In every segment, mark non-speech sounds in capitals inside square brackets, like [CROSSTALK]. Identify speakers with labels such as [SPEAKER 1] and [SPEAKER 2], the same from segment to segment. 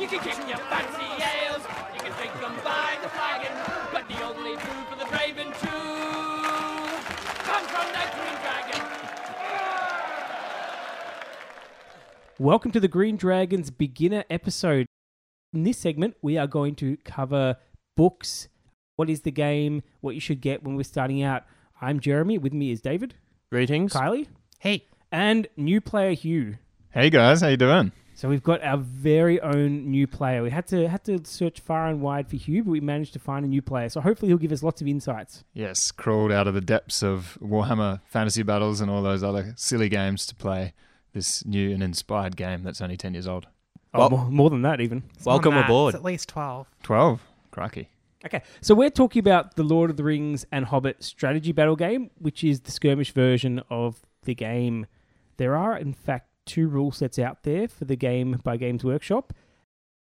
[SPEAKER 1] You can kick your fancy ales, you can drink them by the flagon, but the only food for the brave and true comes from the Green Dragon.
[SPEAKER 2] Welcome to the Green Dragons beginner episode. In this segment, we are going to cover books. What is the game? What you should get when we're starting out. I'm Jeremy. With me is David,
[SPEAKER 3] Greetings.
[SPEAKER 2] Kylie,
[SPEAKER 4] Hey,
[SPEAKER 2] and new player Huw.
[SPEAKER 5] Hey guys, how you doing?
[SPEAKER 2] So we've got our very own new player. We had to had to search far and wide for Huw, but we managed to find a new player. So hopefully he'll give us lots of insights.
[SPEAKER 5] Yes, crawled out of the depths of Warhammer Fantasy Battles and all those other silly games to play this new and inspired game that's only 10 years old.
[SPEAKER 2] Oh,
[SPEAKER 3] Well-
[SPEAKER 2] more, more than that even.
[SPEAKER 4] it's
[SPEAKER 3] Welcome
[SPEAKER 4] that.
[SPEAKER 3] aboard.
[SPEAKER 4] It's at least 12.
[SPEAKER 5] 12? Crikey.
[SPEAKER 2] Okay, so we're talking about the Lord of the Rings and Hobbit strategy battle game, which is the skirmish version of the game. There are, in fact, two rule sets out there for the game by Games Workshop.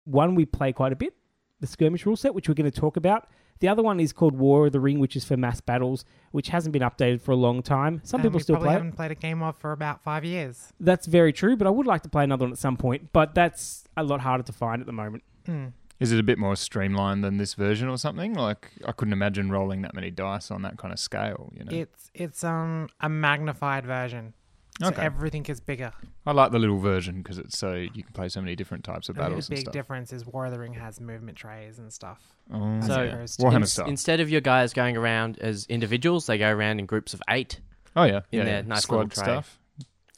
[SPEAKER 2] One we play quite a bit, the skirmish rule set, which we're going to talk about. The other one is called War of the Ring, which is for mass battles, which hasn't been updated for a long time. Some
[SPEAKER 4] And
[SPEAKER 2] people
[SPEAKER 4] we
[SPEAKER 2] still
[SPEAKER 4] probably
[SPEAKER 2] play it.
[SPEAKER 4] haven't played a game of for about five years.
[SPEAKER 2] That's very true, but I would like to play another one at some point. But that's a lot harder to find at the moment.
[SPEAKER 4] Hmm.
[SPEAKER 5] Is it a bit more streamlined than this version or something? Like, I couldn't imagine rolling that many dice on that kind of scale, you know?
[SPEAKER 4] It's it's um a magnified version. So
[SPEAKER 5] Okay.
[SPEAKER 4] everything is bigger.
[SPEAKER 5] I like the little version because it's so you can play so many different types of
[SPEAKER 4] I think
[SPEAKER 5] battles
[SPEAKER 4] the
[SPEAKER 5] and
[SPEAKER 4] big
[SPEAKER 5] stuff.
[SPEAKER 4] difference is War of the Ring has movement trays and stuff.
[SPEAKER 5] Oh,
[SPEAKER 4] as
[SPEAKER 3] So-
[SPEAKER 4] opposed to-
[SPEAKER 5] Warhammer
[SPEAKER 3] In-
[SPEAKER 5] style.
[SPEAKER 3] instead of your guys going around as individuals, they go around in groups of eight.
[SPEAKER 5] oh, yeah.
[SPEAKER 3] in
[SPEAKER 5] yeah,
[SPEAKER 3] their
[SPEAKER 5] yeah.
[SPEAKER 3] nice
[SPEAKER 5] Squad
[SPEAKER 3] little tray.
[SPEAKER 5] stuff.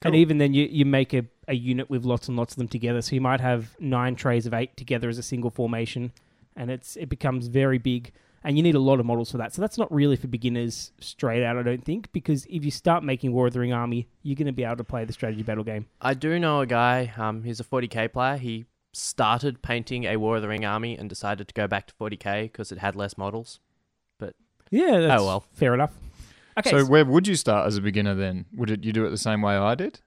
[SPEAKER 2] And even then, you, you make a, a unit with lots and lots of them together. So you might have nine trays of eight together as a single formation, and it's it becomes very big. And you need a lot of models for that. So that's not really for beginners straight out, I don't think, because if you start making War of the Ring army, you're going to be able to play the strategy battle game.
[SPEAKER 3] I do know a guy, um, he's a 40k player. He started painting a War of the Ring army and decided to go back to 40k because it had less models.
[SPEAKER 2] But yeah, that's
[SPEAKER 3] Oh, well.
[SPEAKER 2] fair enough. Okay,
[SPEAKER 5] so,
[SPEAKER 2] so,
[SPEAKER 5] where would you start as a beginner then? Would it, you do it the same way I did?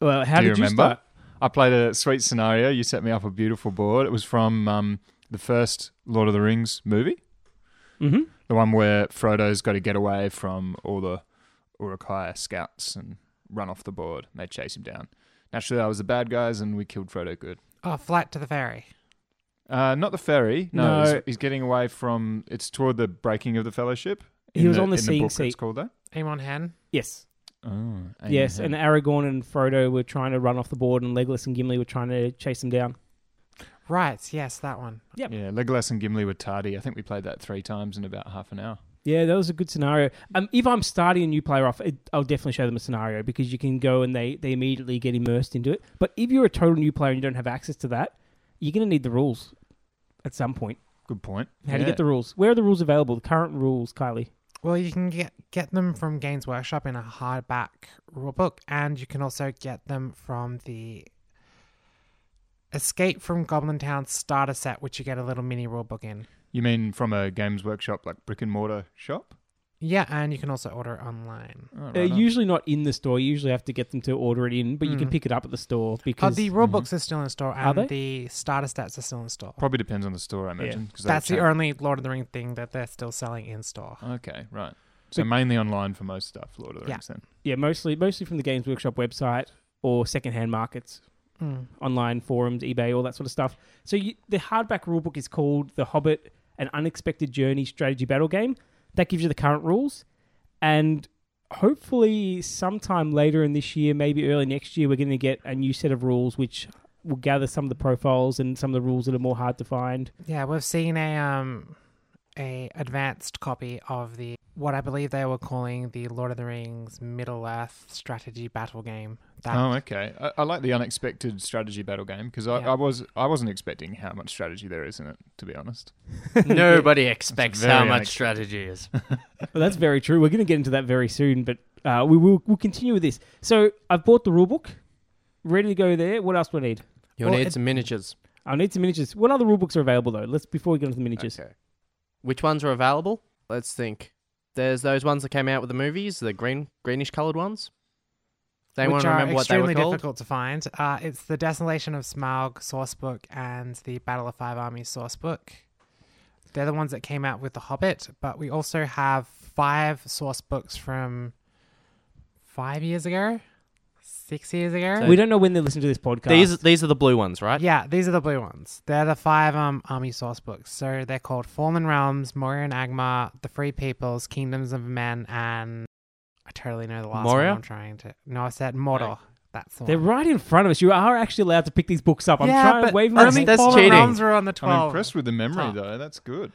[SPEAKER 2] well, how
[SPEAKER 5] do you
[SPEAKER 2] did you
[SPEAKER 5] remember?
[SPEAKER 2] start?
[SPEAKER 5] I played a sweet scenario. You set me up a beautiful board. It was from um, the first Lord of the Rings movie,
[SPEAKER 2] hmm
[SPEAKER 5] the one where Frodo's got to get away from all the Uruk-hai scouts and run off the board. And they chase him down. Naturally, I was the bad guys, and we killed Frodo good.
[SPEAKER 4] Oh, flight to the ferry.
[SPEAKER 5] Uh, not the ferry. No,
[SPEAKER 2] No.
[SPEAKER 5] He's, he's getting away from. It's toward the breaking of the Fellowship.
[SPEAKER 2] He
[SPEAKER 5] In
[SPEAKER 2] was on the
[SPEAKER 5] in
[SPEAKER 2] seeing
[SPEAKER 5] book, It's called that.
[SPEAKER 4] Amon Hen.
[SPEAKER 2] Yes,
[SPEAKER 5] Oh,
[SPEAKER 2] yes, and Aragorn and Frodo were trying to run off the board, and Legolas and Gimli were trying to chase them down.
[SPEAKER 4] Right, yes, that one.
[SPEAKER 2] Yep.
[SPEAKER 5] yeah, Legolas and Gimli were tardy. I think we played that three times in about half an hour.
[SPEAKER 2] Yeah, that was a good scenario. Um, if I'm starting a new player off, it, I'll definitely show them a scenario because you can go and they, they immediately get immersed into it. But if you're a total new player and you don't have access to that, you're going to need the rules at some point.
[SPEAKER 5] Good point.
[SPEAKER 2] How do you get the rules? Where are the rules available? The current rules, Kylie.
[SPEAKER 4] Well, you can get get them from Games Workshop in a hardback rulebook, and you can also get them from the Escape from Goblin Town starter set, which you get a little mini rulebook in.
[SPEAKER 5] You mean from a Games Workshop, like brick and mortar shop?
[SPEAKER 4] Yeah, and you can also order it online.
[SPEAKER 5] Oh, right on.
[SPEAKER 2] usually not in the store. You usually have to get them to order it in, but you can
[SPEAKER 4] Mm.
[SPEAKER 2] pick it up at the store
[SPEAKER 4] Oh,
[SPEAKER 2] because
[SPEAKER 4] the rulebooks are still in store,
[SPEAKER 2] Are
[SPEAKER 4] and
[SPEAKER 2] they?
[SPEAKER 4] the starter sets are still in store.
[SPEAKER 5] Probably depends on the store, I imagine. 'cause they'll
[SPEAKER 4] That's the
[SPEAKER 5] change-
[SPEAKER 4] only Lord of the Ring thing that they're still selling in store.
[SPEAKER 5] Okay, right. So
[SPEAKER 2] But-
[SPEAKER 5] mainly online for most stuff, Lord of the
[SPEAKER 4] Yeah.
[SPEAKER 5] Rings then.
[SPEAKER 2] yeah, mostly mostly from the Games Workshop website or secondhand markets.
[SPEAKER 4] Mm.
[SPEAKER 2] online forums, eBay, all that sort of stuff. So you, the hardback rulebook is called The Hobbit: An Unexpected Journey Strategy Battle Game. That gives you the current rules, and hopefully sometime later in this year, maybe early next year, we're going to get a new set of rules which will gather some of the profiles and some of the rules that are more hard to find.
[SPEAKER 4] Yeah, we've seen a um a advanced copy of the what I believe they were calling the Lord of the Rings Middle Earth strategy battle game. That
[SPEAKER 5] Oh, okay. I, I like the unexpected strategy battle game because I,
[SPEAKER 4] Yeah.
[SPEAKER 5] I was I wasn't expecting how much strategy there is in it. To be honest, [LAUGHS]
[SPEAKER 3] Nobody expects
[SPEAKER 5] very
[SPEAKER 3] how much
[SPEAKER 5] unexpected.
[SPEAKER 3] strategy is. [LAUGHS]
[SPEAKER 2] Well, that's very true. We're going to get into that very soon, but uh, we will we'll continue with this. So I've bought the rulebook, ready to go there. What else do I need?
[SPEAKER 3] You'll
[SPEAKER 4] Well,
[SPEAKER 3] need some miniatures.
[SPEAKER 2] I'll need some miniatures. What other rulebooks are available though? Let's before we get into the miniatures.
[SPEAKER 3] Okay. Which ones are available? Let's think. There's those ones that came out with the movies, the green greenish coloured ones. They want
[SPEAKER 4] which
[SPEAKER 3] to remember what they were called.
[SPEAKER 4] extremely difficult to find. Uh, it's the Desolation of Smaug sourcebook and the Battle of Five Armies sourcebook. They're the ones that came out with The Hobbit, but we also have five source books from five years ago, six years ago.
[SPEAKER 3] So-
[SPEAKER 2] we don't know when they listen to this podcast.
[SPEAKER 3] These these are the blue ones, right?
[SPEAKER 4] Yeah, these are the blue ones. They're the five um army source books. So they're called Fallen Realms, Moria and Angmar, The Free Peoples, Kingdoms of Men, and I totally know the last
[SPEAKER 3] Moria?
[SPEAKER 4] one. I'm trying to. No, I said Mordor. That's the
[SPEAKER 2] They're
[SPEAKER 4] one.
[SPEAKER 2] right in front of us. You are actually allowed to pick these books up. I'm
[SPEAKER 4] yeah,
[SPEAKER 2] trying
[SPEAKER 4] but
[SPEAKER 2] to wave my
[SPEAKER 3] That's-
[SPEAKER 4] only
[SPEAKER 2] hand.
[SPEAKER 3] that's
[SPEAKER 4] Fallen
[SPEAKER 3] cheating.
[SPEAKER 4] Realms are on the
[SPEAKER 5] I'm
[SPEAKER 4] twelve.
[SPEAKER 5] impressed with the memory
[SPEAKER 4] top.
[SPEAKER 5] though. That's good.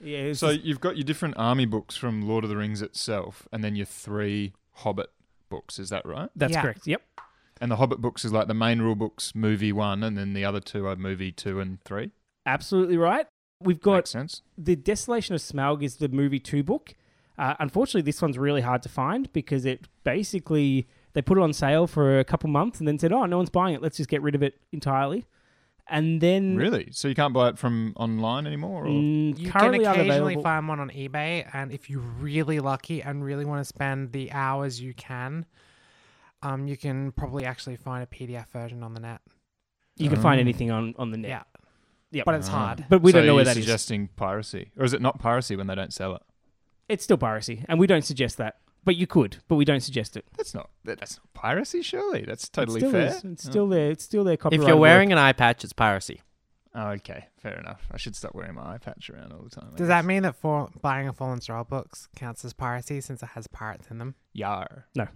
[SPEAKER 2] Yeah, it's
[SPEAKER 5] So
[SPEAKER 2] just-
[SPEAKER 5] you've got your different army books from Lord of the Rings itself, and then your three Hobbit books. Is that right?
[SPEAKER 2] that's
[SPEAKER 4] yeah.
[SPEAKER 2] correct. Yep.
[SPEAKER 5] And the Hobbit books is like the main rule books, movie one, and then the other two are movie two and three.
[SPEAKER 2] Absolutely right. We've got
[SPEAKER 5] Makes sense.
[SPEAKER 2] the Desolation of Smaug is the movie two book. Uh, unfortunately, this one's really hard to find because it basically they put it on sale for a couple months and then said, "Oh, no one's buying it. Let's just get rid of it entirely." And then
[SPEAKER 5] Really? So you can't buy it from online anymore? Or?
[SPEAKER 2] mm,
[SPEAKER 4] You can occasionally find one on eBay, and if you're really lucky and really want to spend the hours you can, um, you can probably actually find a PDF version on the net.
[SPEAKER 2] you can find
[SPEAKER 5] Oh.
[SPEAKER 2] anything on on the net.
[SPEAKER 4] Yeah,
[SPEAKER 2] Yep.
[SPEAKER 4] but it's hard.
[SPEAKER 2] But we
[SPEAKER 5] So
[SPEAKER 2] don't know
[SPEAKER 5] you're
[SPEAKER 2] where that is.
[SPEAKER 5] suggesting piracy, or is it not piracy when they don't sell it?
[SPEAKER 2] It's still piracy, and we don't suggest that. But you could, but we don't suggest it.
[SPEAKER 5] That's not that- that's not piracy. Surely that's totally
[SPEAKER 2] it still
[SPEAKER 5] fair.
[SPEAKER 2] Is. It's
[SPEAKER 5] Oh.
[SPEAKER 2] still there. It's still there.
[SPEAKER 3] If you're
[SPEAKER 2] work.
[SPEAKER 3] wearing an eye patch, it's piracy.
[SPEAKER 5] Oh, okay, fair enough. I should stop wearing my eye patch around all the time. I
[SPEAKER 4] Does that
[SPEAKER 5] guess.
[SPEAKER 4] mean that for buying a Fallen Star books counts as piracy since it has pirates in them?
[SPEAKER 5] Yar?
[SPEAKER 2] No.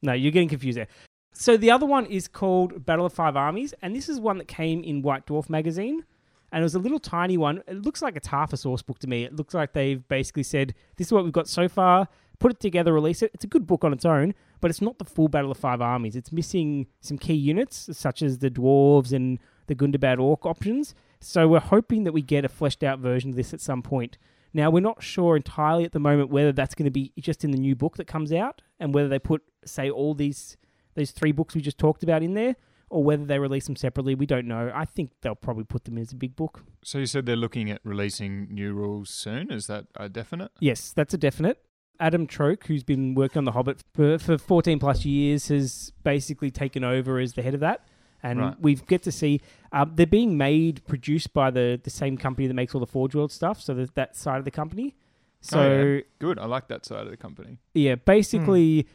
[SPEAKER 2] No, you're getting confused there. So the other one is called Battle of Five Armies, and this is one that came in White Dwarf magazine, and it was a little tiny one. It looks like it's half a source book to me. It looks like they've basically said, "This is what we've got so far. Put it together, release it." It's a good book on its own, but it's not the full Battle of Five Armies. It's missing some key units such as the dwarves and the Gundabad Orc options. So we're hoping that we get a fleshed out version of this at some point. Now we're not sure entirely at the moment whether that's going to be just in the new book that comes out, and whether they put say all these those three books we just talked about in there, or whether they release them separately. We don't know. I think they'll probably put them as a big book.
[SPEAKER 5] So you said they're looking at releasing new rules soon. Is that a definite?
[SPEAKER 2] Yes, that's a definite. Adam Troke, who's been working on The Hobbit for, for 14 plus years, has basically taken over as the head of that. And
[SPEAKER 5] Right.
[SPEAKER 2] we get to see um, they're being made, produced by the, the same company that makes all the Forge World stuff. So there's that side of the company. So
[SPEAKER 5] Oh, yeah. Good. I like that side of the company.
[SPEAKER 2] yeah, basically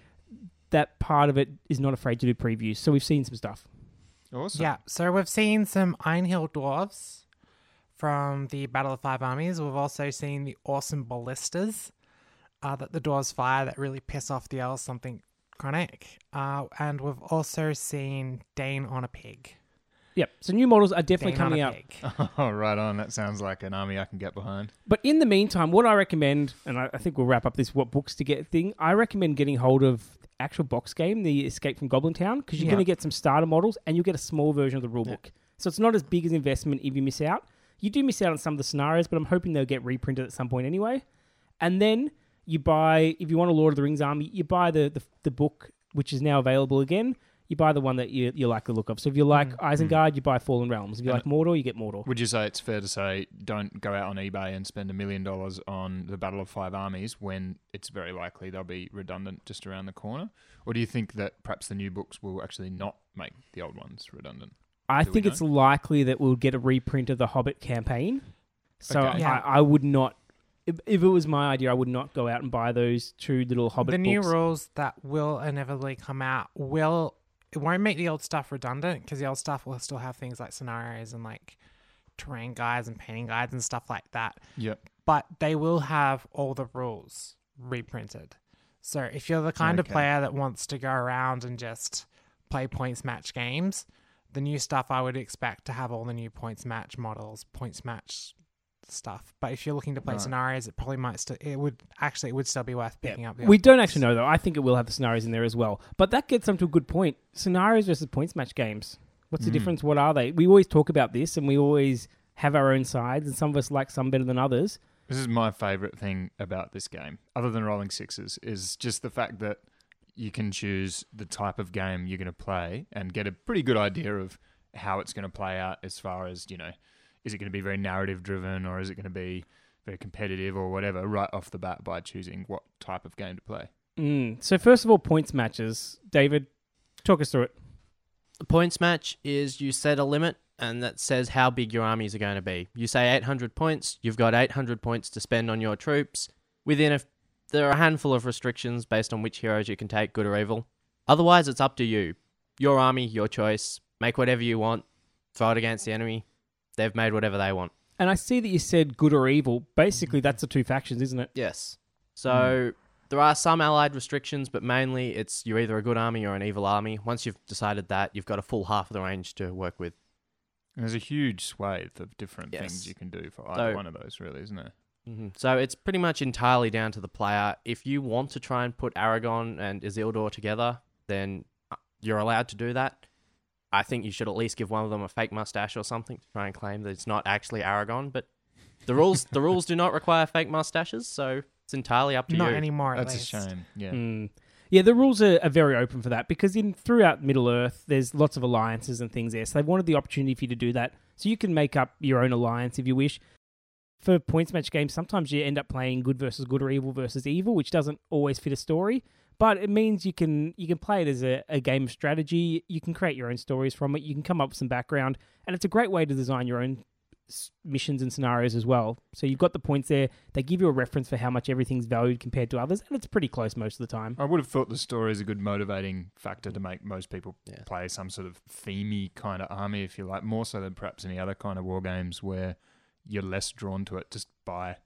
[SPEAKER 2] that part of it is not afraid to do previews. So we've seen some stuff.
[SPEAKER 5] Awesome.
[SPEAKER 4] Yeah, so we've seen some Iron Hill dwarves from the Battle of Five Armies. We've also seen the awesome ballistas uh, that the dwarves fire that really piss off the elves something chronic. Uh, and we've also seen Dain on a pig.
[SPEAKER 2] Yep. So new models are definitely
[SPEAKER 4] Dain
[SPEAKER 2] coming out. [LAUGHS] [LAUGHS]
[SPEAKER 5] Oh, right on. That sounds like an army I can get behind.
[SPEAKER 2] But in the meantime, what I recommend, and I, I think we'll wrap up this what books to get thing. I recommend getting hold of the actual box game, the Escape from Goblin Town, because you're
[SPEAKER 4] Yeah.
[SPEAKER 2] going to get some starter models and you'll get a small version of the rule book. So it's not as big as investment if you miss out. You do miss out on some of the scenarios, but I'm hoping they'll get reprinted at some point anyway. And then you buy, if you want a Lord of the Rings army, you buy the the, the book which is now available again. You buy the one that you, you like the look of. So if you like
[SPEAKER 4] Mm.
[SPEAKER 2] Isengard, you buy Fallen Realms. If you
[SPEAKER 5] And-
[SPEAKER 2] like Mordor, you get Mordor.
[SPEAKER 5] Would you say it's fair to say don't go out on eBay and spend a million dollars on the Battle of Five Armies when it's very likely they'll be redundant just around the corner? Or do you think that perhaps the new books will actually not make the old ones redundant?
[SPEAKER 2] I
[SPEAKER 5] Do
[SPEAKER 2] think it's likely that we'll get a reprint of the Hobbit campaign. So
[SPEAKER 5] Okay.
[SPEAKER 4] Yeah.
[SPEAKER 2] I, I would not, if, if it was my idea, I would not go out and buy those two little Hobbit
[SPEAKER 4] the new
[SPEAKER 2] books.
[SPEAKER 4] rules that will inevitably come out will it won't make the old stuff redundant because the old stuff will still have things like scenarios and like terrain guides and painting guides and stuff like that
[SPEAKER 5] Yep.
[SPEAKER 4] but they will have all the rules reprinted so if you're the kind of player that wants to go around and just play points match games the new stuff i would expect to have all the new points match models points match stuff but if you're looking to play
[SPEAKER 5] Right.
[SPEAKER 4] scenarios it probably might still it would actually it would still be worth
[SPEAKER 2] Yeah.
[SPEAKER 4] picking up the
[SPEAKER 2] We don't actually know though. I think it will have the scenarios in there as well. But that gets them to a good point. Scenarios versus points match games. What's the
[SPEAKER 5] Mm.
[SPEAKER 2] difference? What are they? We always talk about this, and we always have our own sides, and some of us like some better than others.
[SPEAKER 5] This is my favorite thing about this game, other than rolling sixes, is just the fact that you can choose the type of game you're going to play and get a pretty good idea of how it's going to play out as far as, you know, is it going to be very narrative driven or is it going to be very competitive or whatever right off the bat by choosing what type of game to play.
[SPEAKER 2] Mm. So first of all, points matches. David, talk us through it.
[SPEAKER 3] The points match is you set a limit and that says how big your armies are going to be. You say 800 points, you've got 800 points to spend on your troops. Within a there are a handful of restrictions based on which heroes you can take, good or evil. Otherwise, it's up to you. Your army, your choice. Make whatever you want. Throw it against the enemy. They've made whatever they want.
[SPEAKER 2] And I see that you said good or evil. Basically, that's the two factions, isn't it?
[SPEAKER 3] Yes. So there are some allied restrictions, but mainly it's you're either a good army or an evil army. Once you've decided that, you've got a full half of the range to work with.
[SPEAKER 5] And there's a huge swathe of different
[SPEAKER 3] Yes.
[SPEAKER 5] things you can do for either
[SPEAKER 3] So-
[SPEAKER 5] one of those, really, isn't there?
[SPEAKER 3] hmm So it's pretty much entirely down to the player. If you want to try and put Aragorn and Isildur together, then uh, you're allowed to do that. I think you should at least give one of them a fake mustache or something to try and claim that it's not actually Aragorn. But the rules the rules do not require fake mustaches, so it's entirely up to
[SPEAKER 4] Not
[SPEAKER 3] you.
[SPEAKER 4] anymore. At
[SPEAKER 5] That's a shame. Yeah.
[SPEAKER 2] Mm. Yeah, the rules are, are very open for that because in throughout Middle Earth, there's lots of alliances and things there. So they wanted the opportunity for you to do that. So you can make up your own alliance if you wish. For points match games, sometimes you end up playing good versus good or evil versus evil, which doesn't always fit a story. But it means you can you can play it as a, a game of strategy. You can create your own stories from it. You can come up with some background, and it's a great way to design your own missions and scenarios as well. So you've got the points there. They give you a reference for how much everything's valued compared to others, and it's pretty close most of the time.
[SPEAKER 5] I would have thought the story is a good motivating factor to make most people
[SPEAKER 3] Yeah.
[SPEAKER 5] play some sort of themey kind of army, if you like, more so than perhaps any other kind of war games where you're less drawn to it just by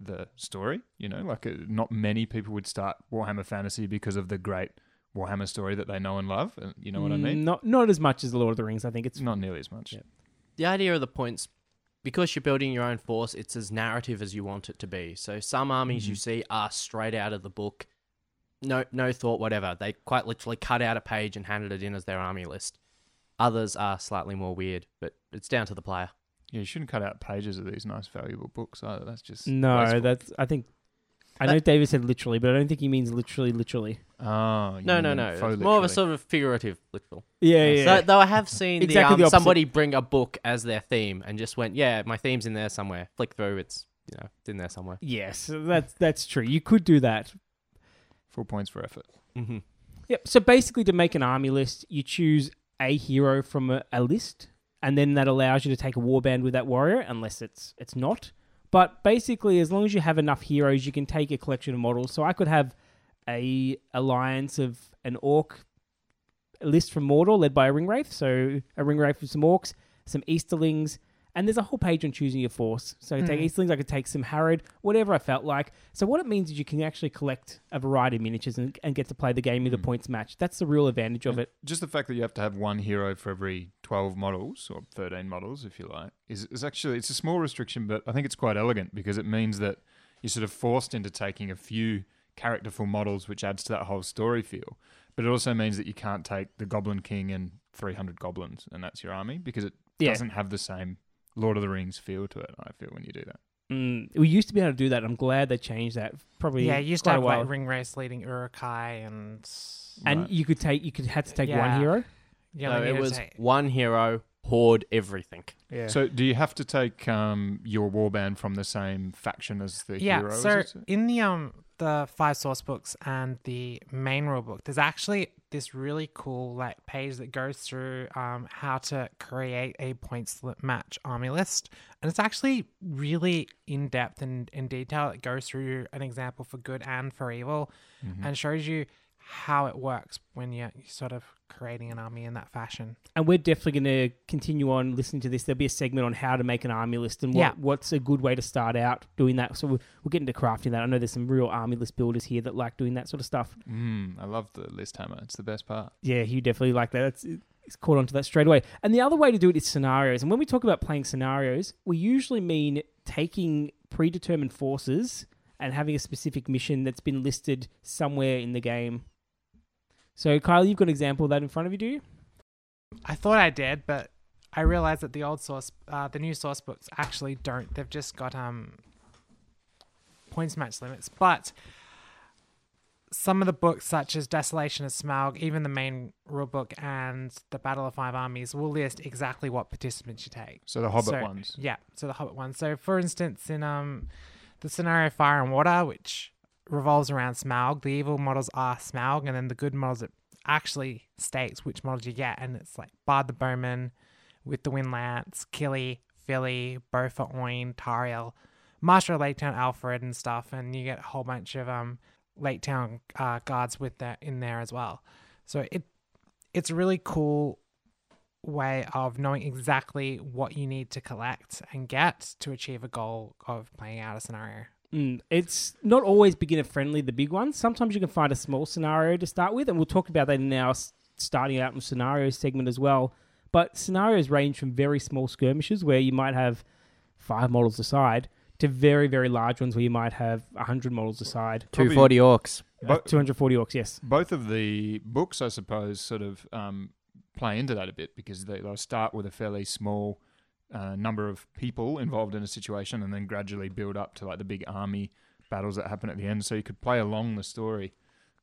[SPEAKER 5] the story. You know, like uh, not many people would start Warhammer Fantasy because of the great Warhammer story that they know and love. uh, You know what I mean?
[SPEAKER 2] Not not as much as the Lord of the Rings. I think it's
[SPEAKER 5] It's not nearly as much.
[SPEAKER 3] Yeah. the idea of the points because you're building your own force it's as narrative as you want it to be so some armies you see are straight out of the book no no thought whatever they quite literally cut out a page and handed it in as their army list others are slightly more weird but it's down to the player
[SPEAKER 5] Yeah, you shouldn't cut out pages of these nice, valuable books either. That's just
[SPEAKER 2] no.
[SPEAKER 5] wasteful.
[SPEAKER 2] That's I think. I know David said literally, but I don't think he means literally, literally.
[SPEAKER 5] Oh,
[SPEAKER 3] no no no it's more of a sort of figurative literal
[SPEAKER 2] Yeah, yeah.
[SPEAKER 3] so though i have seen
[SPEAKER 2] Exactly
[SPEAKER 3] the,
[SPEAKER 2] the
[SPEAKER 3] um,
[SPEAKER 2] opposite.
[SPEAKER 3] somebody bring a book as their theme and just went yeah my theme's in there somewhere flick through it's you know it's in there somewhere
[SPEAKER 2] yes, that's that's true. You could do that.
[SPEAKER 5] Full points for effort.
[SPEAKER 3] mm-hmm.
[SPEAKER 2] Yep. So basically, to make an army list, you choose a hero from a, a list, and then that allows you to take a warband with that warrior, unless it's it's not. But basically, as long as you have enough heroes, you can take a collection of models. So I could have a alliance of an orc list from Mordor, led by a ringwraith. So a ringwraith with some orcs, some Easterlings, and there's a whole page on choosing your force. So I could take. Easterlings, I could take some Harad, whatever I felt like. So what it means is you can actually collect a variety of miniatures and, and get to play the game with a
[SPEAKER 5] Hmm.
[SPEAKER 2] points match. That's the real advantage of it.
[SPEAKER 5] Just the fact that you have to have one hero for every 12 models, or 13 models, if you like, is, is actually, it's a small restriction, but I think it's quite elegant because it means that you're sort of forced into taking a few characterful models, which adds to that whole story feel. But it also means that you can't take the Goblin King and 300 goblins, and that's your army, because it
[SPEAKER 2] Yeah.
[SPEAKER 5] doesn't have the same Lord of the Rings feel to it, I feel, when you do that.
[SPEAKER 2] Mm, we used to be able to do that. I'm glad they changed that. Probably
[SPEAKER 4] Yeah, you used to have
[SPEAKER 2] a
[SPEAKER 4] like ringwraiths leading Uruk-hai and
[SPEAKER 2] and
[SPEAKER 5] Right.
[SPEAKER 2] you could take you could had to take one hero.
[SPEAKER 4] yeah,
[SPEAKER 3] so
[SPEAKER 4] like, you
[SPEAKER 3] it was
[SPEAKER 4] take-
[SPEAKER 3] one hero hoard everything
[SPEAKER 2] Yeah.
[SPEAKER 5] So, do you have to take um, your warband from the same faction as the heroes?
[SPEAKER 4] yeah.
[SPEAKER 5] hero? is
[SPEAKER 4] So in the um the five source books and the main rule book, there's actually this really cool like page that goes through um how to create a points match army list, and it's actually really in depth and in detail. It goes through an example for good and for evil,
[SPEAKER 5] Mhm.
[SPEAKER 4] and shows you how it works when you're sort of creating an army in that fashion.
[SPEAKER 2] and we're definitely going to continue on listening to this. There'll be a segment on how to make an army list and what,
[SPEAKER 4] Yeah.
[SPEAKER 2] what's a good way to start out doing that. So we'll, we'll get into crafting that. I know there's some real army list builders here that like doing that sort of stuff.
[SPEAKER 5] Mm, I love the list hammer. It's the best part.
[SPEAKER 2] Yeah, you definitely like that. It's, it's caught onto that straight away. And the other way to do it is scenarios. And when we talk about playing scenarios, we usually mean taking predetermined forces and having a specific mission that's been listed somewhere in the game. So, Kyle, you've got an example of that in front of you, do you?
[SPEAKER 4] I thought I did, but I realized that the old source, uh, the new source books actually don't. They've just got um points match limits, but some of the books, such as Desolation of Smaug, even the main rule book and the Battle of Five Armies, will list exactly what participants you take.
[SPEAKER 5] So the Hobbit
[SPEAKER 4] So-
[SPEAKER 5] ones.
[SPEAKER 4] Yeah, so the Hobbit ones. So, for instance, in um the scenario Fire and Water, which revolves around Smaug, the evil models are Smaug, and then the good models it actually states which models you get, and it's like Bard the Bowman with the Wind Lance, Kili, Fili, Bofur Oin, Tauriel, Master of Lake Town, Alfrid, and stuff, and you get a whole bunch of um Lake Town uh, guards with that in there as well. So it it's a really cool way of knowing exactly what you need to collect and get to achieve a goal of playing out a scenario.
[SPEAKER 2] Mm, it's not always beginner friendly, the big ones. Sometimes you can find a small scenario to start with, and we'll talk about that in our starting out in scenario segment as well. But scenarios range from very small skirmishes where you might have five models aside to very, very large ones where you might have 100 models aside.
[SPEAKER 5] Probably-
[SPEAKER 3] 240 orcs.
[SPEAKER 2] Uh, 240 orcs, yes.
[SPEAKER 5] both of the books, I suppose, sort of um, play into that a bit because they, they'll start with a fairly small uh, number of people involved in a situation and then gradually build up to like the big army battles that happen at the end. So you could play along the story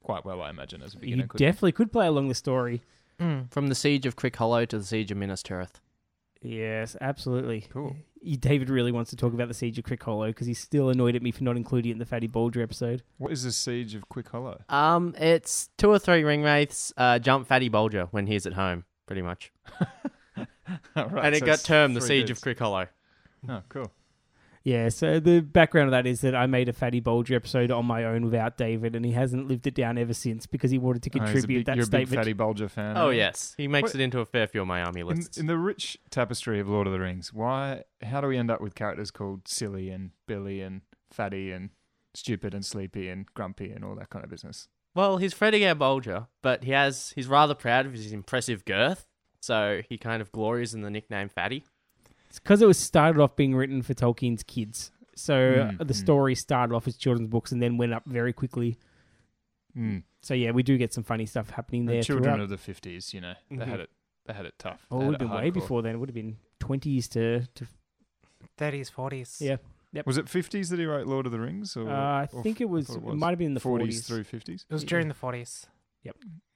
[SPEAKER 5] quite well, I imagine, as a beginner.
[SPEAKER 2] You
[SPEAKER 5] couldn't
[SPEAKER 2] definitely could play along the story.
[SPEAKER 4] Mm.
[SPEAKER 3] From the siege of Crickhollow to the siege of Minas Tirith.
[SPEAKER 2] Yes, absolutely.
[SPEAKER 5] Cool.
[SPEAKER 2] David really wants to talk about the Siege of Crickhollow because he's still annoyed at me for not including it in the Fatty Bolger episode.
[SPEAKER 5] What is the siege of Crickhollow?
[SPEAKER 3] Um, it's two or three ring wraiths uh, jump Fatty Bolger when he's at home, pretty much. [LAUGHS] [LAUGHS]
[SPEAKER 5] Right,
[SPEAKER 3] and it
[SPEAKER 5] so
[SPEAKER 3] got termed the
[SPEAKER 5] three
[SPEAKER 3] siege of
[SPEAKER 5] dudes.
[SPEAKER 3] Crickhollow.
[SPEAKER 5] Oh, cool.
[SPEAKER 2] Yeah, so the background of that is that I made a Fatty Bolger episode on my own without David, and he hasn't lived it down ever since because he wanted to
[SPEAKER 5] Oh, he's a
[SPEAKER 2] contribute
[SPEAKER 5] big-
[SPEAKER 2] that
[SPEAKER 5] you're a
[SPEAKER 2] statement.
[SPEAKER 5] big Fatty Bolger fan.
[SPEAKER 3] Oh yes, he makes
[SPEAKER 5] What-
[SPEAKER 3] it into a fair few of my army
[SPEAKER 5] In,
[SPEAKER 3] lists.
[SPEAKER 5] in the rich tapestry of Lord of the Rings, why? How do we end up with characters called Silly and Billy and Fatty and Stupid and Sleepy and Grumpy and all that kind of business?
[SPEAKER 3] well, he's Fredegar Bolger, but he has he's rather proud of his impressive girth, so he kind of glories in the nickname Fatty.
[SPEAKER 2] It's because it was started off being written for Tolkien's kids. So
[SPEAKER 5] Mm,
[SPEAKER 2] the
[SPEAKER 5] mm.
[SPEAKER 2] story started off as children's books and then went up very quickly.
[SPEAKER 5] Mm.
[SPEAKER 2] So yeah, we do get some funny stuff happening
[SPEAKER 5] The
[SPEAKER 2] there.
[SPEAKER 5] children
[SPEAKER 2] throughout.
[SPEAKER 5] of the fifties, you know, they
[SPEAKER 3] Mhm.
[SPEAKER 5] had it. They had it tough.
[SPEAKER 2] Oh, it would have
[SPEAKER 5] it
[SPEAKER 2] been way before then. It would have been twenties to, to
[SPEAKER 4] 30s, 40s.
[SPEAKER 2] yeah.
[SPEAKER 5] Was it fifties that he wrote Lord of the Rings? Or,
[SPEAKER 2] Uh, I
[SPEAKER 5] or
[SPEAKER 2] think it was.
[SPEAKER 5] thought
[SPEAKER 2] It,
[SPEAKER 5] it
[SPEAKER 2] might have been in the
[SPEAKER 5] forties
[SPEAKER 2] forties.
[SPEAKER 5] through fifties.
[SPEAKER 4] It was during the 40s.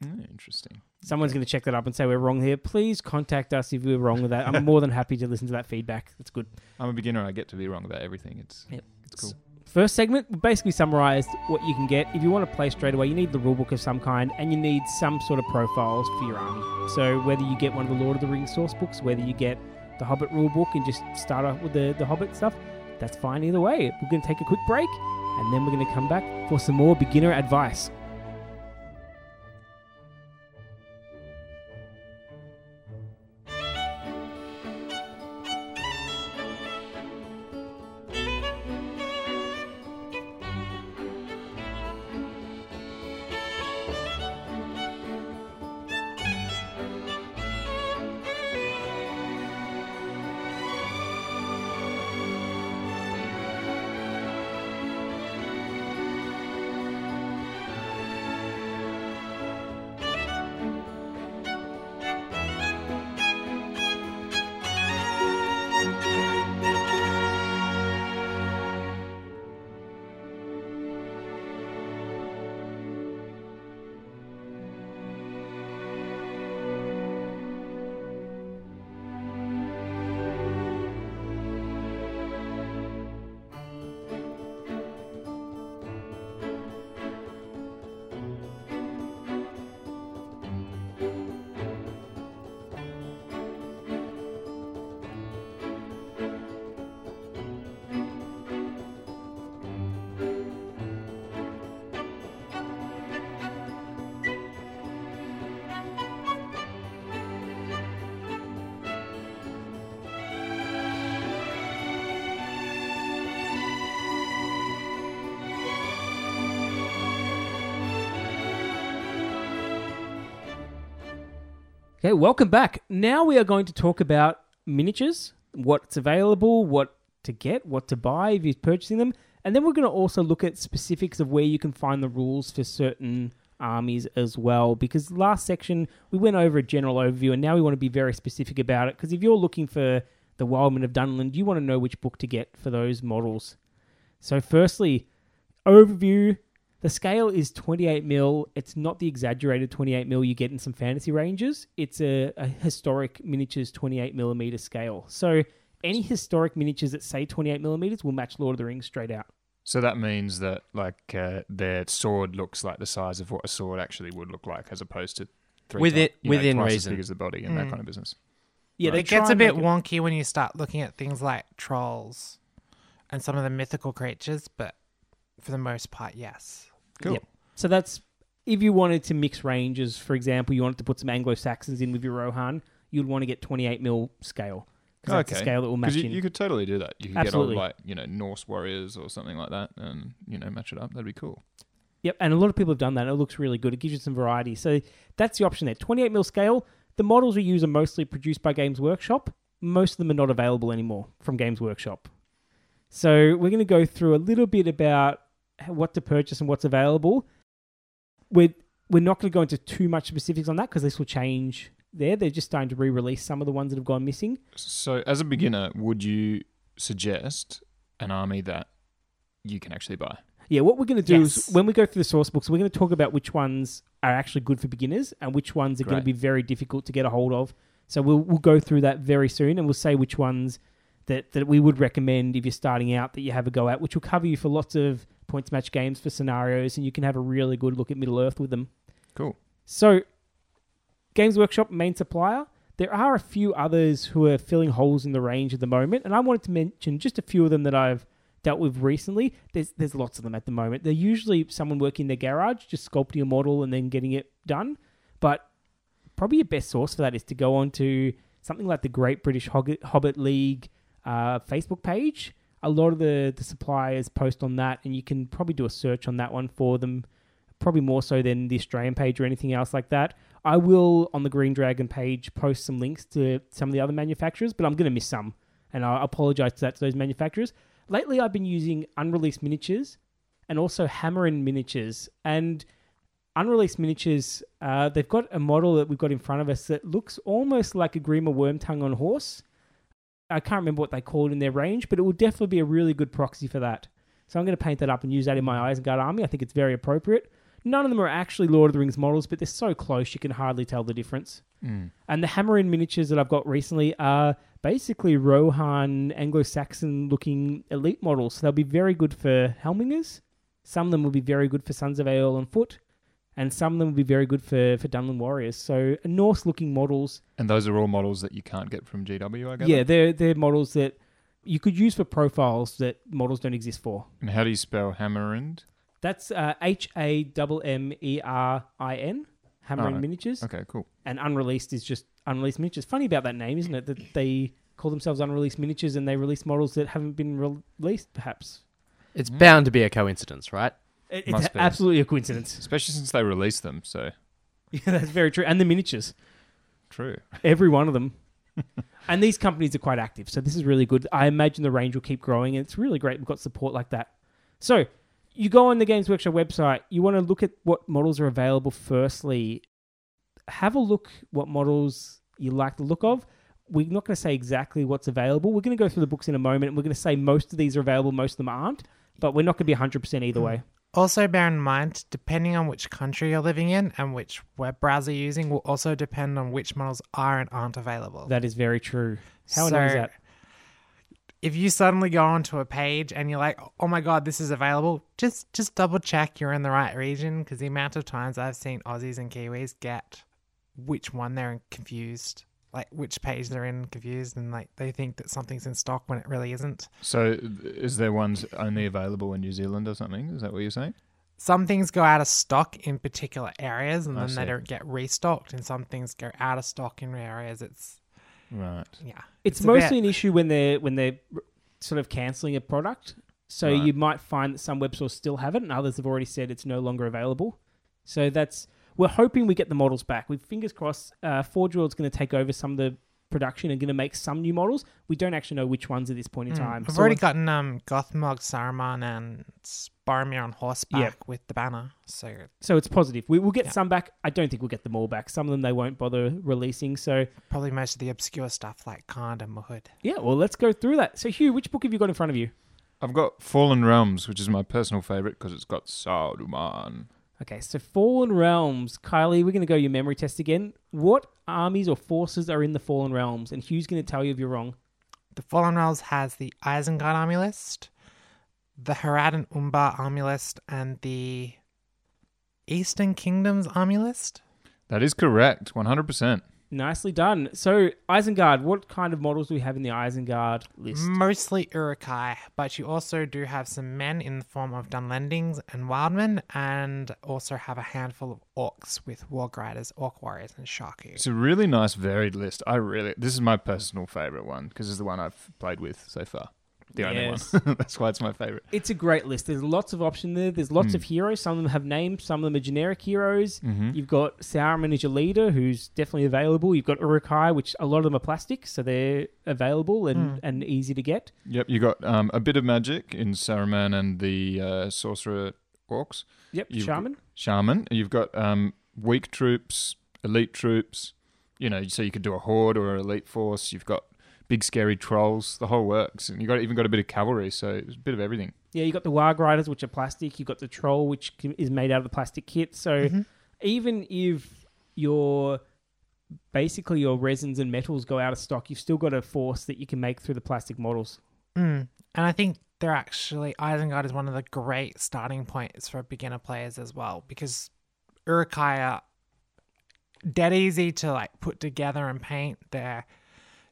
[SPEAKER 5] Mm, interesting.
[SPEAKER 2] Someone's going to check that up and say we're wrong here. Please contact us if we're wrong with that. I'm more than happy to listen to that feedback. That's good.
[SPEAKER 5] I'm a beginner. I get to be wrong about everything. It's
[SPEAKER 2] Yep.
[SPEAKER 5] it's cool.
[SPEAKER 2] First segment, we basically summarized what you can get. If you want to play straight away, you need the rulebook of some kind and you need some sort of profiles for your army. So whether you get one of the Lord of the Rings source books, whether you get the Hobbit rulebook and just start off with the, the Hobbit stuff, that's fine either way. We're going to take a quick break and then we're going to come back for some more beginner advice. Okay, welcome back. Now we are going to talk about miniatures, what's available, what to get, what to buy if you're purchasing them, and then we're going to also look at specifics of where you can find the rules for certain armies as well. Because last section we went over a general overview, and now we want to be very specific about it. Because if you're looking for the Wildmen of Dunland, you want to know which book to get for those models. So, firstly, overview. The scale is 28 mil. It's not the exaggerated 28 mil you get in some fantasy ranges. It's a, a historic miniatures 28 millimeter scale. So any historic miniatures that say 28 millimeters will match Lord of the Rings straight out.
[SPEAKER 5] So that means that like uh, their sword looks like the size of what a sword actually would look like, as opposed to three
[SPEAKER 3] With
[SPEAKER 5] ti-
[SPEAKER 3] it-
[SPEAKER 5] you know,
[SPEAKER 3] within
[SPEAKER 5] twice
[SPEAKER 3] reason.
[SPEAKER 5] as big as the body and that
[SPEAKER 4] Mm.
[SPEAKER 5] kind of business.
[SPEAKER 2] Yeah,
[SPEAKER 5] Right.
[SPEAKER 4] It gets a bit
[SPEAKER 2] make it-
[SPEAKER 4] wonky when you start looking at things like trolls and some of the mythical creatures, but for the most part, yes.
[SPEAKER 5] Cool.
[SPEAKER 2] Yep. So that's if you wanted to mix ranges, for example, you wanted to put some Anglo Saxons in with your Rohan, you'd want to get 28 mil scale. 'Cause that's the
[SPEAKER 5] Okay.
[SPEAKER 2] scale that will match
[SPEAKER 5] Because you,
[SPEAKER 2] in.
[SPEAKER 5] you could totally do that. You could
[SPEAKER 2] Absolutely.
[SPEAKER 5] get old like you know Norse warriors or something like that, and you know match it up. That'd be cool.
[SPEAKER 2] Yep, and a lot of people have done that. and It looks really good. It gives you some variety. So that's the option there. 28 mil scale. The models we use are mostly produced by Games Workshop. Most of them are not available anymore from Games Workshop. So we're going to go through a little bit about what to purchase and what's available. We're we're not going to go into too much specifics on that because this will change. There, they're just starting to re-release some of the ones that have gone missing.
[SPEAKER 5] So, as a beginner, would you suggest an army that you can actually buy?
[SPEAKER 2] Yeah, what we're going to do
[SPEAKER 4] Yes.
[SPEAKER 2] is when we go through the source books, we're going to talk about which ones are actually good for beginners and which ones are going to be very difficult to get a hold of. So we'll we'll go through that very soon, and we'll say which ones that that we would recommend if you're starting out that you have a go at, which will cover you for lots of points match games for scenarios, and you can have a really good look at Middle Earth with them.
[SPEAKER 5] Cool.
[SPEAKER 2] So, Games Workshop main supplier. There are a few others who are filling holes in the range at the moment, and I wanted to mention just a few of them that I've dealt with recently. There's there's lots of them at the moment. They're usually someone working in their garage, just sculpting a model and then getting it done. But probably your best source for that is to go on to something like the Great British Hobbit, Hobbit League uh, Facebook page. A lot of the, the suppliers post on that, and you can probably do a search on that one for them. Probably more so than the Australian page or anything else like that. I will on the Green Dragon page post some links to some of the other manufacturers, but I'm going to miss some, and I apologize to that to those manufacturers. Lately, I've been using unreleased miniatures and also Hammerin miniatures. And unreleased miniatures, uh, they've got a model that we've got in front of us that looks almost like a Grima Wormtongue on horse. I can't remember what they called in their range, but it will definitely be a really good proxy for that. So I'm going to paint that up and use that in my eyes Isengard army. I think it's very appropriate. None of them are actually Lord of the Rings models, but they're so close you can hardly tell the difference.
[SPEAKER 5] Mm.
[SPEAKER 2] And the hammer Hammerin miniatures that I've got recently are basically Rohan Anglo-Saxon looking elite models. So they'll be very good for Helmingas. Some of them will be very good for Sons of Eorl on foot. And some of them would be very good for, for Dunland Warriors. So Norse looking models.
[SPEAKER 5] And those are all models that you can't get from GW, I guess.
[SPEAKER 2] Yeah, they're they're models that you could use for profiles that models don't exist for.
[SPEAKER 5] And how do you spell Hammerind?
[SPEAKER 2] That's uh, H A M M E R I N, Hammerin
[SPEAKER 5] Oh,
[SPEAKER 2] Miniatures.
[SPEAKER 5] Okay, cool.
[SPEAKER 2] and unreleased is just unreleased miniatures. Funny about that name, isn't it? That they call themselves unreleased miniatures and they release models that haven't been re- released, perhaps.
[SPEAKER 3] It's bound to be a coincidence, right?
[SPEAKER 2] It-
[SPEAKER 5] Must
[SPEAKER 2] it's
[SPEAKER 5] be.
[SPEAKER 2] absolutely a coincidence.
[SPEAKER 5] Especially since they released them. So [LAUGHS]
[SPEAKER 2] Yeah, that's very true. And the miniatures,
[SPEAKER 5] true.
[SPEAKER 2] every one of them. [LAUGHS] and these companies are quite active, so this is really good. I imagine the range will keep growing, and it's really great. We've got support like that. So you go on the Games Workshop website. You want to look at what models are available. Firstly, have a look what models you like the look of. We're not going to say exactly what's available. We're going to go through the books in a moment. and We're going to say most of these are available, most of them aren't. But we're not going to be 100% either hmm. way.
[SPEAKER 4] Also, bear in mind, depending on which country you're living in and which web browser you're using, will also depend on which models are and aren't available.
[SPEAKER 2] That is very true. How annoying is
[SPEAKER 4] So,
[SPEAKER 2] that?
[SPEAKER 4] If you suddenly go onto a page and you're like, "Oh my god, this is available," just just double check you're in the right region because the amount of times I've seen Aussies and Kiwis get which one they're confused, like which page they're in confused, and like they think that something's in stock when it really isn't.
[SPEAKER 5] So is there ones only available in New Zealand or something? Is that what you're saying?
[SPEAKER 4] Some things go out of stock in particular areas, and
[SPEAKER 5] I
[SPEAKER 4] then they don't get restocked, and some things go out of stock in areas. It's
[SPEAKER 5] Right.
[SPEAKER 4] yeah,
[SPEAKER 2] It's,
[SPEAKER 4] a
[SPEAKER 2] mostly
[SPEAKER 4] bit-
[SPEAKER 2] an issue when they're when they're sort of canceling a product. So
[SPEAKER 5] Right.
[SPEAKER 2] you might find that some web stores still have it, and others have already said it's no longer available. So that's we're hoping we get the models back. With fingers crossed, uh, Forge World's going to take over some of the production and going to make some new models. We don't actually know which ones at this point in
[SPEAKER 4] Mm.
[SPEAKER 2] time.
[SPEAKER 4] I've
[SPEAKER 2] So
[SPEAKER 4] already gotten um Gothmog, Saruman, and Boromir on horseback
[SPEAKER 2] Yeah.
[SPEAKER 4] with the banner. So
[SPEAKER 2] so it's positive. We will get
[SPEAKER 4] Yeah.
[SPEAKER 2] some back. I don't think we'll get them all back. Some of them they won't bother releasing. So
[SPEAKER 4] probably most of the obscure stuff like Khand and Mahud.
[SPEAKER 2] yeah, well let's go through that. So Huw, which book have you got in front of you?
[SPEAKER 5] I've got Fallen Realms, which is my personal favorite because it's got Saruman.
[SPEAKER 2] Okay, so Fallen Realms. Kylie, we're going to go your memory test again. What armies or forces are in the Fallen Realms? And Huw's going to tell you if you're wrong.
[SPEAKER 4] The Fallen Realms has the Isengard army list, the Harad and Umbar army list, and the Eastern Kingdoms army list.
[SPEAKER 5] That is correct, 100%.
[SPEAKER 2] Nicely done. So, Isengard, what kind of models do we have in the Isengard list?
[SPEAKER 4] Mostly Uruk-hai, but you also do have some men in the form of Dunlendings and Wildmen, and also have a handful of orcs with Warg Riders, Orc Warriors, and Sharky.
[SPEAKER 5] It's a really nice, varied list. I really, this is my personal favorite one because it's the one I've played with so far. The
[SPEAKER 2] Yes.
[SPEAKER 5] only one. [LAUGHS] That's why it's my favorite.
[SPEAKER 2] It's a great list. There's lots of options there. There's lots of heroes. Some of them have names. Some of them are generic heroes. You've got Sauron as your leader, who's definitely available. You've got Uruk-hai, which a lot of them are plastic, so they're available and, and easy to get.
[SPEAKER 5] Yep, You've got um, a bit of magic in Saruman and the uh, sorcerer orcs.
[SPEAKER 2] Yep,
[SPEAKER 5] You've
[SPEAKER 2] Shaman.
[SPEAKER 5] Shaman. You've got um, weak troops, elite troops. You know, so you could do a horde or an elite force. You've got big scary trolls. The whole works, and you got even got a bit of cavalry. So it's a bit of everything.
[SPEAKER 2] Yeah, you got the Warg Riders, which are plastic. You got the Troll, which is made out of the plastic kit. So even if your basically your resins and metals go out of stock, you've still got a force that you can make through the plastic models.
[SPEAKER 4] Mm. And I think they're actually Isengard is one of the great starting points for beginner players as well because Uruk-hai are dead easy to like put together and paint. They're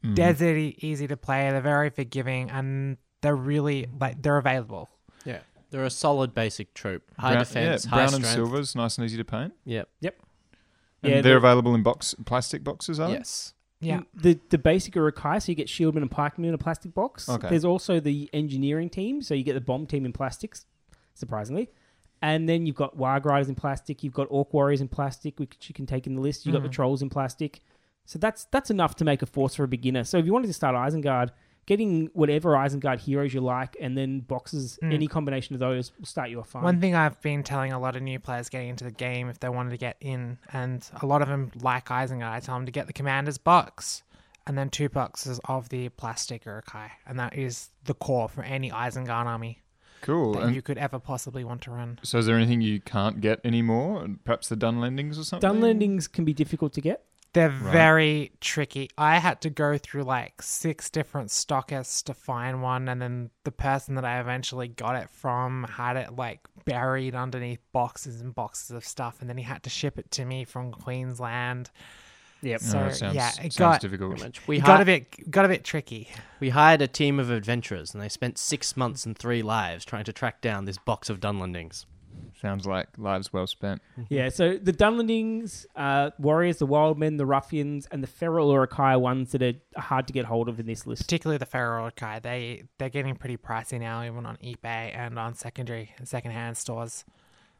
[SPEAKER 4] Mm-hmm. dead e- easy to play. They're very forgiving and they're really like they're available.
[SPEAKER 3] Yeah. They're a solid basic troop. High
[SPEAKER 5] Brown-
[SPEAKER 3] defense,
[SPEAKER 5] yeah,
[SPEAKER 3] high
[SPEAKER 5] brown and
[SPEAKER 3] strength.
[SPEAKER 5] silver's nice and easy to paint.
[SPEAKER 3] Yep. Yep.
[SPEAKER 5] And
[SPEAKER 2] Yeah,
[SPEAKER 5] they're
[SPEAKER 2] they're-
[SPEAKER 5] available in box plastic boxes, are they?
[SPEAKER 3] Yes.
[SPEAKER 4] Yeah.
[SPEAKER 2] The the basic Uruk-hai, so you get Shieldman and Pikemen in a plastic box.
[SPEAKER 5] Okay.
[SPEAKER 2] There's also the engineering team, so you get the bomb team in plastics, surprisingly. And then you've got Warg Riders in plastic, you've got Orc Warriors in plastic, which you can take in the list. You've got the mm. Trolls in plastic. So that's that's enough to make a force for a beginner. So if you wanted to start Isengard, getting whatever Isengard heroes you like and then boxes, hmm. any combination of those will start you off fine.
[SPEAKER 4] One thing I've been telling a lot of new players getting into the game if they wanted to get in, and a lot of them like Isengard, I tell them to get the commander's box and then two boxes of the plastic Uruk-hai. And that is the core for any Isengard army
[SPEAKER 5] Cool.
[SPEAKER 4] that
[SPEAKER 5] And
[SPEAKER 4] you could ever possibly want to run.
[SPEAKER 5] so, is there anything you can't get anymore? Perhaps the Dunlendings or something.
[SPEAKER 2] Dunlendings can be difficult to get.
[SPEAKER 4] They're very tricky. I had to go through like six different stockists to find one, and then the person that I eventually got it from had it like buried underneath boxes and boxes of stuff, and then he had to ship it to me from Queensland.
[SPEAKER 2] Yep.
[SPEAKER 4] So
[SPEAKER 5] it sounds,
[SPEAKER 4] yeah, it
[SPEAKER 5] sounds
[SPEAKER 4] got
[SPEAKER 5] difficult.
[SPEAKER 3] Pretty much. We,
[SPEAKER 4] it got a bit got a bit tricky.
[SPEAKER 3] we hired a team of adventurers and they spent six months and three lives trying to track down this box of Dunlendings.
[SPEAKER 5] Sounds like lives well spent.
[SPEAKER 2] Yeah, so the Dunlendings, uh, Warriors, the Wildmen, the Ruffians, and the Feral Urukai ones that are hard to get hold of in this list.
[SPEAKER 4] Particularly the Feral Kai. They they're getting pretty pricey now, even on eBay and on secondary and secondhand stores.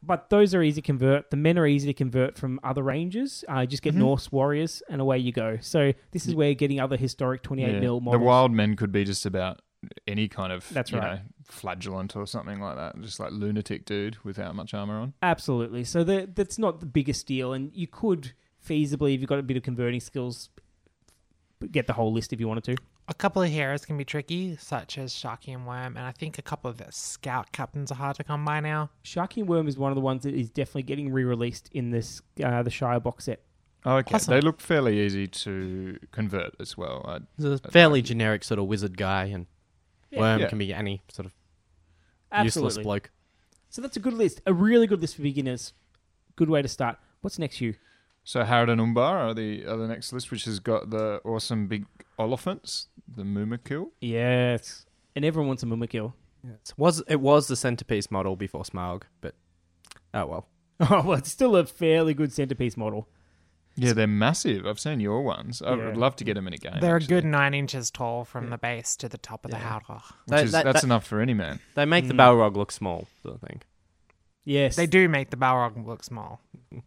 [SPEAKER 2] But those are easy to convert. The men are easy to convert from other ranges. Uh, just get Norse Warriors, and away you go. So this is where getting other historic 28
[SPEAKER 5] Yeah.
[SPEAKER 2] mil
[SPEAKER 5] The
[SPEAKER 2] models.
[SPEAKER 5] wild men could be just about any kind of
[SPEAKER 2] That's
[SPEAKER 5] you
[SPEAKER 2] right.
[SPEAKER 5] know, flagellant or something like that. Just like lunatic dude without much armor on.
[SPEAKER 2] Absolutely. So the, that's not the biggest deal, and you could feasibly, if you've got a bit of converting skills, get the whole list if you wanted to.
[SPEAKER 4] A couple of heroes can be tricky, such as Sharky and Worm, and I think a couple of the scout captains are hard to come by now.
[SPEAKER 2] Sharky and Worm is one of the ones that is definitely getting re-released in this uh, the Shire box set.
[SPEAKER 5] Oh, okay.
[SPEAKER 4] Awesome.
[SPEAKER 5] They look fairly easy to convert as well. I,
[SPEAKER 3] He's a fairly generic sort of wizard guy, and Worm
[SPEAKER 5] Yeah.
[SPEAKER 3] can be any sort of
[SPEAKER 2] Absolutely.
[SPEAKER 3] useless bloke.
[SPEAKER 2] So that's a good list. A really good list for beginners. Good way to start. What's next, you?
[SPEAKER 5] so Harad and Umbar are the are the next list, which has got the awesome big elephants, the Mumakil.
[SPEAKER 2] Yes. And everyone wants a Mumakil.
[SPEAKER 3] It was it was the centerpiece model before Smaug, but oh well. [LAUGHS]
[SPEAKER 2] Oh, well, it's still a fairly good centerpiece model.
[SPEAKER 5] Yeah, they're massive. I've seen your ones. I
[SPEAKER 2] Yeah.
[SPEAKER 5] would love to get them in a game.
[SPEAKER 4] They're a
[SPEAKER 5] actually,
[SPEAKER 4] good nine inches tall from the base to the top of the
[SPEAKER 3] Yeah.
[SPEAKER 4] howdah.
[SPEAKER 5] Which
[SPEAKER 3] That-
[SPEAKER 5] is,
[SPEAKER 3] that-
[SPEAKER 5] that's
[SPEAKER 3] that-
[SPEAKER 5] enough for any man.
[SPEAKER 3] They make the
[SPEAKER 2] Mm.
[SPEAKER 3] Balrog look small, I think.
[SPEAKER 2] Yes.
[SPEAKER 4] They do make the Balrog look small. [LAUGHS]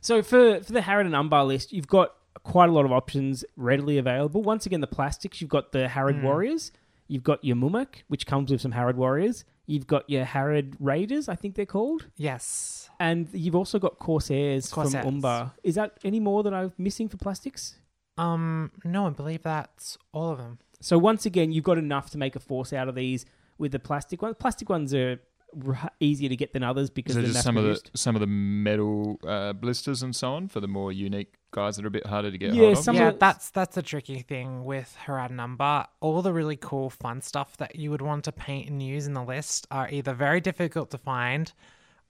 [SPEAKER 2] So for, for the Harad and Umbar list, you've got quite a lot of options readily available. Once again, the plastics, you've got the Harad Warriors. You've got your Mumak, which comes with some Harad Warriors. You've got your Harad Raiders, I think they're called.
[SPEAKER 4] Yes.
[SPEAKER 2] And you've also got Corsairs,
[SPEAKER 4] Corsairs.
[SPEAKER 2] from Umbar. Is that any more that I'm missing for plastics?
[SPEAKER 4] Um. No, I believe that's all of them.
[SPEAKER 2] So once again, you've got enough to make a force out of these with the plastic ones. Plastic ones are r- easier to get than others because
[SPEAKER 5] So
[SPEAKER 2] they're
[SPEAKER 5] just some of the some of the metal uh, blisters and so on for the more unique guys that are a bit harder to get
[SPEAKER 2] Yeah,
[SPEAKER 5] hold of.
[SPEAKER 2] some
[SPEAKER 4] yeah,
[SPEAKER 2] of
[SPEAKER 4] that's that's the tricky thing with Harad number. All the really cool, fun stuff that you would want to paint and use in the list are either very difficult to find,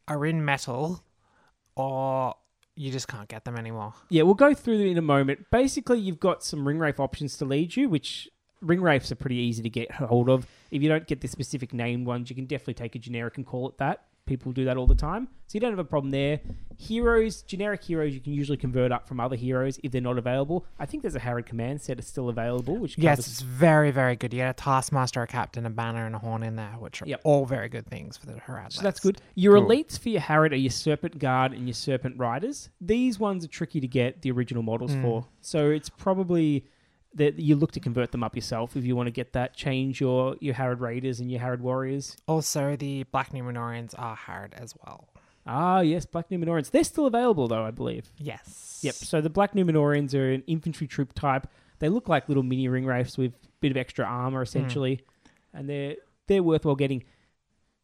[SPEAKER 4] are in metal, or you just can't get them anymore.
[SPEAKER 2] Yeah, we'll go through them in a moment. Basically, you've got some ring wraith options to lead you, which ring wraiths are pretty easy to get hold of. If you don't get the specific named ones, you can definitely take a generic and call it that. People do that all the time, so you don't have a problem there. Heroes, generic heroes, you can usually convert up from other heroes if they're not available. I think there's a Harad command set that's still available, which
[SPEAKER 4] Yes,
[SPEAKER 2] covers
[SPEAKER 4] it's very, very good. You get a Taskmaster, a Captain, a Banner, and a Horn in there, which are
[SPEAKER 2] Yep.
[SPEAKER 4] all very good things for the Harad.
[SPEAKER 2] So that's good. Your
[SPEAKER 5] Cool.
[SPEAKER 2] elites for your Harad are your Serpent Guard and your Serpent Riders. These ones are tricky to get the original models
[SPEAKER 4] Mm.
[SPEAKER 2] for. So it's probably that you look to convert them up yourself if you want to get that. Change your, your Harad Raiders and your Harad Warriors.
[SPEAKER 4] Also, the Black Numenoreans are hard as well.
[SPEAKER 2] Ah, yes, Black Numenoreans. They're still available, though, I believe.
[SPEAKER 4] Yes.
[SPEAKER 2] Yep. So the Black Numenoreans are an infantry troop type. They look like little mini ring wraiths with a bit of extra armor, essentially. And they're, they're worthwhile getting.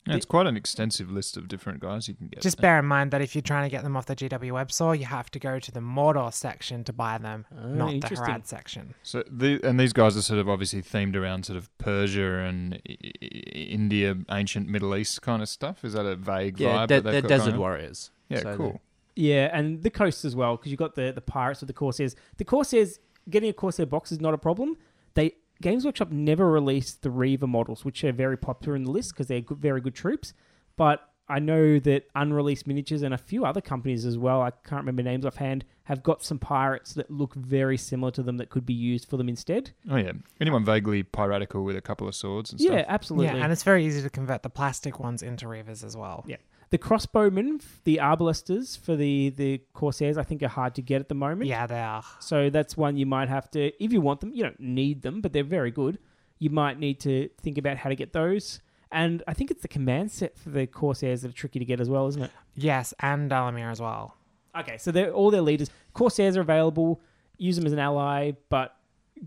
[SPEAKER 5] Yeah, it's quite an extensive list of different guys you can get.
[SPEAKER 4] Just bear in mind that if you're trying to get them off the GW web store, you have to go to the Mordor section to buy them,
[SPEAKER 2] Ah,
[SPEAKER 4] not the
[SPEAKER 2] interesting.
[SPEAKER 4] Harad section.
[SPEAKER 5] So the and these guys are sort of obviously themed around sort of Persia and I- I- India, ancient Middle East kind of stuff. Is that a vague
[SPEAKER 3] Yeah,
[SPEAKER 5] vibe?
[SPEAKER 3] de-
[SPEAKER 5] they've
[SPEAKER 3] they're desert warriors.
[SPEAKER 5] Yeah,
[SPEAKER 3] So
[SPEAKER 5] cool.
[SPEAKER 2] Yeah, and the coasts as well, because you've got the, the pirates or the corsairs. The corsairs, getting a corsair box is not a problem. They Games Workshop never released the Reaver models, which are very popular in the list because they're good, very good troops. But I know that unreleased miniatures and a few other companies as well, I can't remember names offhand, have got some pirates that look very similar to them that could be used for them instead.
[SPEAKER 5] Oh yeah, anyone vaguely piratical with a couple of swords and
[SPEAKER 2] Yeah,
[SPEAKER 5] stuff.
[SPEAKER 2] Yeah, absolutely.
[SPEAKER 4] Yeah, and it's very easy to convert the plastic ones into Reavers as well.
[SPEAKER 2] Yeah. The crossbowmen, the arbalesters for the, the corsairs, I think are hard to get at the moment.
[SPEAKER 4] Yeah, they are.
[SPEAKER 2] So that's one you might have to, if you want them, you don't need them, but they're very good. You might need to think about how to get those. And I think it's the command set for the Corsairs that are tricky to get as well, isn't it?
[SPEAKER 4] Yes, and Dalamyr as well.
[SPEAKER 2] Okay, so they're all their leaders. Corsairs are available. Use them as an ally, but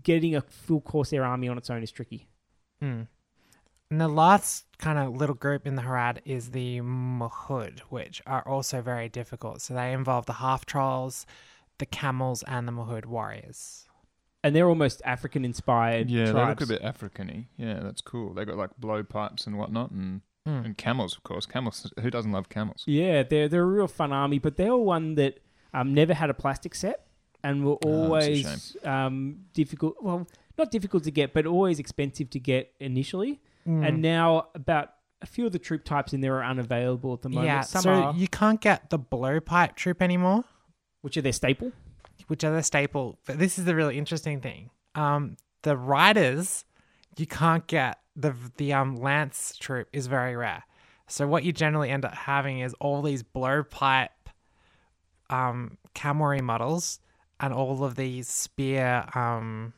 [SPEAKER 2] getting a full Corsair army on its own is tricky.
[SPEAKER 4] Hmm. And the last kind of little group in the Harad is the Mahud, which are also very difficult. So they involve the half trolls, the camels, and the Mahud warriors.
[SPEAKER 2] And they're almost African inspired.
[SPEAKER 5] Yeah, they
[SPEAKER 2] tribes.
[SPEAKER 5] look a bit African-y. Yeah, that's cool. They got like blowpipes and whatnot, and
[SPEAKER 4] Hmm.
[SPEAKER 5] and camels, of course. Camels. Who doesn't love camels?
[SPEAKER 2] Yeah, they're they're a real fun army, but they're one that um, never had a plastic set and were
[SPEAKER 5] Oh,
[SPEAKER 2] always um, difficult. Well, not difficult to get, but always expensive to get initially.
[SPEAKER 4] Hmm.
[SPEAKER 2] And now about a few of the troop types in there are unavailable at the moment.
[SPEAKER 4] yeah,
[SPEAKER 2] Some
[SPEAKER 4] so
[SPEAKER 2] are,
[SPEAKER 4] you can't get the blowpipe troop anymore,
[SPEAKER 2] which are their staple.
[SPEAKER 4] which are the staple. But this is the really interesting thing. Um, the riders, you can't get the the um lance troop is very rare. So what you generally end up having is all these blowpipe um models and all of these spear um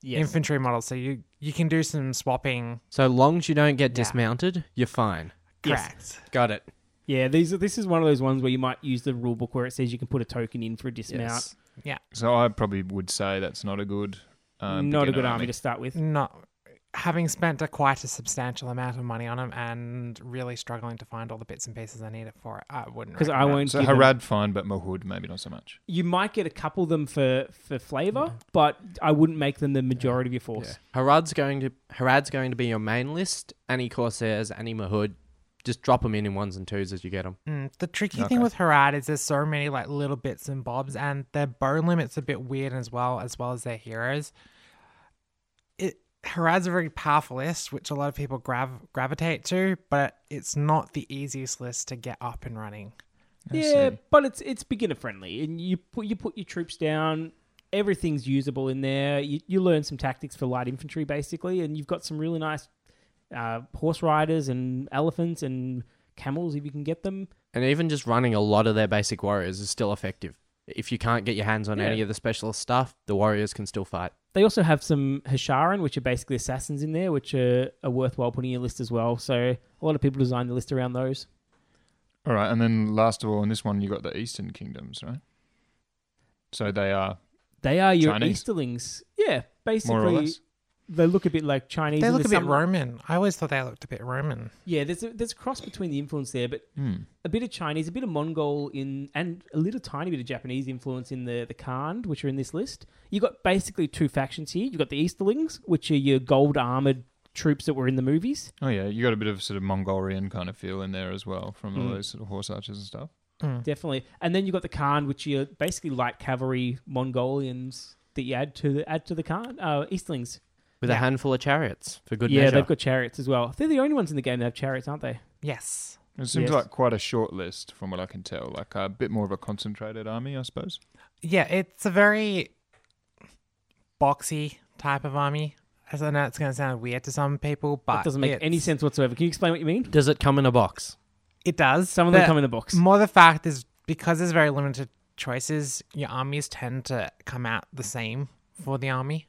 [SPEAKER 2] Yes.
[SPEAKER 4] infantry models. So you you can do some swapping.
[SPEAKER 3] So long as you don't get
[SPEAKER 4] Yeah.
[SPEAKER 3] dismounted, you're fine.
[SPEAKER 2] Yes.
[SPEAKER 4] Correct.
[SPEAKER 3] Got it.
[SPEAKER 2] Yeah, these are, this is one of those ones where you might use the rule book where it says you can put a token in for a dismount.
[SPEAKER 3] Yes.
[SPEAKER 5] So I probably would say that's not a good. Um,
[SPEAKER 2] Not a
[SPEAKER 5] beginner
[SPEAKER 2] good army to start with.
[SPEAKER 4] Not having spent a quite a substantial amount of money on them and really struggling to find all the bits and pieces I needed for it, I wouldn't.
[SPEAKER 2] Because I
[SPEAKER 4] recommend.
[SPEAKER 2] won't
[SPEAKER 5] So
[SPEAKER 2] give them-
[SPEAKER 5] Harad fine, but Mahud maybe not so much.
[SPEAKER 2] You might get a couple of them for, for flavor, but I wouldn't make them the majority of your force.
[SPEAKER 3] Yeah. Harad's going to Harad's going to be your main list. Any Corsairs, any Mahud, just drop them in in ones and twos as you get them.
[SPEAKER 4] Mm, the tricky
[SPEAKER 5] Okay.
[SPEAKER 4] thing with Harad is there's so many like little bits and bobs, and their bow limit's a bit weird as well, as well as their heroes. It Harad's a very powerful list, which a lot of people grav- gravitate to, but it's not the easiest list to get up and running.
[SPEAKER 2] Yeah, but it's it's beginner friendly, and you put you put your troops down. Everything's usable in there. You, you learn some tactics for light infantry, basically, and you've got some really nice uh, horse riders and elephants and camels if you can get them.
[SPEAKER 3] And even just running a lot of their basic warriors is still effective. If you can't get your hands on
[SPEAKER 2] Yeah.
[SPEAKER 3] any of the specialist stuff, the warriors can still fight.
[SPEAKER 2] They also have some Hasharin, which are basically assassins in there, which are, are worthwhile putting in your list as well. So a lot of people design the list around those.
[SPEAKER 5] All right, and then last of all, in this one, you got the Eastern Kingdoms, right? So they are
[SPEAKER 2] They are your
[SPEAKER 5] Chinese?
[SPEAKER 2] Easterlings. Yeah, basically.
[SPEAKER 5] More or less.
[SPEAKER 2] They look a bit like Chinese.
[SPEAKER 4] They look a bit
[SPEAKER 2] some-
[SPEAKER 4] Roman. I always thought they looked a bit Roman.
[SPEAKER 2] Yeah, there's a, there's a cross between the influence there, but
[SPEAKER 5] Hmm.
[SPEAKER 2] a bit of Chinese, a bit of Mongol in, and a little tiny bit of Japanese influence in the the Khand, which are in this list. You've got basically two factions here. You've got the Easterlings, which are your gold armored troops that were in the movies.
[SPEAKER 5] Oh yeah, you got a bit of sort of Mongolian kind of feel in there as well from all
[SPEAKER 2] Mm.
[SPEAKER 5] those sort of horse archers and stuff.
[SPEAKER 2] definitely. And then you have got the Khand, which are basically light cavalry Mongolians that you add to the add to the Khand uh, Eastlings.
[SPEAKER 3] With a handful of chariots for good
[SPEAKER 2] yeah,
[SPEAKER 3] measure.
[SPEAKER 2] they've got chariots as well. They're the only ones in the game that have chariots, aren't they?
[SPEAKER 4] Yes.
[SPEAKER 5] It seems
[SPEAKER 2] Yes.
[SPEAKER 5] like quite a short list from what I can tell. Like a bit more of a concentrated army, I suppose.
[SPEAKER 4] Yeah, it's a very boxy type of army. As I know it's going to sound weird to some people, but
[SPEAKER 2] that doesn't make any sense whatsoever. Can you explain what you mean?
[SPEAKER 3] Does it come in a box?
[SPEAKER 4] It does.
[SPEAKER 2] Some of them come in a box.
[SPEAKER 4] More the fact is because there's very limited choices, your armies tend to come out the same for the army,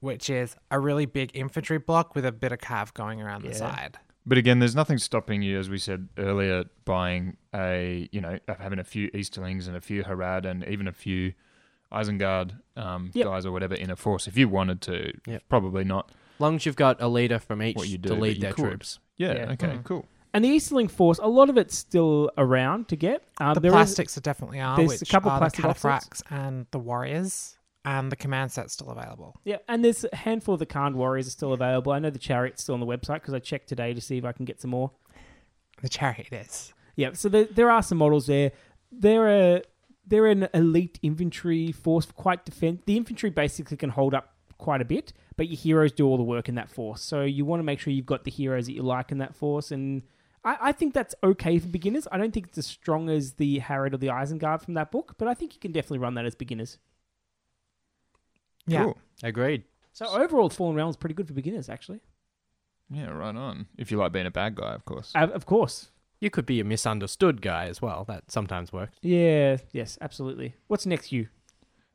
[SPEAKER 4] which is a really big infantry block with a bit of cav going around the side.
[SPEAKER 5] But again, there's nothing stopping you, as we said earlier, buying a you know having a few Easterlings and a few Harad and even a few Isengard um,
[SPEAKER 2] Yep.
[SPEAKER 5] guys or whatever in a force if you wanted to.
[SPEAKER 3] Yep.
[SPEAKER 5] Probably not.
[SPEAKER 3] As long as you've got a leader from each
[SPEAKER 5] What you do,
[SPEAKER 3] to lead their
[SPEAKER 5] could.
[SPEAKER 3] troops.
[SPEAKER 5] Yeah.
[SPEAKER 2] Yeah.
[SPEAKER 5] Okay.
[SPEAKER 4] Mm.
[SPEAKER 5] Cool.
[SPEAKER 2] And the Easterling force, a lot of it's still around to get. Um,
[SPEAKER 4] the
[SPEAKER 2] there is-
[SPEAKER 4] plastics are definitely are,
[SPEAKER 2] there's a
[SPEAKER 4] which
[SPEAKER 2] couple
[SPEAKER 4] are
[SPEAKER 2] plastic
[SPEAKER 4] the
[SPEAKER 2] offsets.
[SPEAKER 4] and the warriors, and the command set's still available.
[SPEAKER 2] yeah, and there's a handful of the Khand warriors are still available. I know the chariot's still on the website because I checked today to see if I can get some more.
[SPEAKER 4] The chariot is.
[SPEAKER 2] Yeah, so there, there are some models there. They're a they're an elite infantry force, quite defense. The infantry basically can hold up quite a bit, but your heroes do all the work in that force. So you want to make sure you've got the heroes that you like in that force, and I, I think that's okay for beginners. I don't think it's as strong as the Harad or the Isengard from that book, but I think you can definitely run that as beginners.
[SPEAKER 4] Yeah.
[SPEAKER 5] Cool.
[SPEAKER 3] Agreed.
[SPEAKER 2] So overall, Fallen Realms is pretty good for beginners, actually.
[SPEAKER 5] Yeah. Right on. If you like being a bad guy, of course.
[SPEAKER 2] Uh, of course.
[SPEAKER 3] You could be a misunderstood guy as well. That sometimes works.
[SPEAKER 2] Yeah. Yes. Absolutely. What's next, you?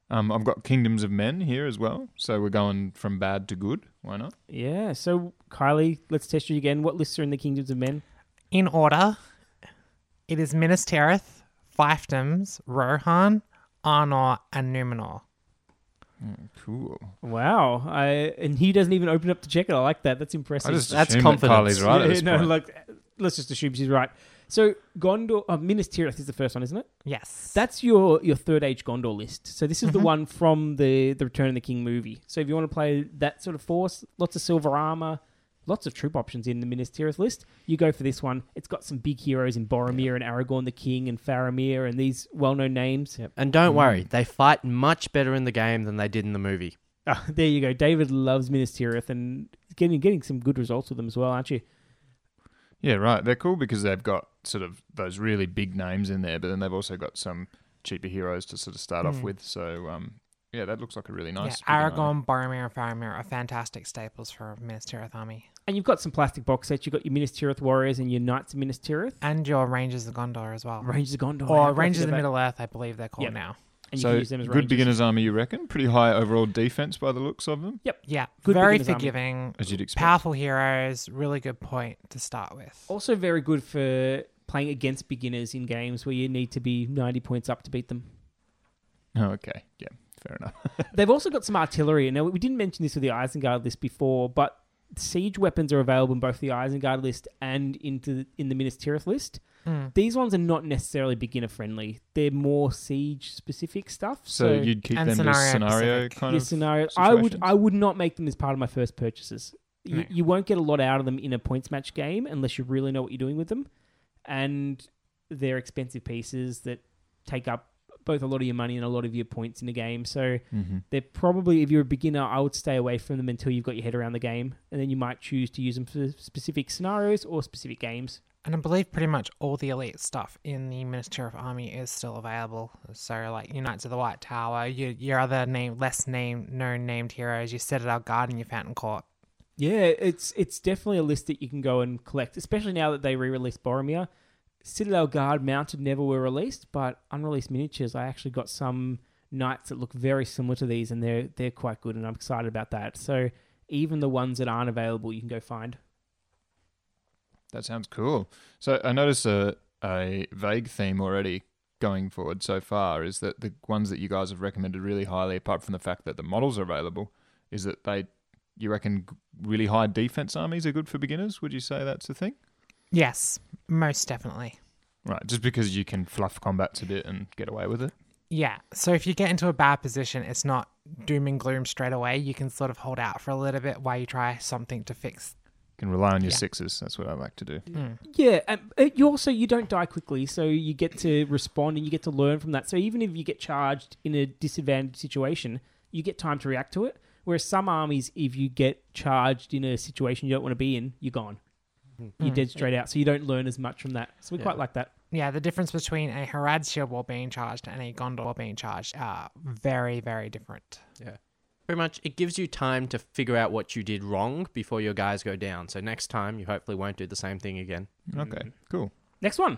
[SPEAKER 5] Um, I've got Kingdoms of Men here as well. So we're going from bad to good. Why not?
[SPEAKER 2] Yeah. So Kylie, let's test you again. What lists are in the Kingdoms of Men?
[SPEAKER 4] In order, it is Minas Tirith, Fiefdoms, Rohan, Arnor, and Numenor.
[SPEAKER 5] Cool.
[SPEAKER 2] Wow. I and he doesn't even open up to check it. I like that. That's impressive.
[SPEAKER 5] I just
[SPEAKER 3] That's
[SPEAKER 5] assume
[SPEAKER 3] confidence.
[SPEAKER 5] that Kylie's right
[SPEAKER 2] Yeah,
[SPEAKER 5] at this
[SPEAKER 2] no,
[SPEAKER 5] point.
[SPEAKER 2] like let's just assume she's right. So Gondor, uh, Minas Tirith is the first one, isn't it?
[SPEAKER 4] Yes.
[SPEAKER 2] That's your your third age Gondor list. So this is the
[SPEAKER 4] Mhm.
[SPEAKER 2] one from the the Return of the King movie. So if you want to play that sort of force, lots of silver armor, lots of troop options in the Minas Tirith list, you go for this one. It's got some big heroes in Boromir and Aragorn the King and Faramir and these well known names.
[SPEAKER 3] Yep. And don't worry, they fight much better in the game than they did in the movie.
[SPEAKER 2] Ah, there you go. David loves Minas Tirith and getting getting some good results with them as well, aren't you?
[SPEAKER 5] Yeah, right. They're cool because they've got sort of those really big names in there, but then they've also got some cheaper heroes to sort of start off
[SPEAKER 4] Mm.
[SPEAKER 5] with. So, um, yeah, that looks like a really nice.
[SPEAKER 4] yeah,
[SPEAKER 5] big army.
[SPEAKER 4] Aragorn, Boromir, and Faramir are fantastic staples for a Minas Tirith army.
[SPEAKER 2] And you've got some plastic box sets. You've got your Minas Tirith warriors and your Knights of Minas Tirith.
[SPEAKER 4] And your Rangers of Gondor as well.
[SPEAKER 2] Rangers of Gondor.
[SPEAKER 4] or
[SPEAKER 2] how could I
[SPEAKER 4] Rangers of
[SPEAKER 2] forget?
[SPEAKER 4] Middle Earth, I believe they're called
[SPEAKER 2] Yep.
[SPEAKER 4] now.
[SPEAKER 2] And you
[SPEAKER 5] So
[SPEAKER 2] can use them as
[SPEAKER 5] good
[SPEAKER 2] rangers.
[SPEAKER 5] beginners army, you reckon? Pretty high overall defense by the looks of them, Yep.
[SPEAKER 4] Yeah,
[SPEAKER 2] Good
[SPEAKER 4] very
[SPEAKER 2] beginner's army.
[SPEAKER 4] forgiving.
[SPEAKER 5] as you'd expect.
[SPEAKER 4] Powerful heroes, really good point to start with.
[SPEAKER 2] Also very good for playing against beginners in games where you need to be 90 points up to beat them.
[SPEAKER 5] Oh, okay, yeah, fair enough. [LAUGHS]
[SPEAKER 2] They've also got some artillery. And now, we didn't mention this with the Isengard list before, but siege weapons are available in both the Isengard list and into in the Minas Tirith list.
[SPEAKER 4] Mm.
[SPEAKER 2] These ones are not necessarily beginner friendly. They're more siege specific stuff.
[SPEAKER 5] So,
[SPEAKER 2] So,
[SPEAKER 5] you'd keep them to
[SPEAKER 4] scenario
[SPEAKER 5] scenario
[SPEAKER 4] specific.
[SPEAKER 5] kind
[SPEAKER 2] your
[SPEAKER 5] of.
[SPEAKER 2] scenario, I would? I would not make them as part of my first purchases. You,
[SPEAKER 4] No.
[SPEAKER 2] you won't get a lot out of them in a points match game unless you really know what you're doing with them, and they're expensive pieces that take up both a lot of your money and a lot of your points in the game. So
[SPEAKER 5] hmm
[SPEAKER 2] they're probably, if you're a beginner, I would stay away from them until you've got your head around the game, and then you might choose to use them for specific scenarios or specific games.
[SPEAKER 4] And I believe pretty much all the elite stuff in the Minas of army is still available. So, like your Knights of the White Tower, your, your other name, less named, known named heroes, your Citadel Guard, and your Fountain Court.
[SPEAKER 2] Yeah, it's it's definitely a list that you can go and collect, especially now that they re-released Boromir. Citadel Guard mounted never were released, but unreleased miniatures. I actually got some knights that look very similar to these, and they're they're quite good, and I'm excited about that. So even the ones that aren't available, you can go find.
[SPEAKER 5] That sounds cool. So I notice a a vague theme already going forward so far is that the ones that you guys have recommended really highly, apart from the fact that the models are available, is that they you reckon really high defense armies are good for beginners? Would you say that's the thing?
[SPEAKER 4] Yes, most definitely.
[SPEAKER 5] Right, just because you can fluff combats a bit and get away with it.
[SPEAKER 4] Yeah. So if you get into a bad position, it's not doom and gloom straight away. You can sort of hold out for a little bit while you try something to fix You
[SPEAKER 5] can rely on your
[SPEAKER 4] Yeah.
[SPEAKER 5] sixes. That's what I like to do.
[SPEAKER 4] Mm.
[SPEAKER 2] Yeah, and uh, you also you don't die quickly, so you get to respond and you get to learn from that. So even if you get charged in a disadvantaged situation, you get time to react to it. Whereas some armies, if you get charged in a situation you don't want to be in, you're gone. You're
[SPEAKER 4] Mm.
[SPEAKER 2] dead straight out. So you don't learn as much from that. So we
[SPEAKER 3] Yeah.
[SPEAKER 2] quite like that.
[SPEAKER 4] Yeah, the difference between a Harad shield wall being charged and a Gondor being charged are very, very different. Yeah.
[SPEAKER 3] Pretty much, it gives you time to figure out what you did wrong before your guys go down. So next time, you hopefully won't do the same thing again.
[SPEAKER 5] Okay, cool.
[SPEAKER 2] Next one,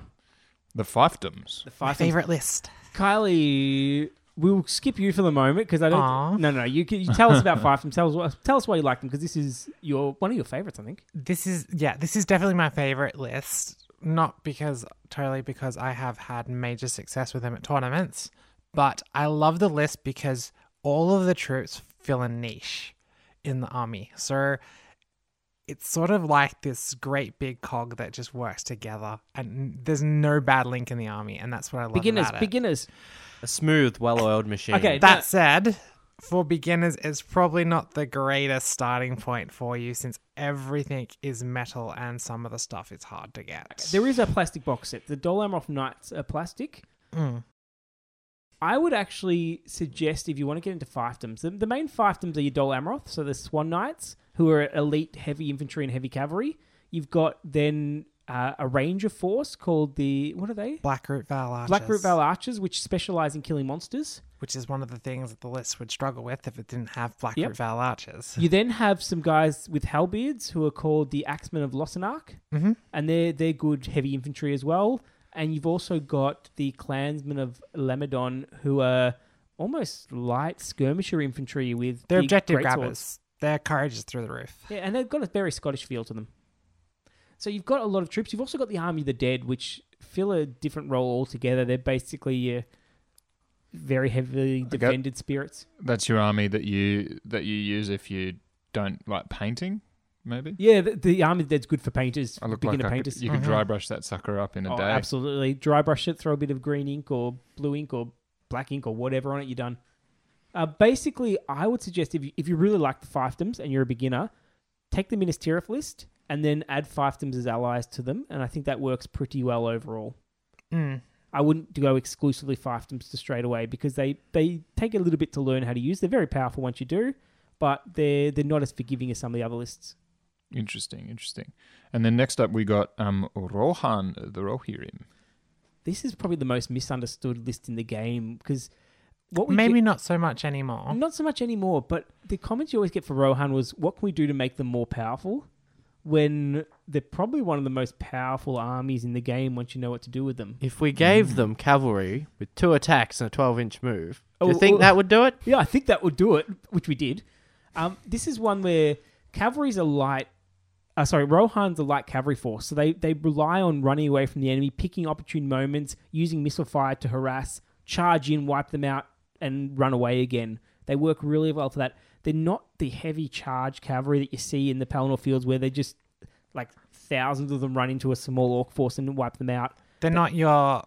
[SPEAKER 5] The fiefdoms.
[SPEAKER 2] the
[SPEAKER 4] My
[SPEAKER 2] five
[SPEAKER 4] favorite list.
[SPEAKER 2] Kylie, we'll skip you for the moment because I don't.
[SPEAKER 4] Aw.
[SPEAKER 2] No, no, you, can, you tell us about [LAUGHS] five. Tell us, tell us why you like them because this is your one of your favorites, I think.
[SPEAKER 4] This is yeah, this is definitely my favorite list. Not because totally because I have had major success with them at tournaments, but I love the list because all of the troops fill a niche in the army. So it's sort of like this great big cog that just works together, and there's no bad link in the army, and that's what I love.
[SPEAKER 2] Beginners,
[SPEAKER 4] about it.
[SPEAKER 2] Beginners.
[SPEAKER 3] A smooth, well-oiled machine.
[SPEAKER 2] Okay,
[SPEAKER 4] That
[SPEAKER 2] No.
[SPEAKER 4] said, for beginners, it's probably not the greatest starting point for you since everything is metal and some of the stuff is hard to get.
[SPEAKER 2] There is a plastic box set. The Dol Amroth Knights are plastic.
[SPEAKER 4] Mm.
[SPEAKER 2] I would actually suggest if you want to get into fiefdoms, the, the main fiefdoms are your Dol Amroth, so the Swan Knights, who are elite heavy infantry and heavy cavalry. You've got then uh, a ranger force called the what are they?
[SPEAKER 4] Blackroot Vale Archers.
[SPEAKER 2] Blackroot Vale Archers, which specialize in killing monsters.
[SPEAKER 4] Which is one of the things that the list would struggle with if it didn't have Blackroot
[SPEAKER 2] Yep.
[SPEAKER 4] Vale Archers.
[SPEAKER 2] You then have some guys with halberds who are called the Axemen of Lossarnach,
[SPEAKER 4] hmm
[SPEAKER 2] and they're they're good heavy infantry as well. And you've also got the clansmen of Lamedon, who are almost light skirmisher infantry with
[SPEAKER 4] They're
[SPEAKER 2] big
[SPEAKER 4] objective grabbers. Their courage is through the roof.
[SPEAKER 2] Yeah, and they've got a very Scottish feel to them. So you've got a lot of troops. You've also got the Army of the Dead, which fill a different role altogether. They're basically your very heavily defended spirits.
[SPEAKER 5] That's your army that you that you use if you don't like painting. Maybe
[SPEAKER 2] Yeah, the, the Army of the Dead's good for painters,
[SPEAKER 5] I look
[SPEAKER 2] beginner
[SPEAKER 5] like I could, you could
[SPEAKER 4] Mhm.
[SPEAKER 5] dry brush that sucker up in a
[SPEAKER 2] Oh,
[SPEAKER 5] day.
[SPEAKER 2] absolutely. Dry brush it, throw a bit of green ink or blue ink or black ink or whatever on it, you're done. Uh, basically, I would suggest if you, if you really like the fiefdoms and you're a beginner, take the Minas Tirith list and then add fiefdoms as allies to them, and I think that works pretty well overall.
[SPEAKER 4] Mm.
[SPEAKER 2] I wouldn't go exclusively fiefdoms to straight away because they, they take a little bit to learn how to use. They're very powerful once you do, but they're they're not as forgiving as some of the other lists.
[SPEAKER 5] Interesting, interesting. And then next up we got um Rohan the Rohirrim.
[SPEAKER 2] This is probably the most misunderstood list in the game because what we
[SPEAKER 4] Maybe
[SPEAKER 2] get-
[SPEAKER 4] not so much anymore.
[SPEAKER 2] Not so much anymore, but the comments you always get for Rohan was, "What can we do to make them more powerful?" When they're probably one of the most powerful armies in the game once you know what to do with them.
[SPEAKER 3] If we gave them cavalry with two attacks and a 12-inch move, do
[SPEAKER 2] Oh,
[SPEAKER 3] you think
[SPEAKER 2] oh.
[SPEAKER 3] that would do it?
[SPEAKER 2] Yeah, I think that would do it, which we did. Um, this is one where cavalry's a light. Uh, sorry, Rohan's a light cavalry force, so they they rely on running away from the enemy, picking opportune moments, using missile fire to harass, charge in, wipe them out, and run away again. They work really well for that. They're not the heavy charge cavalry that you see in the Pelennor fields, where they just like thousands of them run into a small orc force and wipe them out.
[SPEAKER 4] They're not your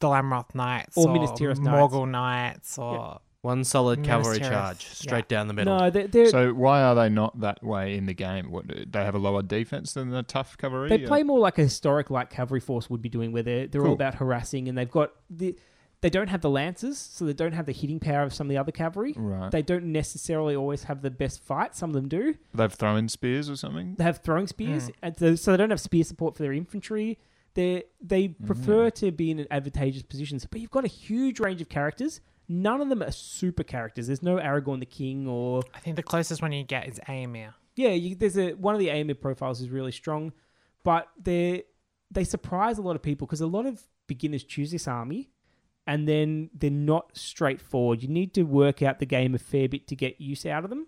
[SPEAKER 4] Dol Amroth Knights
[SPEAKER 2] Or
[SPEAKER 4] or,
[SPEAKER 2] Minas Tirith Knights.
[SPEAKER 4] Morgul Knights or
[SPEAKER 3] One solid
[SPEAKER 4] Minas
[SPEAKER 3] cavalry
[SPEAKER 4] Tirith,
[SPEAKER 3] charge
[SPEAKER 4] yeah.
[SPEAKER 3] straight down the middle.
[SPEAKER 2] No, they're, they're
[SPEAKER 5] So why are they not that way in the game? What they have a lower defense than the tough cavalry?
[SPEAKER 2] They
[SPEAKER 5] Uh,
[SPEAKER 2] play more like a historic light cavalry force would be doing, where they're they're all about harassing, and they've got the they don't have the lances, so they don't have the hitting power of some of the other cavalry.
[SPEAKER 5] right.
[SPEAKER 2] They don't necessarily always have the best fight. Some of them do.
[SPEAKER 5] They've thrown spears or something.
[SPEAKER 2] They have throwing spears,
[SPEAKER 4] Mm.
[SPEAKER 2] and so, so they don't have spear support for their infantry. They they prefer
[SPEAKER 5] Mm.
[SPEAKER 2] to be in an advantageous positions, but you've got a huge range of characters. None of them are super characters. There's no Aragorn the King or
[SPEAKER 4] I think the closest one you get is Eomer.
[SPEAKER 2] yeah, you, there's a one of the Eomer profiles is really strong, but they they surprise a lot of people because a lot of beginners choose this army, and then they're not straightforward. You need to work out the game a fair bit to get use out of them.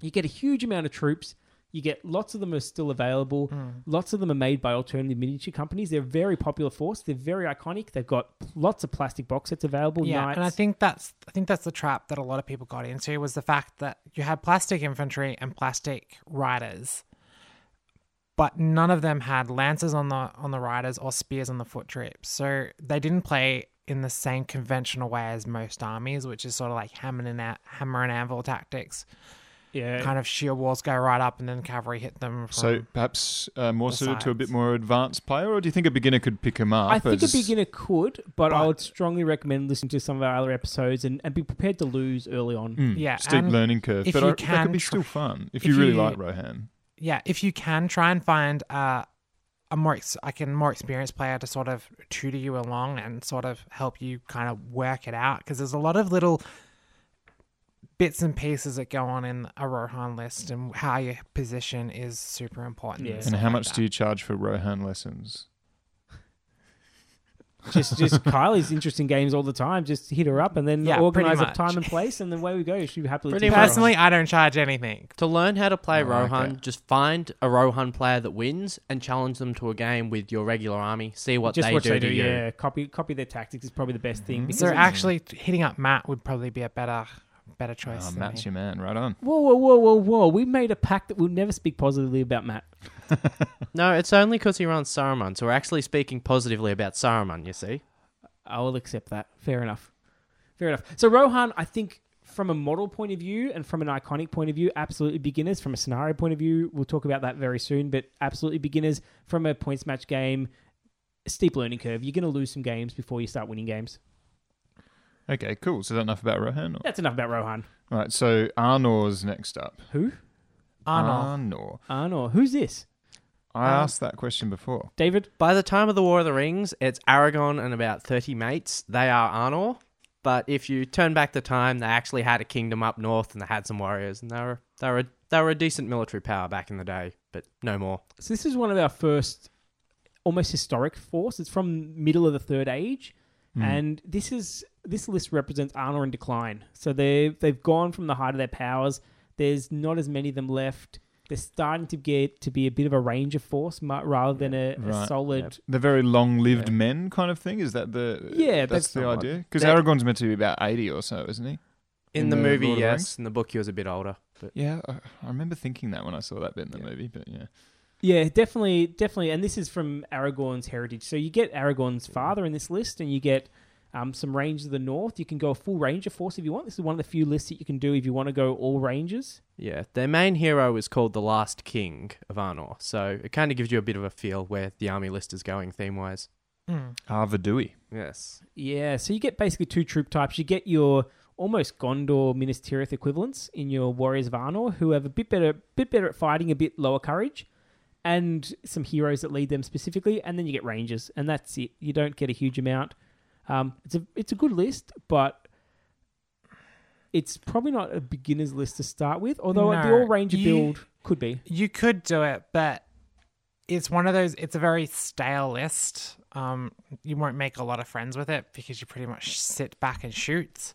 [SPEAKER 2] You get a huge amount of troops. You get lots of them are still available. Hmm. Lots of them are made by alternative miniature companies. They're a very popular force. They're very iconic. They've got lots of plastic box sets available.
[SPEAKER 4] Yeah,
[SPEAKER 2] Knights.
[SPEAKER 4] and I think that's I think that's the trap that a lot of people got into was the fact that you had plastic infantry and plastic riders, but none of them had lances on the on the riders or spears on the foot troops. So they didn't play in the same conventional way as most armies, which is sort of like hammer and a- hammer and anvil tactics.
[SPEAKER 2] Yeah.
[SPEAKER 4] kind of sheer walls go right up and then cavalry hit them. From,
[SPEAKER 5] So perhaps uh, more
[SPEAKER 4] the
[SPEAKER 5] suited to a bit more advanced player, or do you think a beginner could pick him up?
[SPEAKER 2] I think
[SPEAKER 5] as-
[SPEAKER 2] a beginner could, but, I would strongly recommend listening to some of our other episodes and, and be prepared to lose early on.
[SPEAKER 5] Mm,
[SPEAKER 4] Yeah,
[SPEAKER 5] steep
[SPEAKER 4] and
[SPEAKER 5] learning curve,
[SPEAKER 4] if
[SPEAKER 5] but
[SPEAKER 4] you
[SPEAKER 5] I, that
[SPEAKER 4] can
[SPEAKER 5] could be
[SPEAKER 4] tr-
[SPEAKER 5] still fun if,
[SPEAKER 4] if
[SPEAKER 5] you really
[SPEAKER 4] you-
[SPEAKER 5] like Rohan.
[SPEAKER 4] yeah, if you can try and find uh, a more ex- like a more experienced player to sort of tutor you along and sort of help you kind of work it out because there's a lot of little bits and pieces that go on in a Rohan list and how your position is super important.
[SPEAKER 2] Yeah.
[SPEAKER 4] and
[SPEAKER 5] And how
[SPEAKER 4] like
[SPEAKER 5] much
[SPEAKER 4] that.
[SPEAKER 5] do you charge for Rohan lessons?
[SPEAKER 2] Just just [LAUGHS] Kylie's interesting games all the time. Just hit her up and then
[SPEAKER 4] Yeah,
[SPEAKER 2] organize
[SPEAKER 4] pretty
[SPEAKER 2] a time and [LAUGHS] place, and then away we go. She happily
[SPEAKER 3] Pretty
[SPEAKER 2] teach
[SPEAKER 3] much.
[SPEAKER 2] us.
[SPEAKER 4] Personally, I don't charge anything.
[SPEAKER 3] To learn how to play
[SPEAKER 5] Oh,
[SPEAKER 3] Rohan,
[SPEAKER 5] okay.
[SPEAKER 3] just find a Rohan player that wins and challenge them to a game with your regular army. See what
[SPEAKER 2] just
[SPEAKER 3] they
[SPEAKER 2] what
[SPEAKER 3] do
[SPEAKER 2] they
[SPEAKER 3] to
[SPEAKER 2] do.
[SPEAKER 3] you.
[SPEAKER 2] Yeah, copy copy their tactics is probably the best thing.
[SPEAKER 5] Mhm.
[SPEAKER 2] because
[SPEAKER 4] So
[SPEAKER 2] it's-
[SPEAKER 4] actually, [LAUGHS] hitting up Matt would probably be a better, better choice.
[SPEAKER 5] Oh,
[SPEAKER 4] than
[SPEAKER 5] Matt's
[SPEAKER 4] me.
[SPEAKER 5] your man, right on.
[SPEAKER 2] whoa, whoa, whoa, whoa, whoa! We made a pact that we'll never speak positively about Matt. [LAUGHS]
[SPEAKER 3] No, it's only because he runs Saruman, so we're actually speaking positively about Saruman, you see.
[SPEAKER 2] I will accept that. Fair enough. Fair enough. So Rohan, I think from a model point of view and from an iconic point of view, absolutely beginners. From a scenario point of view, we'll talk about that very soon, but absolutely beginners. From a points match game, steep learning curve. You're going to lose some games before you start winning games.
[SPEAKER 5] Okay, cool. So is that enough about Rohan? Or?
[SPEAKER 2] That's enough about Rohan.
[SPEAKER 5] Right, so Arnor's next up.
[SPEAKER 2] Who?
[SPEAKER 4] Arnold.
[SPEAKER 5] Arnor.
[SPEAKER 2] Arnor. Who's this?
[SPEAKER 5] I
[SPEAKER 3] Um,
[SPEAKER 5] asked that question before.
[SPEAKER 2] David?
[SPEAKER 3] By the time of the War of the Rings, it's Aragorn and about 30 mates. They are Arnor. But if you turn back the time, they actually had a kingdom up north and they had some warriors, and they were they were they were a decent military power back in the day, but no more.
[SPEAKER 2] So this is one of our first almost historic force. It's from middle of the third age.
[SPEAKER 5] Hmm.
[SPEAKER 2] And this is this list represents Arnor in decline. So they they've gone from the height of their powers. There's not as many of them left. They're starting to get to be a bit of a ranger force rather than a, a
[SPEAKER 5] Right.
[SPEAKER 2] solid.
[SPEAKER 5] The very long-lived
[SPEAKER 3] Yeah.
[SPEAKER 5] men kind of thing. Is that the
[SPEAKER 2] Yeah,
[SPEAKER 5] That's,
[SPEAKER 2] that's
[SPEAKER 5] the
[SPEAKER 2] somewhat.
[SPEAKER 5] idea. Because
[SPEAKER 3] That-
[SPEAKER 5] Aragorn's meant to be about eighty or so, isn't he?
[SPEAKER 3] In,
[SPEAKER 5] In
[SPEAKER 3] the,
[SPEAKER 5] the
[SPEAKER 3] movie,
[SPEAKER 5] Lord of the
[SPEAKER 3] yes. In the book, he was a bit older. But
[SPEAKER 5] Yeah, I, I remember thinking that when I saw that bit in the
[SPEAKER 3] Yeah.
[SPEAKER 5] movie. But yeah,
[SPEAKER 2] Yeah, definitely, definitely. And this is from Aragorn's heritage. So you get Aragorn's father in this list, and you get um, some rangers of the north. You can go a full ranger force if you want. This is one of the few lists that you can do if you want to go all rangers.
[SPEAKER 3] yeah, their main hero is called the Last King of Arnor, so it kind of gives you a bit of a feel where the army list is going theme wise.
[SPEAKER 4] Mm.
[SPEAKER 5] Arvedui.
[SPEAKER 3] Yes.
[SPEAKER 2] Yeah, so you get basically two troop types. You get your almost Gondor Minas Tirith equivalents in your Warriors of Arnor, who have a bit better, bit better at fighting, a bit lower courage, and some heroes that lead them specifically. And then you get Rangers, and that's it. You don't get a huge amount. Um, it's a it's a good list, but it's probably not a beginner's list to start with. Although the All Ranger
[SPEAKER 4] you-
[SPEAKER 2] build could be.
[SPEAKER 4] You could do it, but it's one of those. It's a very stale list. Um, you won't make a lot of friends with it because you pretty much sit back and shoot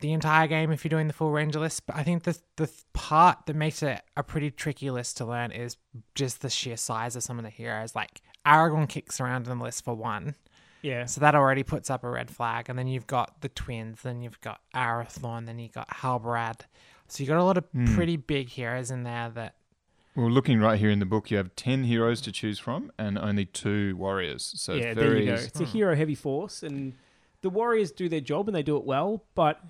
[SPEAKER 4] the entire game if you're doing the full ranger list. But I think the the part that makes it a pretty tricky list to learn is just the sheer size of some of the heroes. Like Aragorn kicks around in the list for one,
[SPEAKER 2] Yeah.
[SPEAKER 4] so that already puts up a red flag. And then you've got the twins, then you've got Arathorn, then you've got Halbarad. So you've got a lot of
[SPEAKER 5] Hmm.
[SPEAKER 4] pretty big heroes in there that
[SPEAKER 5] Well, looking right here in the book, you have ten heroes to choose from and only two warriors. So
[SPEAKER 2] yeah, there you go. It's a hero heavy force, and the Warriors do their job and they do it well. But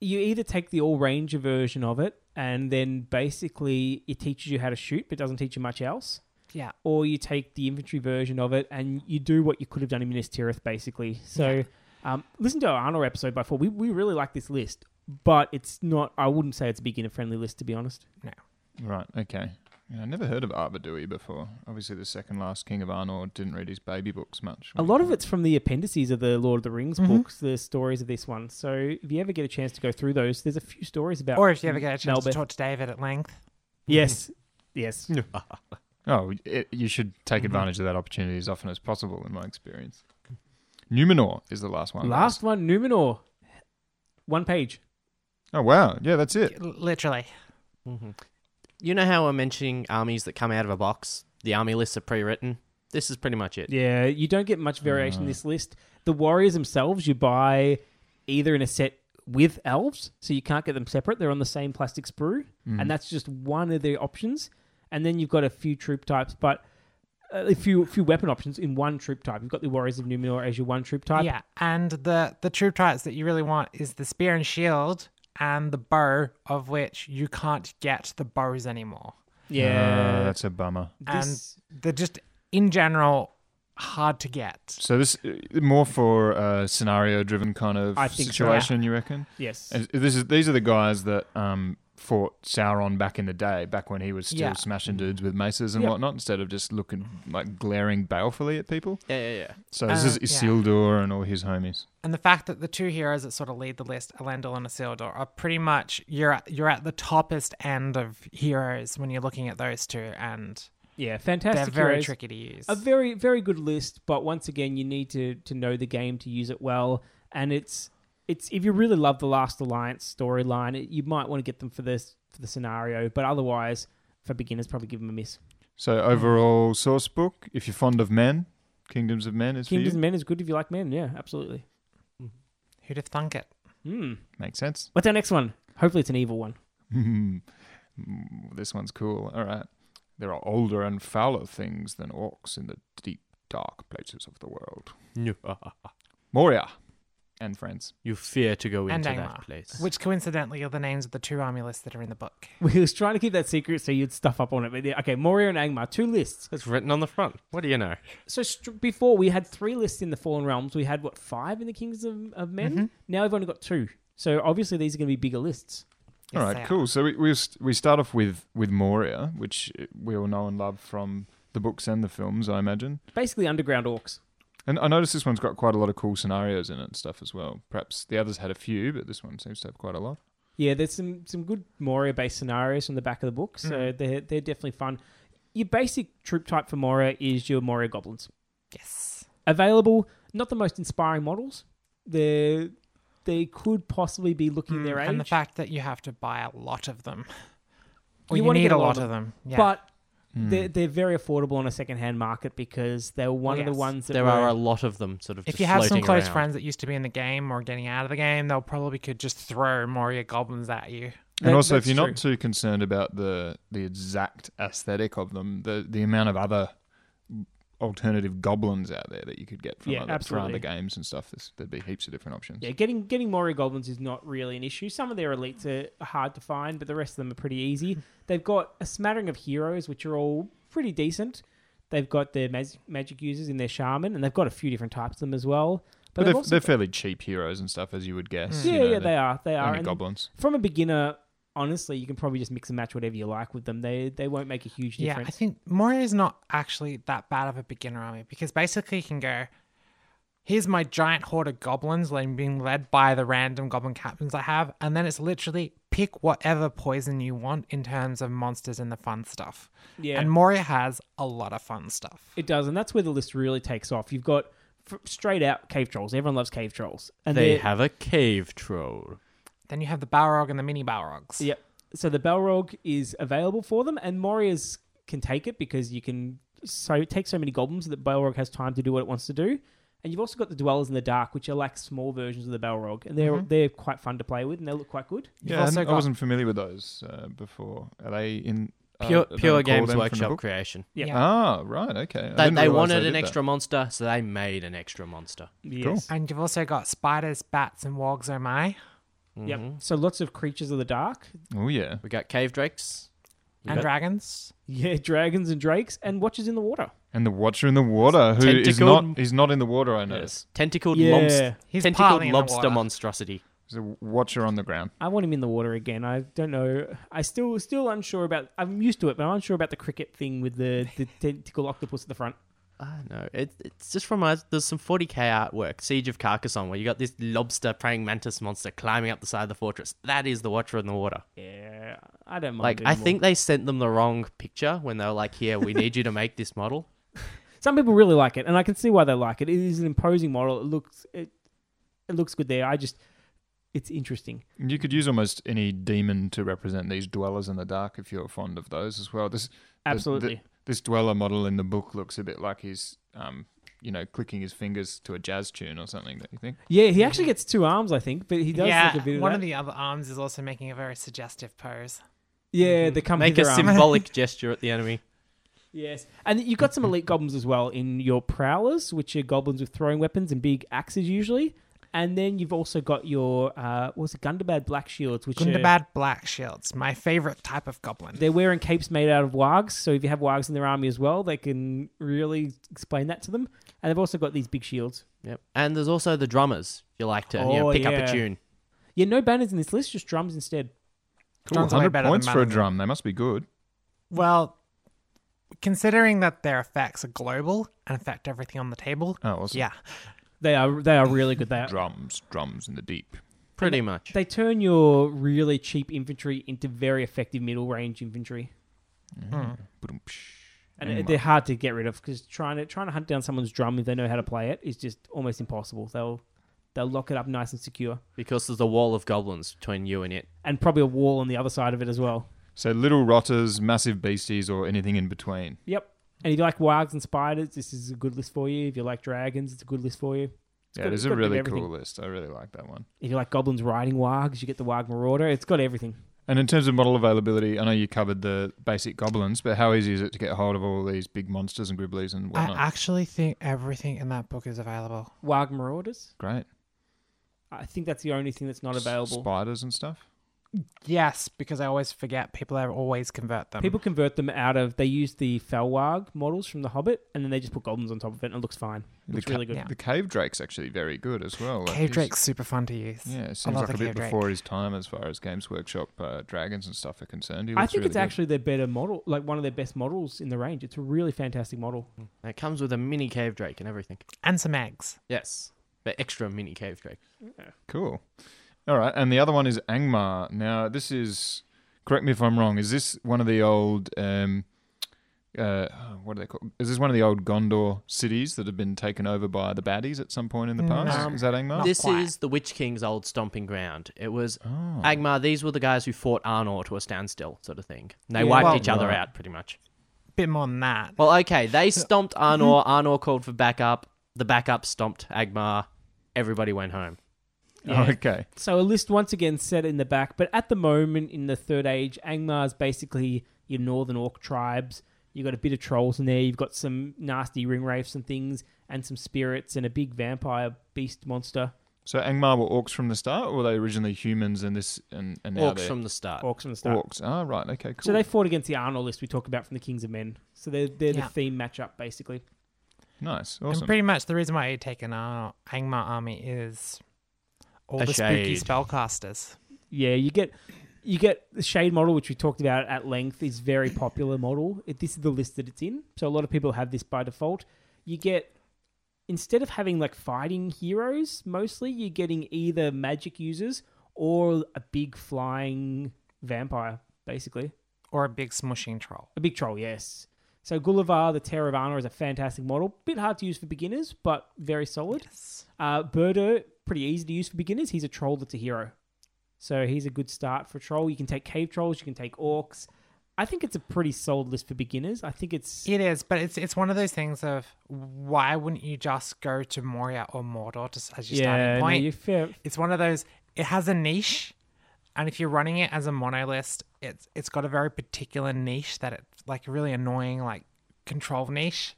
[SPEAKER 2] you either take the all ranger version of it, and then basically it teaches you how to shoot, but doesn't teach you much else,
[SPEAKER 4] yeah.
[SPEAKER 2] or you take the infantry version of it and you do what you could have done in Minas Tirith, basically. So, um, listen to our Arnor episode by four. We we really like this list, but it's not. I wouldn't say it's a beginner friendly list, to be honest. No.
[SPEAKER 5] Right. Okay. Yeah, I never heard of Arvedui before. Obviously, the second last king of Arnor didn't read his baby books much.
[SPEAKER 2] A lot of it's from the appendices of the Lord of the Rings
[SPEAKER 4] Mhm.
[SPEAKER 2] books, the stories of this one. So if you ever get a chance to go through those, there's a few stories about.
[SPEAKER 4] Or if you ever get a chance
[SPEAKER 2] Melbeth.
[SPEAKER 4] to talk to David at length.
[SPEAKER 2] Yes, yes. [LAUGHS]
[SPEAKER 5] Oh, it, you should take
[SPEAKER 2] Mm-hmm.
[SPEAKER 5] advantage of that opportunity as often as possible, in my experience. Numenor is the last one.
[SPEAKER 2] Last one, Numenor. One page.
[SPEAKER 5] Oh wow, yeah, that's it.
[SPEAKER 4] L- Literally.
[SPEAKER 3] hmm You know how we're mentioning armies that come out of a box? The army lists are pre-written. This is pretty much it.
[SPEAKER 2] Yeah, you don't get much variation in
[SPEAKER 5] Uh.
[SPEAKER 2] this list. The warriors themselves, you buy either in a set with elves, so you can't get them separate. They're on the same plastic sprue,
[SPEAKER 5] Mm.
[SPEAKER 2] and that's just one of the options. And then you've got a few troop types, but uh, a few few weapon options in one troop type. You've got the warriors of Numenor as your one troop type.
[SPEAKER 4] Yeah. And the, the troop types that you really want is the spear and shield and the bow, of which you can't get the bows anymore.
[SPEAKER 2] Yeah,
[SPEAKER 5] Uh, that's a bummer.
[SPEAKER 2] this,
[SPEAKER 4] And they're just, in general, hard to get.
[SPEAKER 5] So this uh, more for a scenario-driven kind of
[SPEAKER 2] I think so.
[SPEAKER 5] situation, you reckon?
[SPEAKER 2] yes.
[SPEAKER 5] And this is these are the guys that um, fought Sauron back in the day, back when he was still
[SPEAKER 4] Yeah.
[SPEAKER 5] smashing dudes with maces and
[SPEAKER 2] Yep.
[SPEAKER 5] whatnot, instead of just looking like glaring balefully at people.
[SPEAKER 3] Yeah, yeah, yeah.
[SPEAKER 5] So this
[SPEAKER 4] Uh,
[SPEAKER 5] is
[SPEAKER 4] yeah.
[SPEAKER 5] Isildur and all his homies.
[SPEAKER 4] And the fact that the two heroes that sort of lead the list, Elendil and Isildur, are pretty much you're at, you're at the toppest end of heroes when you're looking at those two, and
[SPEAKER 2] yeah, fantastic.
[SPEAKER 4] they're very
[SPEAKER 2] heroes.
[SPEAKER 4] tricky to use.
[SPEAKER 2] A very, very good list, but once again, you need to to know the game to use it well. And it's it's if you really love the Last Alliance storyline, you might want to get them for this for the scenario. But otherwise, for beginners, probably give them a miss.
[SPEAKER 5] So overall source book, if you're fond of men, Kingdoms of Men is
[SPEAKER 2] Kingdoms
[SPEAKER 5] for
[SPEAKER 2] of. Men is good if you like men. Yeah, absolutely.
[SPEAKER 4] Who'd have thunk it?
[SPEAKER 2] Hmm.
[SPEAKER 5] Makes sense.
[SPEAKER 2] What's our next one? Hopefully, it's an evil one. [LAUGHS]
[SPEAKER 5] this one's cool. All right. There are older and fouler things than orcs in the deep, dark places of the world. Moria and friends.
[SPEAKER 3] you fear to go
[SPEAKER 4] And
[SPEAKER 3] into
[SPEAKER 4] Angmar.
[SPEAKER 3] that place.
[SPEAKER 4] Which coincidentally are the names of the two army lists that are in the book. [LAUGHS]
[SPEAKER 2] We was trying to keep that secret so you'd stuff up on it. But yeah, okay, Moria and Angmar, two lists.
[SPEAKER 3] It's written on the front. What do you know?
[SPEAKER 2] So st- before we had three lists in the Fallen Realms. We had what five in the Kings of, of Men.
[SPEAKER 4] Mhm.
[SPEAKER 2] Now we've only got two. So obviously these are going to be bigger lists.
[SPEAKER 4] Yes,
[SPEAKER 5] all
[SPEAKER 4] they
[SPEAKER 5] right,
[SPEAKER 4] are.
[SPEAKER 5] cool. So we we, st- we start off with with Moria, which we all know and love from the books and the films, I imagine.
[SPEAKER 2] Basically, underground orcs.
[SPEAKER 5] And I noticed this one's got quite a lot of cool scenarios in it and stuff as well. Perhaps the others had a few, but this one seems to have quite a lot.
[SPEAKER 2] Yeah, there's some some good Moria based scenarios from the back of the book, so
[SPEAKER 4] Mhm.
[SPEAKER 2] they're they're definitely fun. Your basic troop type for Moria is your Moria goblins.
[SPEAKER 4] Yes.
[SPEAKER 2] Available, not the most inspiring models. They they could possibly be looking
[SPEAKER 4] Mm,
[SPEAKER 2] their age,
[SPEAKER 4] and the fact that you have to buy a lot of them. Or
[SPEAKER 2] You
[SPEAKER 4] you,
[SPEAKER 2] wanna
[SPEAKER 4] need
[SPEAKER 2] get
[SPEAKER 4] a lot of them. Yeah.
[SPEAKER 2] but
[SPEAKER 5] Hmm.
[SPEAKER 2] they're they're very affordable on a second hand market because they were one of the ones that
[SPEAKER 3] There
[SPEAKER 2] were,
[SPEAKER 3] are a lot of them sort of
[SPEAKER 4] if
[SPEAKER 3] just
[SPEAKER 4] you have some
[SPEAKER 3] floating
[SPEAKER 4] close
[SPEAKER 3] around.
[SPEAKER 4] friends that used to be in the game or getting out of the game, they'll probably could just throw Moria goblins at you.
[SPEAKER 5] And
[SPEAKER 2] That-
[SPEAKER 5] also, if
[SPEAKER 2] that's
[SPEAKER 5] you're
[SPEAKER 2] true.
[SPEAKER 5] not too concerned about the the exact aesthetic of them, the the amount of other alternative goblins out there that you could get from
[SPEAKER 2] Yeah,
[SPEAKER 5] other, from other games and stuff, there's, there'd be heaps of different options.
[SPEAKER 2] Yeah, getting getting Moria goblins is not really an issue. Some of their elites are hard to find, but the rest of them are pretty easy. [LAUGHS] They've got a smattering of heroes, which are all pretty decent. They've got their mag- magic users in their shaman, and they've got a few different types of them as well.
[SPEAKER 5] But
[SPEAKER 2] they've
[SPEAKER 5] they're, they're fairly cheap heroes and stuff, as you would guess.
[SPEAKER 4] Mm.
[SPEAKER 2] yeah,
[SPEAKER 5] you know,
[SPEAKER 2] yeah,
[SPEAKER 5] they're
[SPEAKER 2] they are.
[SPEAKER 5] Only goblins.
[SPEAKER 2] from a beginner, honestly, you can probably just mix and match whatever you like with them. They they won't make a huge difference.
[SPEAKER 4] Yeah,
[SPEAKER 2] difference.
[SPEAKER 4] I think Moria is not actually that bad of a beginner army because basically you can go, here's my giant horde of goblins being led by the random goblin captains I have, and then it's literally pick whatever poison you want in terms of monsters and the fun stuff.
[SPEAKER 2] yeah,
[SPEAKER 4] And Moria has a lot of fun stuff.
[SPEAKER 2] it does, and that's where the list really takes off. You've got straight out cave trolls. Everyone loves cave trolls, and
[SPEAKER 3] They have a cave troll.
[SPEAKER 4] Then you have the Balrog and the mini Balrogs.
[SPEAKER 2] Yep. So the Balrog is available for them, and Moria's can take it because you can so take so many goblins that Balrog has time to do what it wants to do. And you've also got the Dwellers in the Dark, which are like small versions of the Balrog, and they're
[SPEAKER 4] Mhm.
[SPEAKER 2] they're quite fun to play with, and they look quite good.
[SPEAKER 5] Yeah, I I
[SPEAKER 4] got-
[SPEAKER 5] wasn't familiar with those uh, before. Are they in uh,
[SPEAKER 3] Pure,
[SPEAKER 5] I
[SPEAKER 3] pure Games
[SPEAKER 5] them from
[SPEAKER 3] Workshop creation.
[SPEAKER 2] Yeah.
[SPEAKER 4] Yeah.
[SPEAKER 5] Ah, right, okay.
[SPEAKER 3] They, they wanted
[SPEAKER 5] did
[SPEAKER 3] an
[SPEAKER 5] that.
[SPEAKER 3] extra monster, so they made an extra monster.
[SPEAKER 2] Yes.
[SPEAKER 4] And you've also got spiders, bats, and wargs oh my.
[SPEAKER 2] Yep.
[SPEAKER 3] Mhm.
[SPEAKER 2] So lots of creatures of the dark.
[SPEAKER 5] Oh yeah,
[SPEAKER 3] We got cave drakes. We
[SPEAKER 4] And
[SPEAKER 3] got
[SPEAKER 4] dragons.
[SPEAKER 2] Yeah, dragons and drakes, and watchers in the water.
[SPEAKER 5] and the Watcher in the water, who is
[SPEAKER 3] Tentacled-
[SPEAKER 5] not he's not in the water. I noticed.
[SPEAKER 3] yes. tentacled,
[SPEAKER 2] Yeah.
[SPEAKER 3] lobster,
[SPEAKER 4] He's
[SPEAKER 3] tentacled
[SPEAKER 4] partly in the
[SPEAKER 3] lobster monstrosity.
[SPEAKER 5] He's a Watcher on the ground.
[SPEAKER 2] I want him in the water again. I don't know. I still still unsure about. I'm used to it, but I'm unsure about the cricket thing with the the [LAUGHS] tentacle octopus at the front.
[SPEAKER 3] I don't know. It, it's just reminds. Uh, there's some 40k artwork, Siege of Carcassonne, where you got this lobster praying mantis monster climbing up the side of the fortress. That is the Watcher in the water.
[SPEAKER 2] Yeah, I don't mind.
[SPEAKER 3] Like,
[SPEAKER 2] it
[SPEAKER 3] I
[SPEAKER 2] anymore.
[SPEAKER 3] think they sent them the wrong picture when they were like, "Here, we need you to make this model." [LAUGHS]
[SPEAKER 2] Some people really like it, and I can see why they like it. It is an imposing model. It looks it, it looks good there. I just it's interesting.
[SPEAKER 5] You could use almost any demon to represent these dwellers in the dark if you're fond of those as well. This the-
[SPEAKER 2] Absolutely.
[SPEAKER 5] This dweller model in the book looks a bit like he's um you know clicking his fingers to a jazz tune or something. Don't you think?
[SPEAKER 2] yeah, he actually gets two arms, I think, but he does
[SPEAKER 4] yeah,
[SPEAKER 2] look a bit of
[SPEAKER 4] one
[SPEAKER 2] that.
[SPEAKER 4] of the other arms is also making a very suggestive pose.
[SPEAKER 2] yeah, they come
[SPEAKER 3] Make a
[SPEAKER 2] arm.
[SPEAKER 3] symbolic [LAUGHS] gesture at the enemy.
[SPEAKER 2] Yes, and you've got some elite goblins as well in your prowlers, which are goblins with throwing weapons and big axes usually. And then you've also got your uh, what was it Gundabad Black Shields, which are,
[SPEAKER 4] Gundabad Black Shields, my favorite type of goblin.
[SPEAKER 2] they're wearing capes made out of wargs. So if you have wargs in their army as well, they can really explain that to them. And they've also got these big shields.
[SPEAKER 3] Yep. And there's also the drummers. If you like to you know,
[SPEAKER 2] Oh,
[SPEAKER 3] pick up a tune.
[SPEAKER 2] Yeah, no banners in this list, just drums instead.
[SPEAKER 5] Cool.
[SPEAKER 4] Drums
[SPEAKER 5] 100
[SPEAKER 4] better than
[SPEAKER 5] points for a drum. They must be good.
[SPEAKER 4] Well, considering that their effects are global and affect everything on the table,
[SPEAKER 5] Oh, awesome.
[SPEAKER 4] yeah,
[SPEAKER 2] They are they are really good. They are,
[SPEAKER 5] Drums, drums in the deep.
[SPEAKER 3] Pretty much.
[SPEAKER 2] they turn your really cheap infantry into very effective middle range infantry. Mm-hmm. Hmm.
[SPEAKER 5] Ba-dum-psh.
[SPEAKER 2] And
[SPEAKER 5] Angmar.
[SPEAKER 2] they're hard to get rid of because trying to trying to hunt down someone's drum if they know how to play it is just almost impossible. They'll they'll lock it up nice and secure,
[SPEAKER 3] Because there's a wall of goblins between you and it.
[SPEAKER 2] and probably a wall on the other side of it as well.
[SPEAKER 5] So little rotters, massive beasties, or anything in between.
[SPEAKER 2] Yep. And if you like wargs and spiders, this is a good list for you. If you like dragons, it's a good list for you.
[SPEAKER 5] yeah,
[SPEAKER 2] got- it's
[SPEAKER 5] a
[SPEAKER 2] got a bit of
[SPEAKER 5] really cool list. I really like that one.
[SPEAKER 2] If you like goblins riding wargs, you get the warg marauder. It's got everything.
[SPEAKER 5] And in terms of model availability, I know you covered the basic goblins, but how easy is it to get hold of all these big monsters and gribblies and whatnot?
[SPEAKER 4] I actually think everything in that book is available.
[SPEAKER 2] Warg marauders.
[SPEAKER 5] Great.
[SPEAKER 2] I think that's the only thing that's not
[SPEAKER 5] S-
[SPEAKER 2] available.
[SPEAKER 5] Spiders and stuff.
[SPEAKER 4] Yes, because I always forget people are always convert them.
[SPEAKER 2] People convert them out of. They use the Fell Warg models from The Hobbit, and then they just put goblins on top of it, and it looks fine. It looks
[SPEAKER 5] the, ca-
[SPEAKER 2] really good.
[SPEAKER 4] yeah.
[SPEAKER 5] the cave drake's actually very good as well. Like,
[SPEAKER 4] Cave
[SPEAKER 5] he's-
[SPEAKER 4] Drake's super fun to use.
[SPEAKER 5] Yeah, it seems like a bit
[SPEAKER 4] Drake.
[SPEAKER 5] before his time as far as Games Workshop uh, dragons and stuff are concerned.
[SPEAKER 2] I think
[SPEAKER 5] really
[SPEAKER 2] it's
[SPEAKER 5] good.
[SPEAKER 2] actually their better model, like one of their best models in the range. It's a really fantastic model.
[SPEAKER 3] And it comes with a mini cave drake and everything.
[SPEAKER 4] And some eggs.
[SPEAKER 3] Yes. The extra mini cave drake. Yeah.
[SPEAKER 5] Cool. All right, and the other one is Angmar. Now, this is correct me if I'm wrong. Is this one of the old um, uh, what are they called? Is this one of the old Gondor cities that have been taken over by the baddies at some point in the past?
[SPEAKER 4] No.
[SPEAKER 5] is that Angmar?
[SPEAKER 3] This
[SPEAKER 4] quite.
[SPEAKER 3] is the Witch King's old stomping ground. It was
[SPEAKER 5] oh.
[SPEAKER 3] Angmar. These were the guys who fought Arnor to a standstill, sort of thing. And they
[SPEAKER 2] Yeah.
[SPEAKER 3] wiped
[SPEAKER 4] Well-
[SPEAKER 3] each other
[SPEAKER 5] Right.
[SPEAKER 3] out, pretty much.
[SPEAKER 4] Bit more than that.
[SPEAKER 3] Well, okay, they stomped [LAUGHS] Arnor. Arnor called for backup. The backup stomped Angmar. Everybody went home.
[SPEAKER 2] Yeah.
[SPEAKER 5] Okay.
[SPEAKER 2] So a list once again set in the back, but at the moment in the Third Age, Angmar's basically your northern orc tribes. You've got a bit of trolls in there. You've got some nasty ring wraiths and things, and some spirits and a big vampire beast monster.
[SPEAKER 5] So Angmar were orcs from the start, or were they originally humans and this and, and now
[SPEAKER 3] Orcs
[SPEAKER 5] they're
[SPEAKER 3] from the start.
[SPEAKER 2] Orcs from the start.
[SPEAKER 5] orcs? Ah, right. Okay, cool.
[SPEAKER 2] So they fought against the Arnor list we talked about from the Kings of Men. So they're, they're
[SPEAKER 4] Yeah.
[SPEAKER 2] the theme matchup, basically.
[SPEAKER 5] nice,
[SPEAKER 4] And
[SPEAKER 5] awesome.
[SPEAKER 4] pretty much the reason why you take an Angmar army is all
[SPEAKER 3] A
[SPEAKER 4] the spooky spellcasters.
[SPEAKER 2] Yeah, you get you get the shade model, which we talked about at length, is very popular model. It, this is the list that it's in, so a lot of people have this by default. You get instead of having like fighting heroes, mostly you're getting either magic users or a big flying vampire, basically
[SPEAKER 4] Or a big smushing troll.
[SPEAKER 2] a big troll. Yes. So Gulavhar, the Terror of Arnor, is a fantastic model. Bit hard to use for beginners, but very solid. Uh, Buhrdur, pretty easy to use for beginners. He's a troll that's a hero. So he's a good start for troll. You can take cave trolls, you can take orcs. I think it's a pretty solid list for beginners. I think it's
[SPEAKER 4] It is, but it's it's one of those things of why wouldn't you just go to Moria or Mordor to, as your
[SPEAKER 2] yeah,
[SPEAKER 4] starting
[SPEAKER 2] no,
[SPEAKER 4] point?
[SPEAKER 2] you're
[SPEAKER 4] it's one of those. It has a niche, and if you're running it as a mono list, it's it's got a very particular niche that it's like really annoying, like control niche.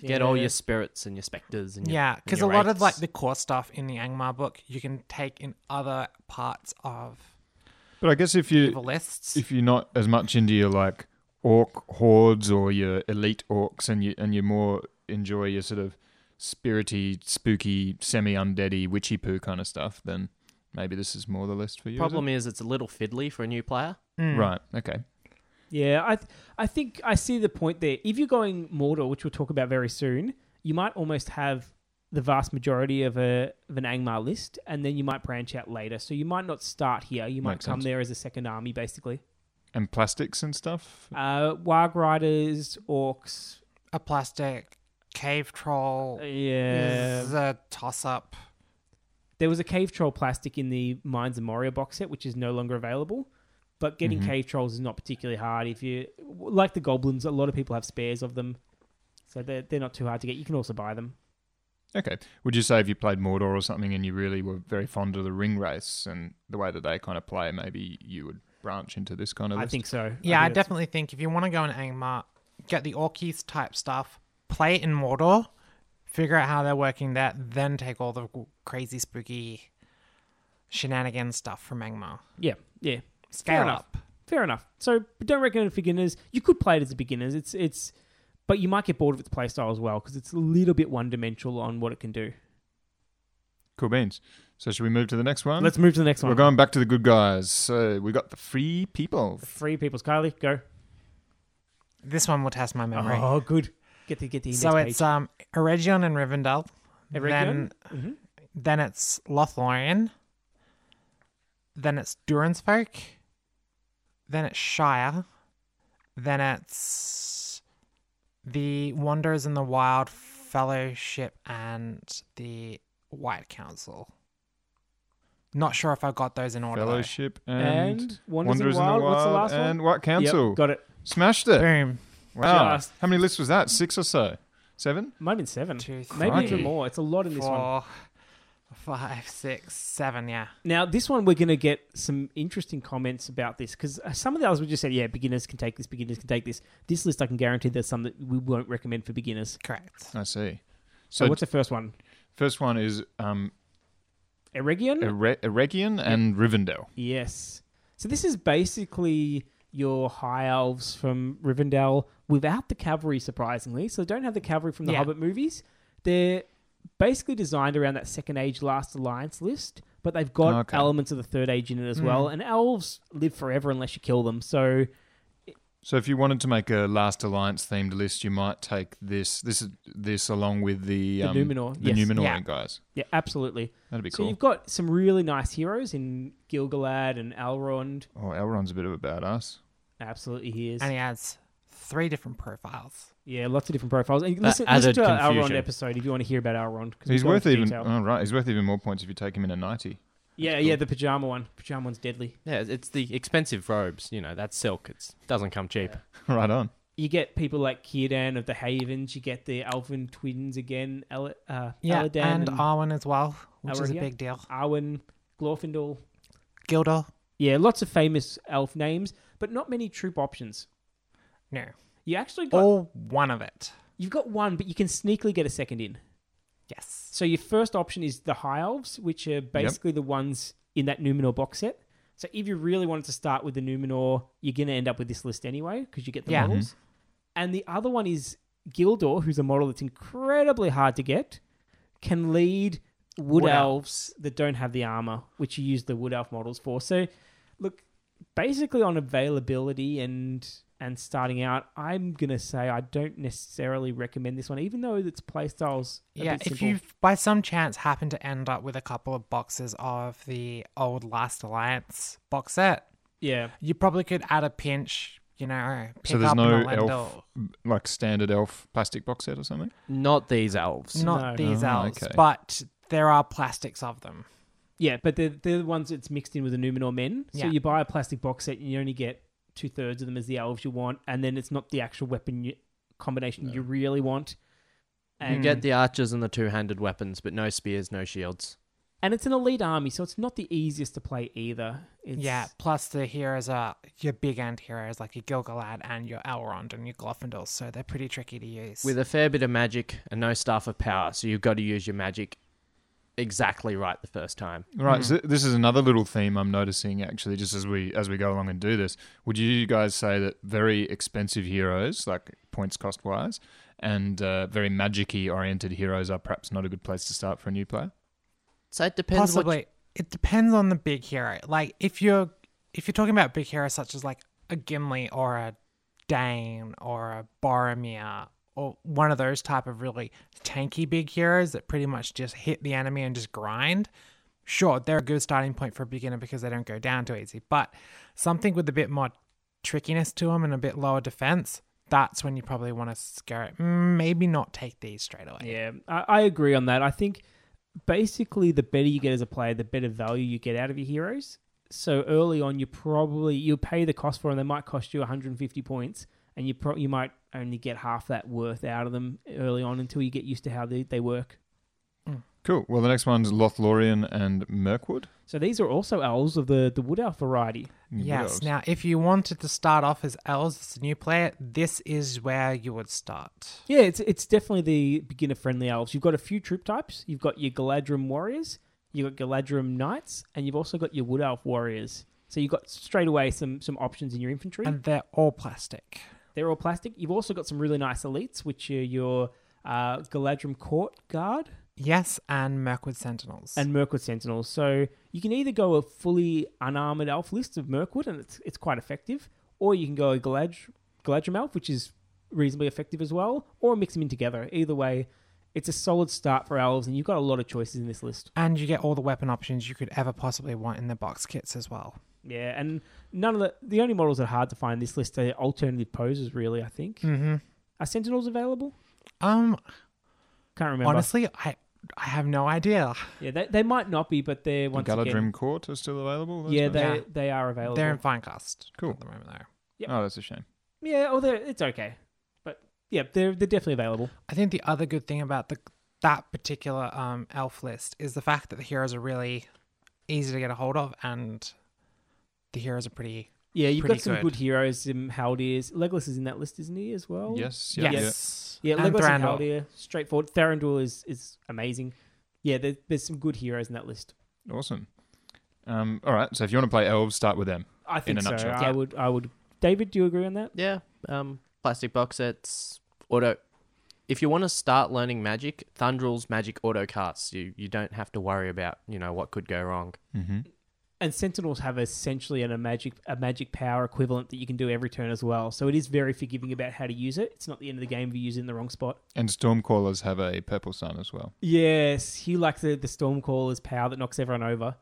[SPEAKER 3] To get all your spirits and your specters and your,
[SPEAKER 4] Yeah, because a lot of like the core stuff in the Angmar book, you can take in other parts of
[SPEAKER 5] but I guess if you
[SPEAKER 4] evil lists.
[SPEAKER 5] if you're not as much into your like orc hordes or your elite orcs and you and you more enjoy your sort of spirity, spooky, semi undeady, witchy poo kind of stuff, then maybe this is more the list for you.
[SPEAKER 3] problem is it's a little fiddly for a new player.
[SPEAKER 4] Mm.
[SPEAKER 5] right? Okay.
[SPEAKER 2] Yeah, I th- I think I see the point there. If you're going Mordor, which we'll talk about very soon, you might almost have the vast majority of a of an Angmar list, and then you might branch out later. So you might not start here. You might
[SPEAKER 5] Makes
[SPEAKER 2] come
[SPEAKER 5] sense.
[SPEAKER 2] there as a second army, basically.
[SPEAKER 5] And plastics and stuff.
[SPEAKER 2] Uh, Warg Riders, Orcs.
[SPEAKER 4] A plastic cave troll
[SPEAKER 2] Yeah,
[SPEAKER 4] is a toss up.
[SPEAKER 2] there was a cave troll plastic in the Mines of Moria box set, which is no longer available. But getting
[SPEAKER 5] Mhm.
[SPEAKER 2] cave trolls is not particularly hard. If you like the goblins, a lot of people have spares of them, so they're they're not too hard to get. You can also buy them.
[SPEAKER 5] Okay. Would you say if you played Mordor or something and you really were very fond of the ringwraiths and the way that they kind of play, maybe you would branch into this kind of
[SPEAKER 2] I
[SPEAKER 5] list?
[SPEAKER 2] think so.
[SPEAKER 4] Yeah, I,
[SPEAKER 2] think that's-
[SPEAKER 4] definitely think if you want to go in Angmar, get the Orkies type stuff, play it in Mordor, figure out how they're working that, then take all the crazy spooky shenanigans stuff from Angmar.
[SPEAKER 2] Yeah, yeah.
[SPEAKER 4] Scale
[SPEAKER 2] enough.
[SPEAKER 4] up.
[SPEAKER 2] Fair enough. So don't recommend it for beginners. You could play it as a beginners. It's it's, but you might get bored of its playstyle as well because it's a little bit one dimensional on what it can do.
[SPEAKER 5] Cool beans. So should we move to the next one?
[SPEAKER 2] Let's move to the next one.
[SPEAKER 5] We're going back to the good guys. So we got the free people.
[SPEAKER 2] Free people's Kylie, go.
[SPEAKER 4] This one will test my memory.
[SPEAKER 2] Oh, good. Get the get the index
[SPEAKER 4] so
[SPEAKER 2] page.
[SPEAKER 4] it's um Eregion and Rivendell.
[SPEAKER 2] Eregion?
[SPEAKER 4] Then,
[SPEAKER 2] Mhm.
[SPEAKER 4] then it's Lothlorien. Then it's Durin's Folk. Then it's Shire. Then it's the Wanderers in the Wild Fellowship and the White Council. Not sure if I got those in order. though.
[SPEAKER 5] Fellowship and,
[SPEAKER 2] and Wonders,
[SPEAKER 5] Wanderers
[SPEAKER 2] in the Wild. What's the last
[SPEAKER 5] and
[SPEAKER 2] one?
[SPEAKER 5] White Council.
[SPEAKER 2] Yep, got it.
[SPEAKER 5] Smashed it.
[SPEAKER 4] Boom.
[SPEAKER 5] Wow.
[SPEAKER 2] Just-
[SPEAKER 5] How many lists was that? Six or so? Seven?
[SPEAKER 2] Might have been seven.
[SPEAKER 4] Two,
[SPEAKER 2] Maybe
[SPEAKER 5] Crikey.
[SPEAKER 2] even more. It's a lot in this one.
[SPEAKER 4] Four, five, six, seven. Yeah.
[SPEAKER 2] Now, this one we're going to get some interesting comments about this because some of the others we just said, yeah, beginners can take this, beginners can take this. This list, I can guarantee there's some that we won't recommend for beginners.
[SPEAKER 4] Correct.
[SPEAKER 5] I see.
[SPEAKER 2] So,
[SPEAKER 5] So,
[SPEAKER 2] what's the first one?
[SPEAKER 5] first one is um,
[SPEAKER 2] Eregion?
[SPEAKER 5] Ere- Eregion and Rivendell.
[SPEAKER 2] yes. So this is basically your high elves from Rivendell without the cavalry, surprisingly. So they don't have the cavalry from the
[SPEAKER 4] Yeah.
[SPEAKER 2] Hobbit movies. They're basically designed around that Second Age Last Alliance list, but they've got
[SPEAKER 5] Okay.
[SPEAKER 2] elements of the Third Age in it as well.
[SPEAKER 4] Mm.
[SPEAKER 2] And elves live forever unless you kill them. So
[SPEAKER 5] So if you wanted to make a Last Alliance themed list, you might take this this this along with the
[SPEAKER 2] The
[SPEAKER 5] um,
[SPEAKER 2] Numenor,
[SPEAKER 5] the
[SPEAKER 2] yes.
[SPEAKER 5] Numenor
[SPEAKER 4] Yeah.
[SPEAKER 5] guys.
[SPEAKER 2] yeah, absolutely.
[SPEAKER 5] That'd be
[SPEAKER 2] So
[SPEAKER 5] cool.
[SPEAKER 2] So you've got some really nice heroes in Gilgalad and Elrond.
[SPEAKER 5] Oh, Elrond's a bit of a badass.
[SPEAKER 2] Absolutely, he is.
[SPEAKER 4] And he has three different profiles.
[SPEAKER 2] Yeah, lots of different profiles. And
[SPEAKER 3] That
[SPEAKER 2] listen, listen
[SPEAKER 3] added
[SPEAKER 2] to our Elrond
[SPEAKER 3] confusion.
[SPEAKER 2] episode if you want to hear about Elrond. 'cause
[SPEAKER 5] He's
[SPEAKER 2] we go
[SPEAKER 5] worth
[SPEAKER 2] into
[SPEAKER 5] even
[SPEAKER 2] detail.
[SPEAKER 5] oh, right. He's worth even more points if you take him in a ninety.
[SPEAKER 2] yeah, yeah, the pajama one. Pajama one's deadly.
[SPEAKER 3] Yeah, it's the expensive robes. You know, that's silk. It doesn't come cheap. [LAUGHS]
[SPEAKER 5] right on.
[SPEAKER 2] You get people like Círdan of the Havens. You get the Elven twins again. El- uh,
[SPEAKER 4] Yeah,
[SPEAKER 2] Elladan
[SPEAKER 4] and
[SPEAKER 2] and
[SPEAKER 4] Arwen as well, which is a
[SPEAKER 2] Elrohir.
[SPEAKER 4] big deal.
[SPEAKER 2] Arwen, Glorfindel.
[SPEAKER 4] Gildor,
[SPEAKER 2] Yeah, lots of famous elf names, but not many troop options.
[SPEAKER 4] no,
[SPEAKER 2] You actually got
[SPEAKER 4] all one of it.
[SPEAKER 2] you've got one, but you can sneakily get a second in.
[SPEAKER 4] Yes.
[SPEAKER 2] So your first option is the High Elves, which are basically the ones in that Numenor box set. So if you really wanted to start with the Numenor, you're going to end up with this list anyway because you get the
[SPEAKER 4] Yeah.
[SPEAKER 2] models. Mm-hmm. And the other one is Gildor, who's a model that's incredibly hard to get, can lead Wood,
[SPEAKER 4] Wood
[SPEAKER 2] Elves that don't have the armor, which you use the Wood Elf models for. So look, basically on availability and and starting out, I'm gonna say I don't necessarily recommend this one, even though its playstyles. a
[SPEAKER 4] Yeah,
[SPEAKER 2] bit
[SPEAKER 4] if you by some chance happen to end up with a couple of boxes of the old Last Alliance box set,
[SPEAKER 2] yeah,
[SPEAKER 4] you probably could add a pinch, you know, pick
[SPEAKER 5] So there's
[SPEAKER 4] up
[SPEAKER 5] no elf like standard elf plastic box set or something.
[SPEAKER 3] Not these elves.
[SPEAKER 4] Not
[SPEAKER 2] No.
[SPEAKER 4] these
[SPEAKER 5] Oh,
[SPEAKER 4] elves,
[SPEAKER 5] okay.
[SPEAKER 4] but there are plastics of them.
[SPEAKER 2] yeah, but they're, they're the ones that's mixed in with the Numenor men. So
[SPEAKER 4] Yeah.
[SPEAKER 2] you buy a plastic box set and you only get two thirds of them as the elves you want, and then it's not the actual weapon you, combination you really want.
[SPEAKER 3] You
[SPEAKER 2] And,
[SPEAKER 3] get the archers and the two-handed weapons, but no spears, no shields.
[SPEAKER 2] and it's an elite army, so it's not the easiest to play either. It's,
[SPEAKER 4] Yeah, plus the heroes are your big end heroes like your Gilgalad and your Elrond and your Glorfindel, so they're pretty tricky to use.
[SPEAKER 3] With a fair bit of magic and no staff of power, so you've got to use your magic exactly right the first time.
[SPEAKER 5] Right. So this is another little theme I'm noticing actually, just as we as we go along and do this. Would you guys say that very expensive heroes, like points cost wise, and uh, very magic-y oriented heroes are perhaps not a good place to start for a new player?
[SPEAKER 3] So it depends what
[SPEAKER 4] Possibly, it depends on the big hero. Like if you're if you're talking about big heroes such as like a Gimli or a Dain or a Boromir or one of those type of really tanky big heroes that pretty much just hit the enemy and just grind. Sure, they're a good starting point for a beginner because they don't go down too easy. But something with a bit more trickiness to them and a bit lower defense, that's when you probably want to scare it. Maybe not take these straight away.
[SPEAKER 2] Yeah, I, agree on that. I think basically the better you get as a player, the better value you get out of your heroes. So early on, you probably you'll pay the cost for them. They might cost you 150 points, and you pro- you might only get half that worth out of them early on until you get used to how they, they work.
[SPEAKER 5] Cool. Well, the next one's Lothlorien and Mirkwood.
[SPEAKER 2] So these are also elves of the, the wood elf variety.
[SPEAKER 5] Mm,
[SPEAKER 4] Yes. Now, if you wanted to start off as elves as a new player, this is where you would start.
[SPEAKER 2] Yeah, it's it's definitely the beginner friendly elves. You've got a few troop types. You've got your Galadrim warriors, you've got Galadrim knights, and you've also got your wood elf warriors. So you've got straight away some some options in your infantry.
[SPEAKER 4] And they're all plastic.
[SPEAKER 2] They're all plastic. You've also got some really nice elites, which are your uh, Galadrim court guard
[SPEAKER 4] Yes, and Mirkwood Sentinels.
[SPEAKER 2] and Mirkwood sentinels. So you can either go a fully unarmored elf list of Mirkwood, and it's it's quite effective, or you can go a Galad- Galadrim elf, which is reasonably effective as well, or mix them in together. Either way, it's a solid start for elves, and you've got a lot of choices in this list.
[SPEAKER 4] and you get all the weapon options you could ever possibly want in the box kits as well.
[SPEAKER 2] Yeah, and none of the the only models that are hard to find in this list are alternative poses. Really, I think
[SPEAKER 4] Mm-hmm.
[SPEAKER 2] are sentinels available?
[SPEAKER 4] Um,
[SPEAKER 2] Can't remember.
[SPEAKER 4] honestly, I I have no idea.
[SPEAKER 2] yeah, they, they might not be, but they're
[SPEAKER 5] The
[SPEAKER 2] once
[SPEAKER 5] Galadrim
[SPEAKER 2] again.
[SPEAKER 5] Court are still available. those
[SPEAKER 2] Yeah,
[SPEAKER 5] guys?
[SPEAKER 2] they
[SPEAKER 4] Yeah.
[SPEAKER 2] they are available.
[SPEAKER 4] They're in fine cast.
[SPEAKER 5] Cool.
[SPEAKER 4] At the moment, though.
[SPEAKER 2] Yep.
[SPEAKER 5] Oh, that's a shame.
[SPEAKER 2] Yeah, oh, they're, it's okay, but yeah, they're they're definitely available.
[SPEAKER 4] I think the other good thing about the that particular um, elf list is the fact that the heroes are really easy to get a hold of, and the heroes are pretty.
[SPEAKER 2] Yeah, you've
[SPEAKER 4] Pretty
[SPEAKER 2] got some good.
[SPEAKER 4] good.
[SPEAKER 2] heroes. Um, Haldirs, Legolas is in that list, isn't he as well?
[SPEAKER 5] Yes. Yeah.
[SPEAKER 4] yes.
[SPEAKER 2] Yeah,
[SPEAKER 4] And
[SPEAKER 2] Legolas and Haldir, straightforward. Thranduil is is amazing. Yeah, there, there's some good heroes in that list.
[SPEAKER 5] Awesome. Um, all right. So if you want to play elves, start with them.
[SPEAKER 2] I think
[SPEAKER 5] a
[SPEAKER 2] so.
[SPEAKER 5] nutshell.
[SPEAKER 2] I
[SPEAKER 4] Yeah.
[SPEAKER 2] would. I would. David, do you agree on that?
[SPEAKER 3] Yeah, um, plastic box sets, auto. If you want to start learning magic, Thranduil's magic auto casts. You you don't have to worry about you know what could go wrong.
[SPEAKER 5] Mm-hmm.
[SPEAKER 2] And Sentinels have essentially an, a magic a magic power equivalent that you can do every turn as well. So it is very forgiving about how to use it. It's not the end of the game if you use it in the wrong spot.
[SPEAKER 5] And Stormcallers have a purple sun as well.
[SPEAKER 2] Yes, he likes the the Stormcaller's power that knocks everyone over.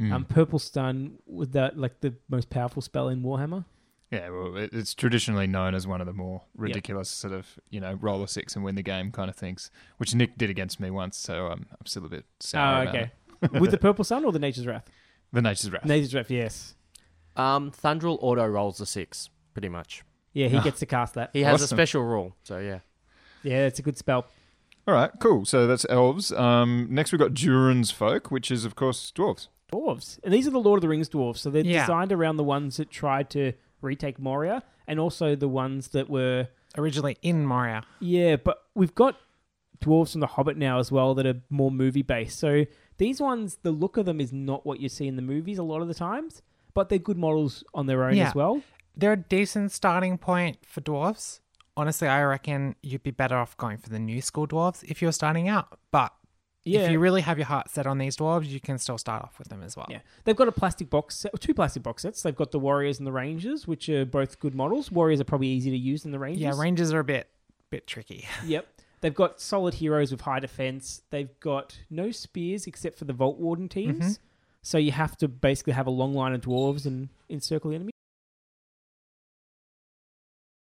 [SPEAKER 5] Mm.
[SPEAKER 2] Um, Purple Sun with that like the most powerful spell in Warhammer.
[SPEAKER 5] yeah, well, it, it's traditionally known as one of the more ridiculous sort of you know roll a six and win the game kind of things, which Nick did against me once. So um, I'm still a bit sour.
[SPEAKER 2] Oh, okay.
[SPEAKER 5] it.
[SPEAKER 2] with the [LAUGHS] Purple Sun or the Nature's Wrath?
[SPEAKER 5] The Nature's Wrath.
[SPEAKER 2] Nature's Wrath, yes.
[SPEAKER 3] Um, Thranduil auto rolls a six, pretty much.
[SPEAKER 2] Yeah, he
[SPEAKER 5] Ah.
[SPEAKER 2] gets to cast that.
[SPEAKER 3] He has a
[SPEAKER 5] Awesome.
[SPEAKER 3] special rule, so yeah.
[SPEAKER 2] Yeah, it's a good spell.
[SPEAKER 5] All right, cool. So that's elves. Um, next we've got Durin's folk, which is of course dwarves.
[SPEAKER 2] Dwarves. And these are the Lord of the Rings dwarves. So they're
[SPEAKER 4] Yeah.
[SPEAKER 2] designed around the ones that tried to retake Moria and also the ones that were.
[SPEAKER 4] Originally in Moria.
[SPEAKER 2] Yeah, but we've got dwarves from The Hobbit now as well that are more movie based. So these ones, the look of them is not what you see in the movies a lot of the times, but they're good models on their own
[SPEAKER 4] Yeah.
[SPEAKER 2] as well.
[SPEAKER 4] They're a decent starting point for dwarves. Honestly, I reckon you'd be better off going for the new school dwarves if you're starting out. But
[SPEAKER 2] Yeah.
[SPEAKER 4] if you really have your heart set on these dwarves, you can still start off with them as well.
[SPEAKER 2] Yeah, they've got a plastic box set, two plastic box sets. They've got the Warriors and the Rangers, which are both good models. Warriors are probably easy to use than the Rangers.
[SPEAKER 4] Yeah, rangers are a bit bit tricky. [LAUGHS]
[SPEAKER 2] Yep. They've got solid heroes with high defense. They've got no spears except for the Vault Warden teams.
[SPEAKER 4] Mhm.
[SPEAKER 2] So you have to basically have a long line of dwarves and encircle the enemy.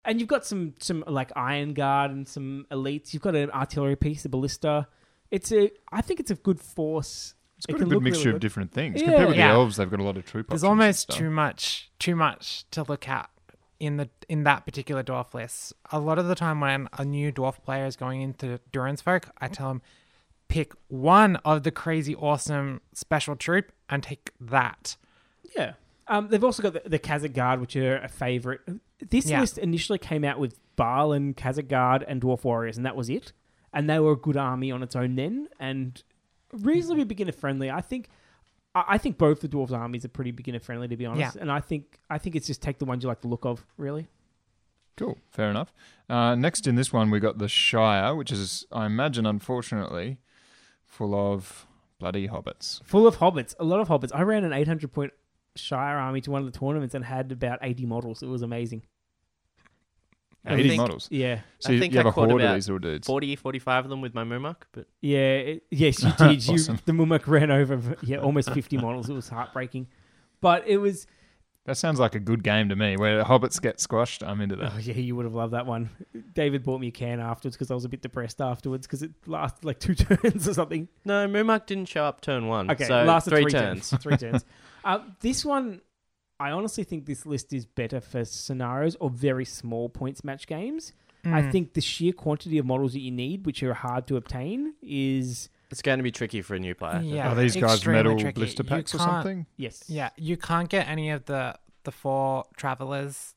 [SPEAKER 2] And you've got some some like Iron Guard and some elites. You've got an artillery piece, a ballista. It's a I think it's a good force.
[SPEAKER 5] It's
[SPEAKER 2] It
[SPEAKER 5] got a
[SPEAKER 2] can
[SPEAKER 5] good
[SPEAKER 2] look
[SPEAKER 5] mixture
[SPEAKER 2] really
[SPEAKER 5] of
[SPEAKER 2] good.
[SPEAKER 5] different things.
[SPEAKER 2] Yeah.
[SPEAKER 5] Compared with
[SPEAKER 4] Yeah.
[SPEAKER 5] the elves, they've got a lot of troop.
[SPEAKER 4] There's almost too much too much to look at in the in that particular dwarf list. A lot of the time when a new dwarf player is going into Durin's folk, I tell them pick one of the crazy awesome special troop and take that.
[SPEAKER 2] Yeah. Um, they've also got the, the Khazad Guard, which are a favorite. This
[SPEAKER 4] Yeah.
[SPEAKER 2] list initially came out with Baal and Khazad Guard and Dwarf Warriors, and that was it. And they were a good army on its own then, and reasonably beginner friendly. I think. I I think both the dwarves' armies are pretty beginner friendly, to be honest. Yeah. And I think I think it's just take the ones you like the look of, really.
[SPEAKER 5] Cool, fair enough. Uh, next in this one, we got the Shire, which is, I imagine, unfortunately, full of bloody hobbits.
[SPEAKER 2] Full of hobbits, a lot of hobbits. I ran an 800 point Shire army to one of the tournaments and had about 80 models. It was amazing.
[SPEAKER 3] I
[SPEAKER 5] 80
[SPEAKER 3] think-
[SPEAKER 5] models.
[SPEAKER 2] Yeah,
[SPEAKER 5] So
[SPEAKER 3] I
[SPEAKER 5] you,
[SPEAKER 3] think
[SPEAKER 5] you have
[SPEAKER 3] I
[SPEAKER 5] a
[SPEAKER 3] caught
[SPEAKER 5] horde of these little dudes.
[SPEAKER 3] 40, 45 of them with my Mumak, but
[SPEAKER 2] Yeah, it, yes, you did. [LAUGHS] You,
[SPEAKER 5] Awesome.
[SPEAKER 2] The Mumak ran over, yeah, almost 50 models. It was heartbreaking. But it was,
[SPEAKER 5] That sounds like a good game to me. Where hobbits get squashed, I'm into that.
[SPEAKER 2] oh, yeah, you would have loved that one. David bought me a can afterwards because I was a bit depressed afterwards because it lasted like two [LAUGHS] turns or something.
[SPEAKER 3] no, Mumak didn't show up turn one.
[SPEAKER 2] Okay,
[SPEAKER 3] so
[SPEAKER 2] lasted
[SPEAKER 3] three,
[SPEAKER 2] three,
[SPEAKER 3] turns.
[SPEAKER 2] three turns. Uh, [LAUGHS] this one, I honestly think this list is better for scenarios or very small points match games. I
[SPEAKER 4] Mm.
[SPEAKER 2] think the sheer quantity of models that you need, which are hard to obtain, is
[SPEAKER 3] It's going to be tricky for a new player.
[SPEAKER 4] Yeah,
[SPEAKER 5] Are these guys
[SPEAKER 4] extremely
[SPEAKER 5] metal
[SPEAKER 4] tricky.
[SPEAKER 5] blister packs or something?
[SPEAKER 2] Yes.
[SPEAKER 4] Yeah, you can't get any of the the four travelers,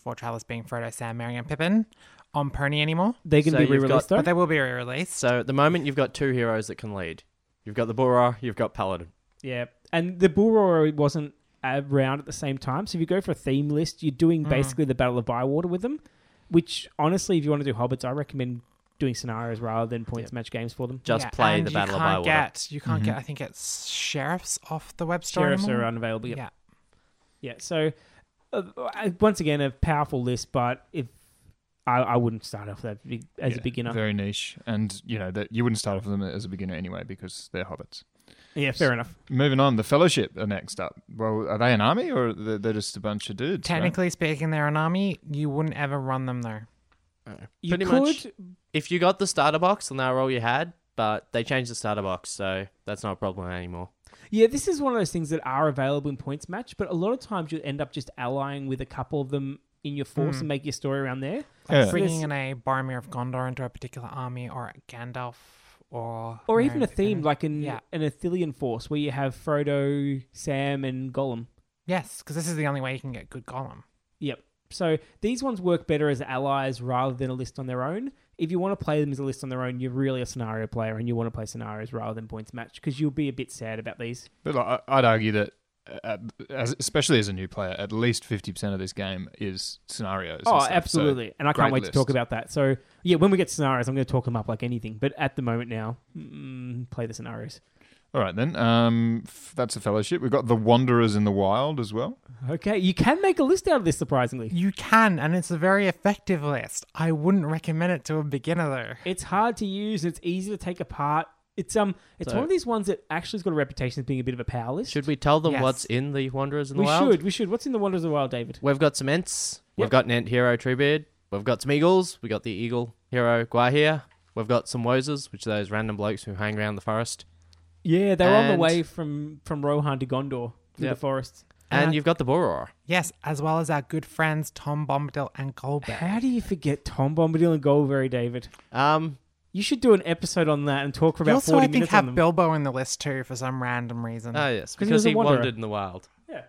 [SPEAKER 4] four travelers being Frodo, Sam, Merry, and Pippin, on Pony anymore.
[SPEAKER 2] They're going
[SPEAKER 3] So
[SPEAKER 2] be re-released
[SPEAKER 3] got-
[SPEAKER 2] though.
[SPEAKER 4] But they will be re-released.
[SPEAKER 3] So at the moment, you've got two heroes that can lead. You've got the Borra, you've got Paladin.
[SPEAKER 2] Yeah, and the Bull Roarer wasn't around at the same time. So if you go for a theme list, you're doing
[SPEAKER 4] Mm.
[SPEAKER 2] basically the Battle of Bywater with them. Which honestly, if you want to do hobbits, I recommend doing scenarios rather than points match games for them.
[SPEAKER 3] Just
[SPEAKER 4] Yeah,
[SPEAKER 3] play
[SPEAKER 4] and
[SPEAKER 3] the
[SPEAKER 4] you
[SPEAKER 3] Battle of
[SPEAKER 4] can't
[SPEAKER 3] Bywater.
[SPEAKER 4] Get, you can't get. I think it's sheriffs off the web store
[SPEAKER 2] Sheriffs
[SPEAKER 4] anymore.
[SPEAKER 2] are unavailable. Yep.
[SPEAKER 4] Yeah.
[SPEAKER 2] Yeah. So uh, uh, once again, a powerful list, but if I, I wouldn't start off that big, as a
[SPEAKER 5] Yeah,
[SPEAKER 2] beginner.
[SPEAKER 5] Very niche, and you know that you wouldn't start off with them as a beginner anyway because they're hobbits.
[SPEAKER 2] Yeah, fair enough.
[SPEAKER 5] Moving on, the Fellowship are next up. Well, are they an army or they're, they're just a bunch of dudes? right?
[SPEAKER 4] Technically speaking, they're an army. You wouldn't ever run them though.
[SPEAKER 2] You
[SPEAKER 3] Pretty
[SPEAKER 2] could.
[SPEAKER 3] much. If you got the starter box, and that were all you had. But they changed the starter box, so that's not a problem anymore.
[SPEAKER 2] Yeah, this is one of those things that are available in points match, but a lot of times you end up just allying with a couple of them in your force
[SPEAKER 4] Mm.
[SPEAKER 2] and make your story around there.
[SPEAKER 5] Yeah.
[SPEAKER 4] Bringing in a Boromir of Gondor into a particular army, or a Gandalf, or
[SPEAKER 2] Or
[SPEAKER 4] Merry
[SPEAKER 2] even a
[SPEAKER 4] and Pippin.
[SPEAKER 2] theme like in
[SPEAKER 4] Yeah.
[SPEAKER 2] an Ithilien force where you have Frodo, Sam, and Gollum.
[SPEAKER 4] Yes, because this is the only way you can get good Gollum.
[SPEAKER 2] Yep. So these ones work better as allies rather than a list on their own. If you want to play them as a list on their own, you're really a scenario player and you want to play scenarios rather than points match because you'll be a bit sad about these.
[SPEAKER 5] But I'd argue that, uh, as, especially as a new player, at least fifty percent of this game is scenarios. and
[SPEAKER 2] Oh.
[SPEAKER 5] So-
[SPEAKER 2] absolutely. and I can't
[SPEAKER 5] great
[SPEAKER 2] wait to talk about that. So, yeah, when we get to scenarios, I'm going to talk them up like anything. But at the moment now, mm, play the scenarios.
[SPEAKER 5] all right then. Um, f- that's a Fellowship. We've got the Wanderers in the Wild as well.
[SPEAKER 2] Okay, you can make a list out of this, surprisingly.
[SPEAKER 4] You can, and it's a very effective list. I wouldn't recommend it to a beginner though.
[SPEAKER 2] It's hard to use. It's easy to take apart. It's um, it's
[SPEAKER 3] So-
[SPEAKER 2] one of these ones that actually has got a reputation as being a bit of a power list.
[SPEAKER 3] Should we tell them
[SPEAKER 4] Yes.
[SPEAKER 3] what's in the Wanderers in the
[SPEAKER 2] we
[SPEAKER 3] Wild?
[SPEAKER 2] should. We should. What's in the Wonders of the Wild, David?
[SPEAKER 3] We've got some Ents. We've
[SPEAKER 2] Yep.
[SPEAKER 3] got an Ent hero, Treebeard. We've got some Eagles. We've got the Eagle hero, Gwaihir. We've got some Woses, which are those random blokes who hang around the forest.
[SPEAKER 2] Yeah, they're on the
[SPEAKER 3] And-
[SPEAKER 2] way from from Rohan to Gondor through
[SPEAKER 3] Yep.
[SPEAKER 2] the forest.
[SPEAKER 3] And
[SPEAKER 4] Uh,
[SPEAKER 3] you've got the Boror.
[SPEAKER 4] Yes, as well as our good friends Tom Bombadil and Goldberry.
[SPEAKER 2] How do you forget Tom Bombadil and Goldberry, David?
[SPEAKER 3] Um,
[SPEAKER 2] You should do an episode on that and talk for
[SPEAKER 4] you
[SPEAKER 2] about
[SPEAKER 4] also,
[SPEAKER 2] forty
[SPEAKER 4] I think,
[SPEAKER 2] minutes on
[SPEAKER 4] have
[SPEAKER 2] them.
[SPEAKER 4] Bilbo in the list too for some random reason.
[SPEAKER 3] oh yes,
[SPEAKER 2] 'Cause he
[SPEAKER 3] because
[SPEAKER 2] was a
[SPEAKER 3] he
[SPEAKER 2] wanderer.
[SPEAKER 3] wandered in the wild.
[SPEAKER 2] Yeah.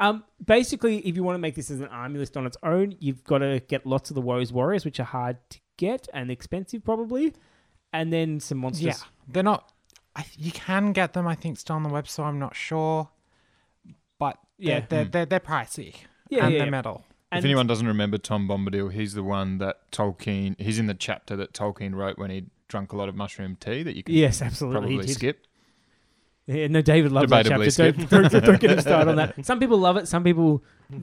[SPEAKER 2] Um, basically, if you want to make this as an army list on its own, you've got to get lots of the Woses Warriors, which are hard to get and expensive probably, and then some monsters.
[SPEAKER 4] yeah, they're not. I, you can get them, I think, still on the web, so I'm not sure. But
[SPEAKER 2] Yeah.
[SPEAKER 4] they're, they're, they're, they're pricey.
[SPEAKER 2] Yeah,
[SPEAKER 4] and
[SPEAKER 2] yeah,
[SPEAKER 4] they're
[SPEAKER 2] yeah.
[SPEAKER 4] metal.
[SPEAKER 2] And
[SPEAKER 5] if anyone doesn't remember Tom Bombadil, he's the one that Tolkien. He's in the chapter that Tolkien wrote when he drunk a lot of mushroom tea that you can
[SPEAKER 2] yes, absolutely,
[SPEAKER 5] probably skip.
[SPEAKER 2] Yeah, no, David loves that chapter. Don't, don't, don't get him started on that. [LAUGHS] Some people love it. Some people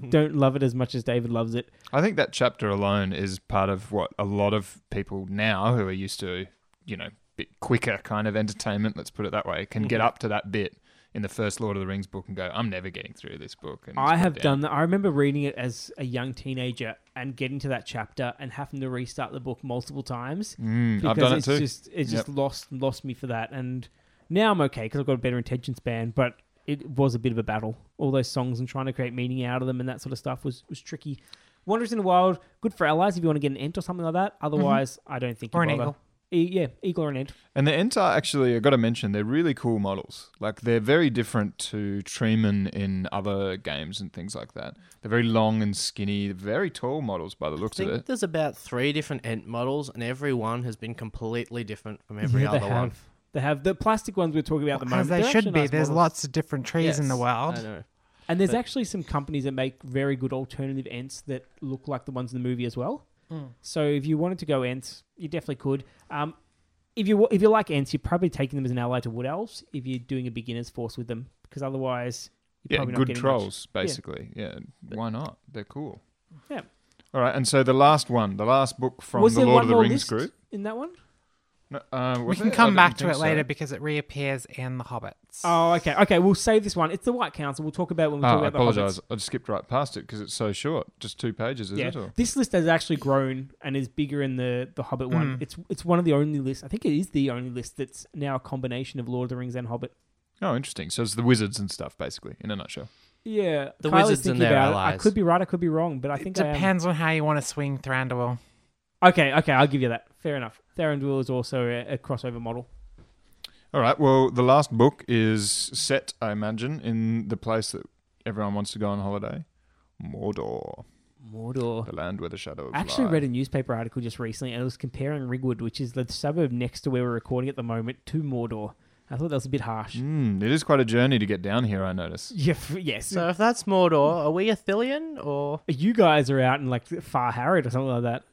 [SPEAKER 2] don't love it as much as David loves it.
[SPEAKER 5] I think that chapter alone is part of what a lot of people now who are used to, you know, bit quicker kind of entertainment, let's put it that way, can get
[SPEAKER 2] Mhm.
[SPEAKER 5] up to that bit in the first Lord of the Rings book and go, I'm never getting through this book. And
[SPEAKER 2] I have done that. I remember reading it as a young teenager and getting to that chapter and having to restart the book multiple times
[SPEAKER 5] Mm,
[SPEAKER 2] because
[SPEAKER 5] I've done it too.
[SPEAKER 2] just it's just lost lost me for that. And now I'm okay because I've got a better attention span, but it was a bit of a battle. All those songs and trying to create meaning out of them and that sort of stuff was was tricky. Wanderers in the Wild, good for allies if you want to get an ent or something like that. Otherwise, I don't think
[SPEAKER 4] Mm-hmm. Or an eagle.
[SPEAKER 2] E- yeah, eagle and an ent.
[SPEAKER 5] And the Ents are actually, I've got to mention, they're really cool models. Like, they're very different to Treeman in other games and things like that. They're very long and skinny, very tall models by the
[SPEAKER 3] I
[SPEAKER 5] looks of
[SPEAKER 3] think
[SPEAKER 5] it.
[SPEAKER 3] there's about three different Ent models, and every one has been completely different from every
[SPEAKER 2] yeah,
[SPEAKER 3] other
[SPEAKER 2] they
[SPEAKER 3] one.
[SPEAKER 2] have. They have the plastic ones we're talking about at the
[SPEAKER 4] As
[SPEAKER 2] moment.
[SPEAKER 4] they
[SPEAKER 2] They're
[SPEAKER 4] should be.
[SPEAKER 2] nice
[SPEAKER 4] There's
[SPEAKER 2] models.
[SPEAKER 4] lots of different trees in the world.
[SPEAKER 3] I know.
[SPEAKER 2] And there's
[SPEAKER 3] But-
[SPEAKER 2] actually some companies that make very good alternative ents that look like the ones in the movie as well. So if you wanted to go ents, you definitely could. Um, if you if you like ents, you're probably taking them as an ally to wood elves if you're doing a beginner's force with them, because otherwise you're
[SPEAKER 5] Yeah,
[SPEAKER 2] probably not
[SPEAKER 5] good
[SPEAKER 2] getting
[SPEAKER 5] trolls, basically. Yeah. why not? They're cool.
[SPEAKER 2] Yeah.
[SPEAKER 5] All right, and so the last one, the last book from
[SPEAKER 2] Was
[SPEAKER 5] the
[SPEAKER 2] there
[SPEAKER 5] Lord
[SPEAKER 2] one
[SPEAKER 5] of the
[SPEAKER 2] more
[SPEAKER 5] Rings
[SPEAKER 2] list
[SPEAKER 5] group.
[SPEAKER 2] in that one?
[SPEAKER 5] No, uh,
[SPEAKER 4] We can
[SPEAKER 5] it?
[SPEAKER 4] Come back to
[SPEAKER 5] think
[SPEAKER 4] it
[SPEAKER 5] so.
[SPEAKER 4] later because it reappears in the Hobbits.
[SPEAKER 2] Oh, okay, okay. We'll save this one. It's the White Council. We'll talk about it when we
[SPEAKER 5] Oh,
[SPEAKER 2] talk
[SPEAKER 5] I
[SPEAKER 2] about the Hobbits.
[SPEAKER 5] I just skipped right past it because it's so short. Just two pages, is
[SPEAKER 2] yeah,
[SPEAKER 5] it? Or?
[SPEAKER 2] this list has actually grown and is bigger in the the Hobbit one.
[SPEAKER 4] Mm.
[SPEAKER 2] It's it's one of the only lists. I think it is the only list that's now a combination of Lord of the Rings and Hobbit.
[SPEAKER 5] Oh, interesting. So it's the wizards and stuff, basically, in a nutshell.
[SPEAKER 2] Yeah,
[SPEAKER 3] The
[SPEAKER 2] Kyle
[SPEAKER 3] wizards and their
[SPEAKER 2] about it. I could be right. I could be wrong, but I
[SPEAKER 4] it
[SPEAKER 2] think I am.
[SPEAKER 4] depends on how you want to swing Thranduil.
[SPEAKER 2] Okay, okay, I'll give you that. Fair enough. Thranduil is also a, a crossover model.
[SPEAKER 5] All right. Well, the last book is set, I imagine, in the place that everyone wants to go on holiday, Mordor,
[SPEAKER 2] Mordor.
[SPEAKER 5] the land where the shadows.
[SPEAKER 2] I actually
[SPEAKER 5] lie.
[SPEAKER 2] read a newspaper article just recently, and it was comparing Ringwood, which is the suburb next to where we're recording at the moment, to Mordor. I thought that was a bit harsh.
[SPEAKER 5] Mm, it is quite a journey to get down here. I notice. [LAUGHS]
[SPEAKER 2] Yeah, f- yes.
[SPEAKER 3] So if that's Mordor, are we a Thillion or
[SPEAKER 2] you guys are out in like Far Harad or something like that.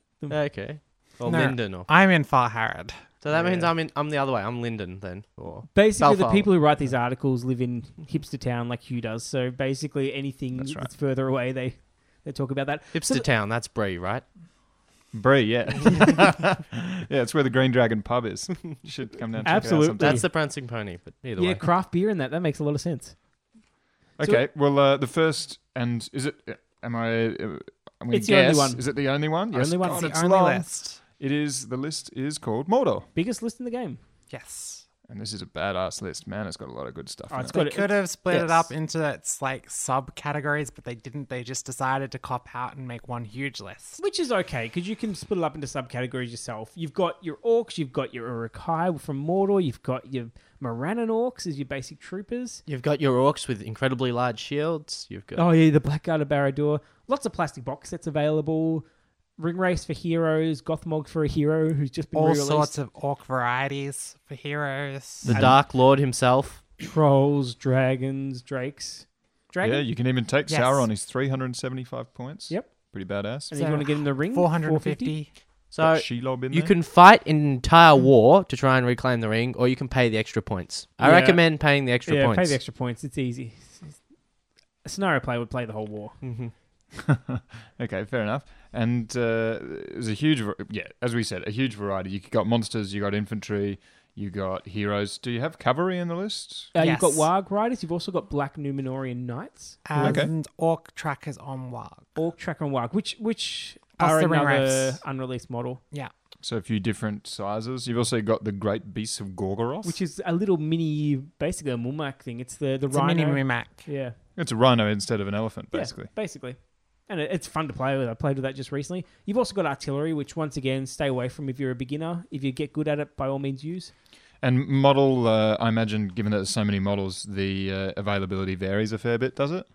[SPEAKER 3] okay, or
[SPEAKER 4] No.
[SPEAKER 3] Lindon or
[SPEAKER 4] I'm in Far Harad.
[SPEAKER 3] so that means I'm in I'm the other way. I'm Lindon then or
[SPEAKER 2] Basically, the
[SPEAKER 3] Balfour.
[SPEAKER 2] people who write these articles live in hipster town like Huw does. So basically, anything
[SPEAKER 5] That's right.
[SPEAKER 2] that's further away, they they talk about that.
[SPEAKER 3] hipster
[SPEAKER 2] So the-
[SPEAKER 3] town. That's Bree, right?
[SPEAKER 5] Bree, yeah, [LAUGHS] [LAUGHS] yeah, it's where the Green Dragon pub is. [LAUGHS] You should come down. And check
[SPEAKER 2] Absolutely.
[SPEAKER 5] It out.
[SPEAKER 3] That's the prancing pony. But either
[SPEAKER 2] yeah,
[SPEAKER 3] way,
[SPEAKER 2] craft beer in that that makes a lot of sense. So-
[SPEAKER 5] Okay. well, uh, the first and is it? Am I? Uh, I'm gonna
[SPEAKER 2] It's the only
[SPEAKER 5] guess.
[SPEAKER 2] one.
[SPEAKER 5] Is it the only one? Yes.
[SPEAKER 2] Only one.
[SPEAKER 5] God,
[SPEAKER 4] It's the
[SPEAKER 5] it's
[SPEAKER 4] only
[SPEAKER 5] long.
[SPEAKER 4] list.
[SPEAKER 5] It is. The list is called Mordor,
[SPEAKER 2] Biggest list in the game.
[SPEAKER 4] Yes.
[SPEAKER 5] and this is a badass list. Man, it's got a lot of good stuff.
[SPEAKER 2] Oh,
[SPEAKER 5] in
[SPEAKER 2] it's
[SPEAKER 5] it.
[SPEAKER 2] got
[SPEAKER 4] They
[SPEAKER 2] it-
[SPEAKER 4] could have split it up into its like subcategories, but they didn't. They just decided to cop out and make one huge list.
[SPEAKER 2] Which is okay because you can split it up into subcategories yourself. You've got your orcs, you've got your Uruk-hai from Mordor, you've got your Morannon orcs as your basic troopers.
[SPEAKER 3] you've got your orcs with incredibly large shields. You've got
[SPEAKER 2] Oh yeah, the Blackguard of Barad-dûr. Lots of plastic box sets available. Ringwraiths for heroes, Gothmog for a hero who's just been
[SPEAKER 4] All
[SPEAKER 2] re-released.
[SPEAKER 4] sorts of orc varieties for heroes.
[SPEAKER 3] the Dark Lord himself.
[SPEAKER 2] trolls, dragons, drakes. Dragon.
[SPEAKER 5] Yeah, you can even take
[SPEAKER 4] Yes.
[SPEAKER 5] Sauron. He's 375 points.
[SPEAKER 2] Yep.
[SPEAKER 5] Pretty badass.
[SPEAKER 2] and if you want to get in the ring,
[SPEAKER 4] 450.
[SPEAKER 3] So
[SPEAKER 5] Got Shelob in
[SPEAKER 3] you
[SPEAKER 5] there.
[SPEAKER 3] can fight an entire war to try and reclaim the ring, or you can pay the extra points. I
[SPEAKER 2] Yeah.
[SPEAKER 3] recommend paying the extra
[SPEAKER 2] yeah,
[SPEAKER 3] points.
[SPEAKER 2] pay the extra points. It's easy. A scenario player would play the whole war.
[SPEAKER 3] hmm [LAUGHS]
[SPEAKER 5] Okay, fair enough. And uh, there's a huge, yeah, as we said, a huge variety. You got monsters, you got infantry, you got heroes. Do you have cavalry in the list?
[SPEAKER 2] Uh, You've got
[SPEAKER 4] Yes.
[SPEAKER 2] Warg Riders. You've also got Black Numenorean Knights.
[SPEAKER 4] And
[SPEAKER 5] Okay.
[SPEAKER 4] orc trackers on Warg.
[SPEAKER 2] Orc Tracker on Warg, which which
[SPEAKER 4] Plus
[SPEAKER 2] are
[SPEAKER 4] the
[SPEAKER 2] another unreleased model,
[SPEAKER 4] Yeah.
[SPEAKER 5] So a few different sizes. You've also got the great beasts of Gorgoroth.
[SPEAKER 2] which is a little mini, basically a Mumak thing. It's the the
[SPEAKER 4] It's a
[SPEAKER 2] rhino.
[SPEAKER 4] mini Rimac.
[SPEAKER 2] yeah,
[SPEAKER 5] it's a rhino instead of an elephant,
[SPEAKER 2] Yeah,
[SPEAKER 5] basically.
[SPEAKER 2] Basically. And it's fun to play with. I played with that just recently. You've also got artillery, which once again, stay away from if you're a beginner. If you get good at it, by all means, use.
[SPEAKER 5] And model, uh, I imagine, given that there's so many models, the uh, availability varies a fair bit, does it?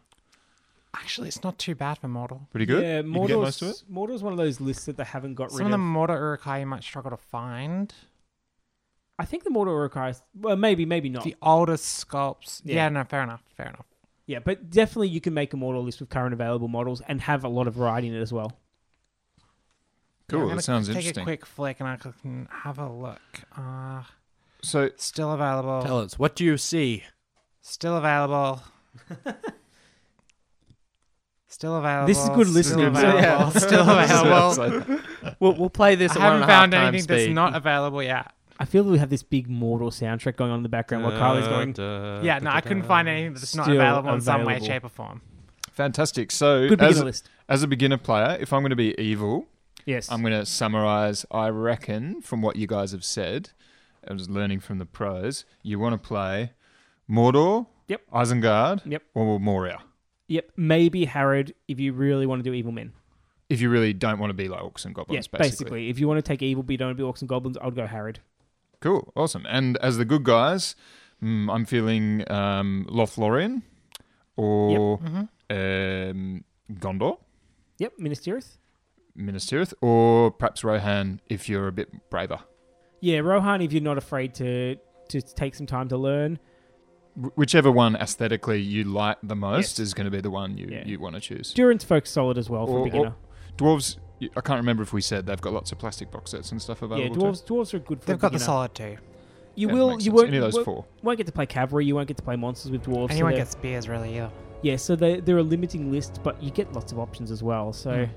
[SPEAKER 4] Actually, it's not too bad for model.
[SPEAKER 5] Pretty good.
[SPEAKER 2] Yeah,
[SPEAKER 5] you can get most of it.
[SPEAKER 2] Mordor's, Mordor's one of those lists that they haven't got
[SPEAKER 4] Some
[SPEAKER 2] rid
[SPEAKER 4] of the
[SPEAKER 2] of.
[SPEAKER 4] Mordor Uruk-hai you might struggle to find.
[SPEAKER 2] I think the Mordor requires, well, maybe, maybe not.
[SPEAKER 4] The oldest sculpts.
[SPEAKER 2] Yeah.
[SPEAKER 4] Yeah. no, fair enough. Fair enough.
[SPEAKER 2] Yeah, but definitely you can make a model list with current available models and have a lot of variety in it as well.
[SPEAKER 5] Cool.
[SPEAKER 4] I'm
[SPEAKER 5] that
[SPEAKER 4] gonna
[SPEAKER 5] sounds
[SPEAKER 4] take
[SPEAKER 5] interesting.
[SPEAKER 4] a quick flick and I can have a look. Uh,
[SPEAKER 5] So
[SPEAKER 4] still available.
[SPEAKER 3] Tell us, what do you see?
[SPEAKER 4] Still available. [LAUGHS] Still available.
[SPEAKER 2] This is good listening, so-
[SPEAKER 4] available. Still [LAUGHS] available.
[SPEAKER 3] We'll, we'll play this
[SPEAKER 4] I
[SPEAKER 3] at
[SPEAKER 4] haven't
[SPEAKER 3] and a half
[SPEAKER 4] found
[SPEAKER 3] times
[SPEAKER 4] anything that's not available yet.
[SPEAKER 2] I feel that we have this big Mordor soundtrack going on in the background while Carly's going.
[SPEAKER 4] Yeah, no, I couldn't find anything that's not
[SPEAKER 2] Still
[SPEAKER 4] available in some way,
[SPEAKER 2] available.
[SPEAKER 4] shape, or form.
[SPEAKER 5] fantastic. So
[SPEAKER 2] Good
[SPEAKER 5] as,
[SPEAKER 2] beginner list.
[SPEAKER 5] as a beginner player, if I'm going to be evil,
[SPEAKER 2] Yes.
[SPEAKER 5] I'm going to summarize. I reckon from what you guys have said, I was learning from the pros. You want to play Mordor,
[SPEAKER 2] Yep.
[SPEAKER 5] Isengard,
[SPEAKER 2] Yep.
[SPEAKER 5] or Moria.
[SPEAKER 2] Yep. Maybe Harad if you really want to do evil men.
[SPEAKER 5] If you really don't want to be like orcs and
[SPEAKER 2] Yeah,
[SPEAKER 5] goblins,
[SPEAKER 2] basically.
[SPEAKER 5] basically.
[SPEAKER 2] If you want to take evil but you don't want to be orcs and goblins, I'd go Harad.
[SPEAKER 5] Cool, awesome. And as the good guys, mm, I'm feeling um, Lothlorien or um, Gondor,
[SPEAKER 2] Yep. Minas Tirith.
[SPEAKER 5] Minas Tirith, or perhaps Rohan if you're a bit braver.
[SPEAKER 2] Yeah, Rohan if you're not afraid to to take some time to learn.
[SPEAKER 5] Whichever one aesthetically you like the most
[SPEAKER 2] Yes.
[SPEAKER 5] is going to be the one you,
[SPEAKER 2] Yeah.
[SPEAKER 5] you want to choose.
[SPEAKER 2] Durin's folks solid as well for
[SPEAKER 5] Or-
[SPEAKER 2] beginner.
[SPEAKER 5] Dwarves, y- I can't remember if we said they've got lots of plastic box sets and stuff
[SPEAKER 2] yeah,
[SPEAKER 5] available.
[SPEAKER 2] dwarves dwarves are good for
[SPEAKER 4] They've got the
[SPEAKER 2] beginner.
[SPEAKER 4] solid too.
[SPEAKER 2] You.
[SPEAKER 5] Yeah,
[SPEAKER 2] will
[SPEAKER 5] makes
[SPEAKER 2] you
[SPEAKER 5] sense.
[SPEAKER 2] won't,
[SPEAKER 5] Any of those
[SPEAKER 2] won't,
[SPEAKER 5] four.
[SPEAKER 2] won't get to play cavalry, you won't get to play monsters with dwarves.
[SPEAKER 4] And
[SPEAKER 2] so
[SPEAKER 4] won't
[SPEAKER 2] they're-
[SPEAKER 4] get spears really either.
[SPEAKER 2] Yeah, so they they're a limiting list, but you get lots of options as well. So
[SPEAKER 4] Hmm.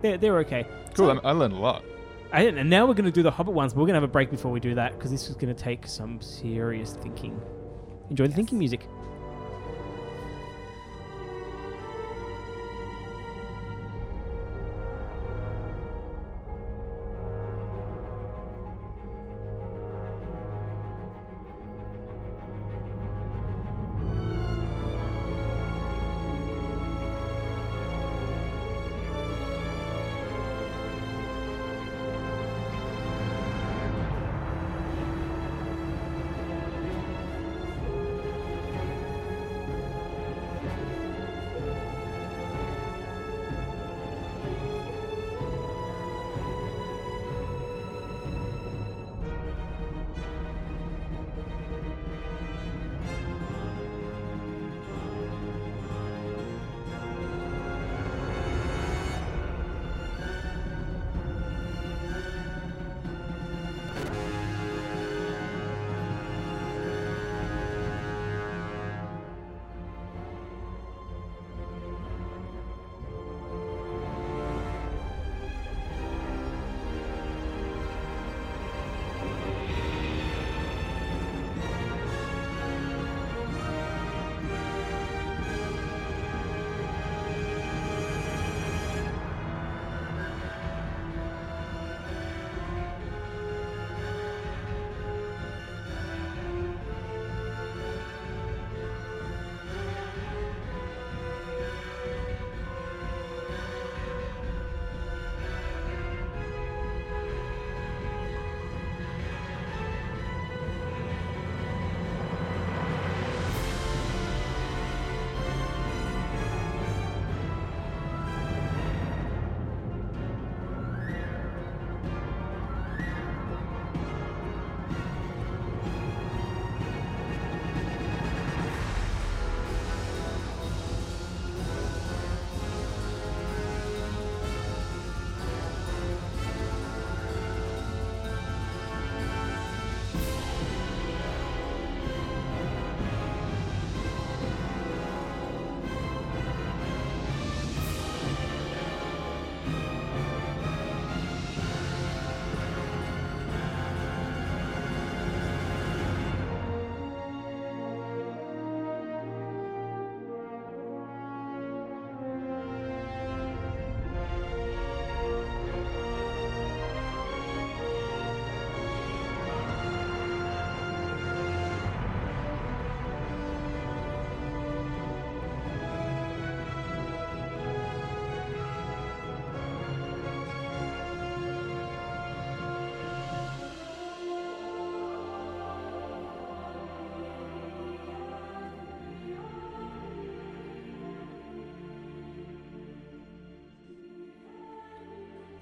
[SPEAKER 2] they're they're okay.
[SPEAKER 5] Cool,
[SPEAKER 2] So-
[SPEAKER 5] I, I learned a lot.
[SPEAKER 2] I, and now we're going to do the Hobbit ones, but we're going to have a break before we do that because this is going to take some serious thinking. Enjoy the thinking music.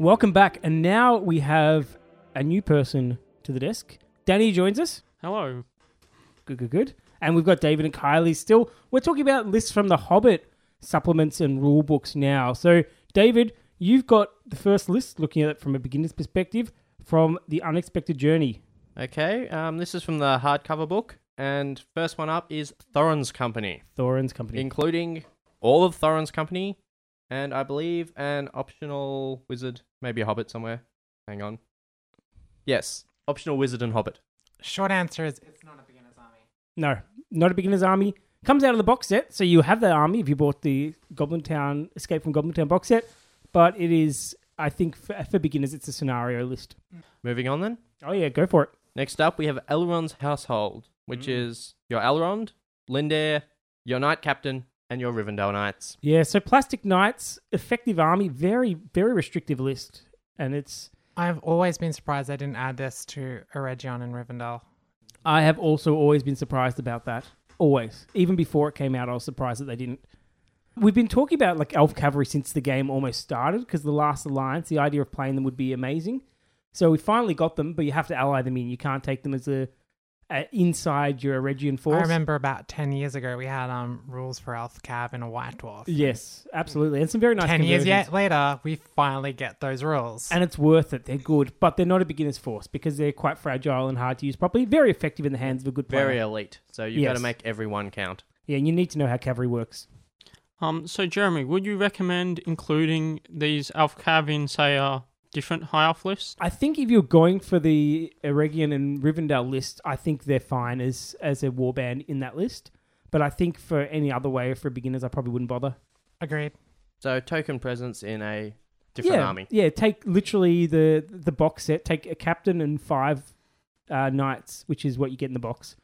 [SPEAKER 2] Welcome back, and now we have a new person to the desk. Danny joins us.
[SPEAKER 6] Hello.
[SPEAKER 2] Good, good, good. And we've got David and Kylie still. We're talking about lists from the Hobbit supplements and rule books now. So, David, you've got the first list, looking at it from a beginner's perspective, from The Unexpected Journey.
[SPEAKER 3] Okay, um, this is from the hardcover book, and first one up is Thorin's Company,
[SPEAKER 2] Thorin's company.
[SPEAKER 3] including all of Thorin's Company, and I believe an optional wizard, maybe a hobbit somewhere. Hang on. Yes, optional wizard and hobbit.
[SPEAKER 4] Short answer is it's not a beginner's army.
[SPEAKER 2] No, not a beginner's army. Comes out of the box set, so you have that army if you bought the Goblin Town Escape from Goblin Town box set. But it is, I think, for, for beginners, it's a scenario list. Mm.
[SPEAKER 3] Moving on then.
[SPEAKER 2] Oh yeah, go for it.
[SPEAKER 3] Next up, we have Elrond's Household, which mm. is your Elrond, Lindir, your Knight Captain, and your Rivendell Knights.
[SPEAKER 2] Yeah, so Plastic Knights, effective army, very very restrictive list, and it's.
[SPEAKER 4] I've always been surprised they didn't add this to Eregion and Rivendell.
[SPEAKER 2] I have also always been surprised about that. Always, even before it came out, I was surprised that they didn't. We've been talking about like Elf Cavalry since the game almost started because the Last Alliance, the idea of playing them would be amazing. So we finally got them, but you have to ally them in. You can't take them as a, a inside your Eregion force.
[SPEAKER 4] I remember about 10 years ago we had um rules for Elf Cav and a White Dwarf.
[SPEAKER 2] Yes, absolutely, and some very nice.
[SPEAKER 4] 10 years yet later, we finally get those rules.
[SPEAKER 2] and it's worth it. They're good, but they're not a beginner's force because they're quite fragile and hard to use properly. Very effective in the hands of a good player.
[SPEAKER 3] Very elite, so you've got to make every one count.
[SPEAKER 2] yeah, and you need to know how cavalry works.
[SPEAKER 6] Um, so Jeremy, would you recommend including these Elf Cav in, say, a different high elf list?
[SPEAKER 2] I think if you're going for the Eregion and Rivendell list, I think they're fine as as a warband in that list. But I think for any other way, for beginners, I probably wouldn't bother.
[SPEAKER 4] Agreed.
[SPEAKER 3] So token presence in a different
[SPEAKER 2] yeah,
[SPEAKER 3] army.
[SPEAKER 2] yeah. Take literally the the box set. Take a captain and five uh, knights, which is what you get in the box.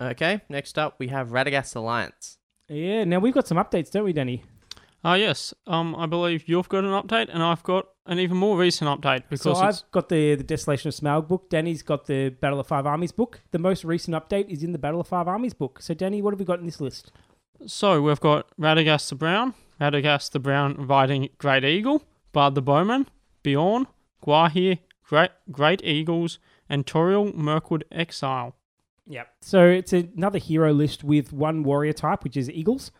[SPEAKER 3] Okay, next up we have Radagast Alliance.
[SPEAKER 2] Yeah. Now we've got some updates, don't we, Danny?
[SPEAKER 6] Ah, yes. Um, I believe you've got an update, and I've got an even more recent update
[SPEAKER 2] So
[SPEAKER 6] because
[SPEAKER 2] I've
[SPEAKER 6] it's
[SPEAKER 2] got the the Desolation of Smaug book. Danny's got the Battle of Five Armies book. The most recent update is in the Battle of Five Armies book. So Danny, what have we got in this list?
[SPEAKER 6] so we've got Radagast the Brown, Radagast the Brown riding Great Eagle, Bard the Bowman, Beorn, Gwaihir, Great Great Eagles, and Tauriel Mirkwood Exile.
[SPEAKER 2] Yep. So it's another hero list with one warrior type, which is eagles.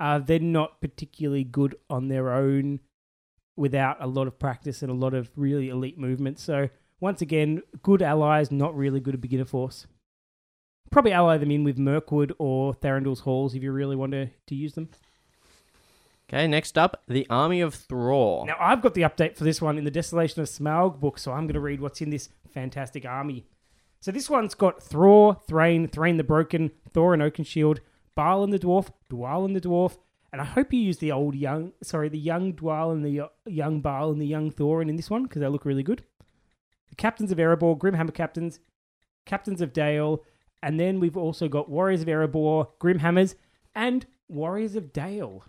[SPEAKER 2] Uh, they're not particularly good on their own without a lot of practice and a lot of really elite movement. So once again, good allies, not really good at beginner force. Probably ally them in with Mirkwood or Thranduil's Halls if you really want to, to use them.
[SPEAKER 3] Okay, next up the Army of Thror.
[SPEAKER 2] Now, I've got the update for this one in the Desolation of Smaug book, so I'm going to read what's in this fantastic army. So this one's got Thror, Thrain, Thrain the Broken, Thorin Oakenshield, Balin the Dwarf, Dwalin the Dwarf, and I hope you use the old young, sorry, the young Dwalin, the uh, young Barl, and the young Thorin in this one because they look really good. The captains of Erebor, Grimhammer captains, captains of Dale, and then we've also got Warriors of Erebor, Grimhammers, and Warriors of Dale.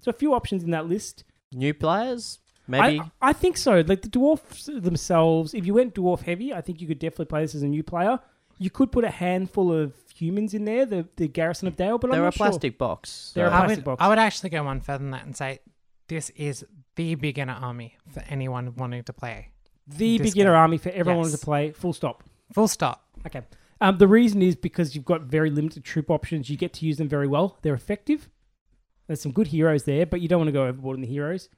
[SPEAKER 2] So a few options in that list.
[SPEAKER 3] New players? Maybe.
[SPEAKER 2] I, I think so. Like the dwarfs themselves, if you went dwarf heavy, I think you could definitely play this as a new player. You could put a handful of humans in there, the, the garrison of Dale, but I'm
[SPEAKER 3] They're a
[SPEAKER 2] not sure.
[SPEAKER 3] plastic box.
[SPEAKER 2] They're a
[SPEAKER 3] so-
[SPEAKER 4] I
[SPEAKER 2] plastic
[SPEAKER 4] would,
[SPEAKER 2] box.
[SPEAKER 4] I would actually go one further than that and say this is the beginner army for anyone wanting to play.
[SPEAKER 2] The
[SPEAKER 4] this
[SPEAKER 2] beginner
[SPEAKER 4] game.
[SPEAKER 2] army for everyone
[SPEAKER 4] Yes.
[SPEAKER 2] to play. Full stop.
[SPEAKER 4] Full stop.
[SPEAKER 2] Okay. Um, the reason is because you've got very limited troop options. You get to use them very well. They're effective. There's some good heroes there, but you don't want to go overboard in the heroes.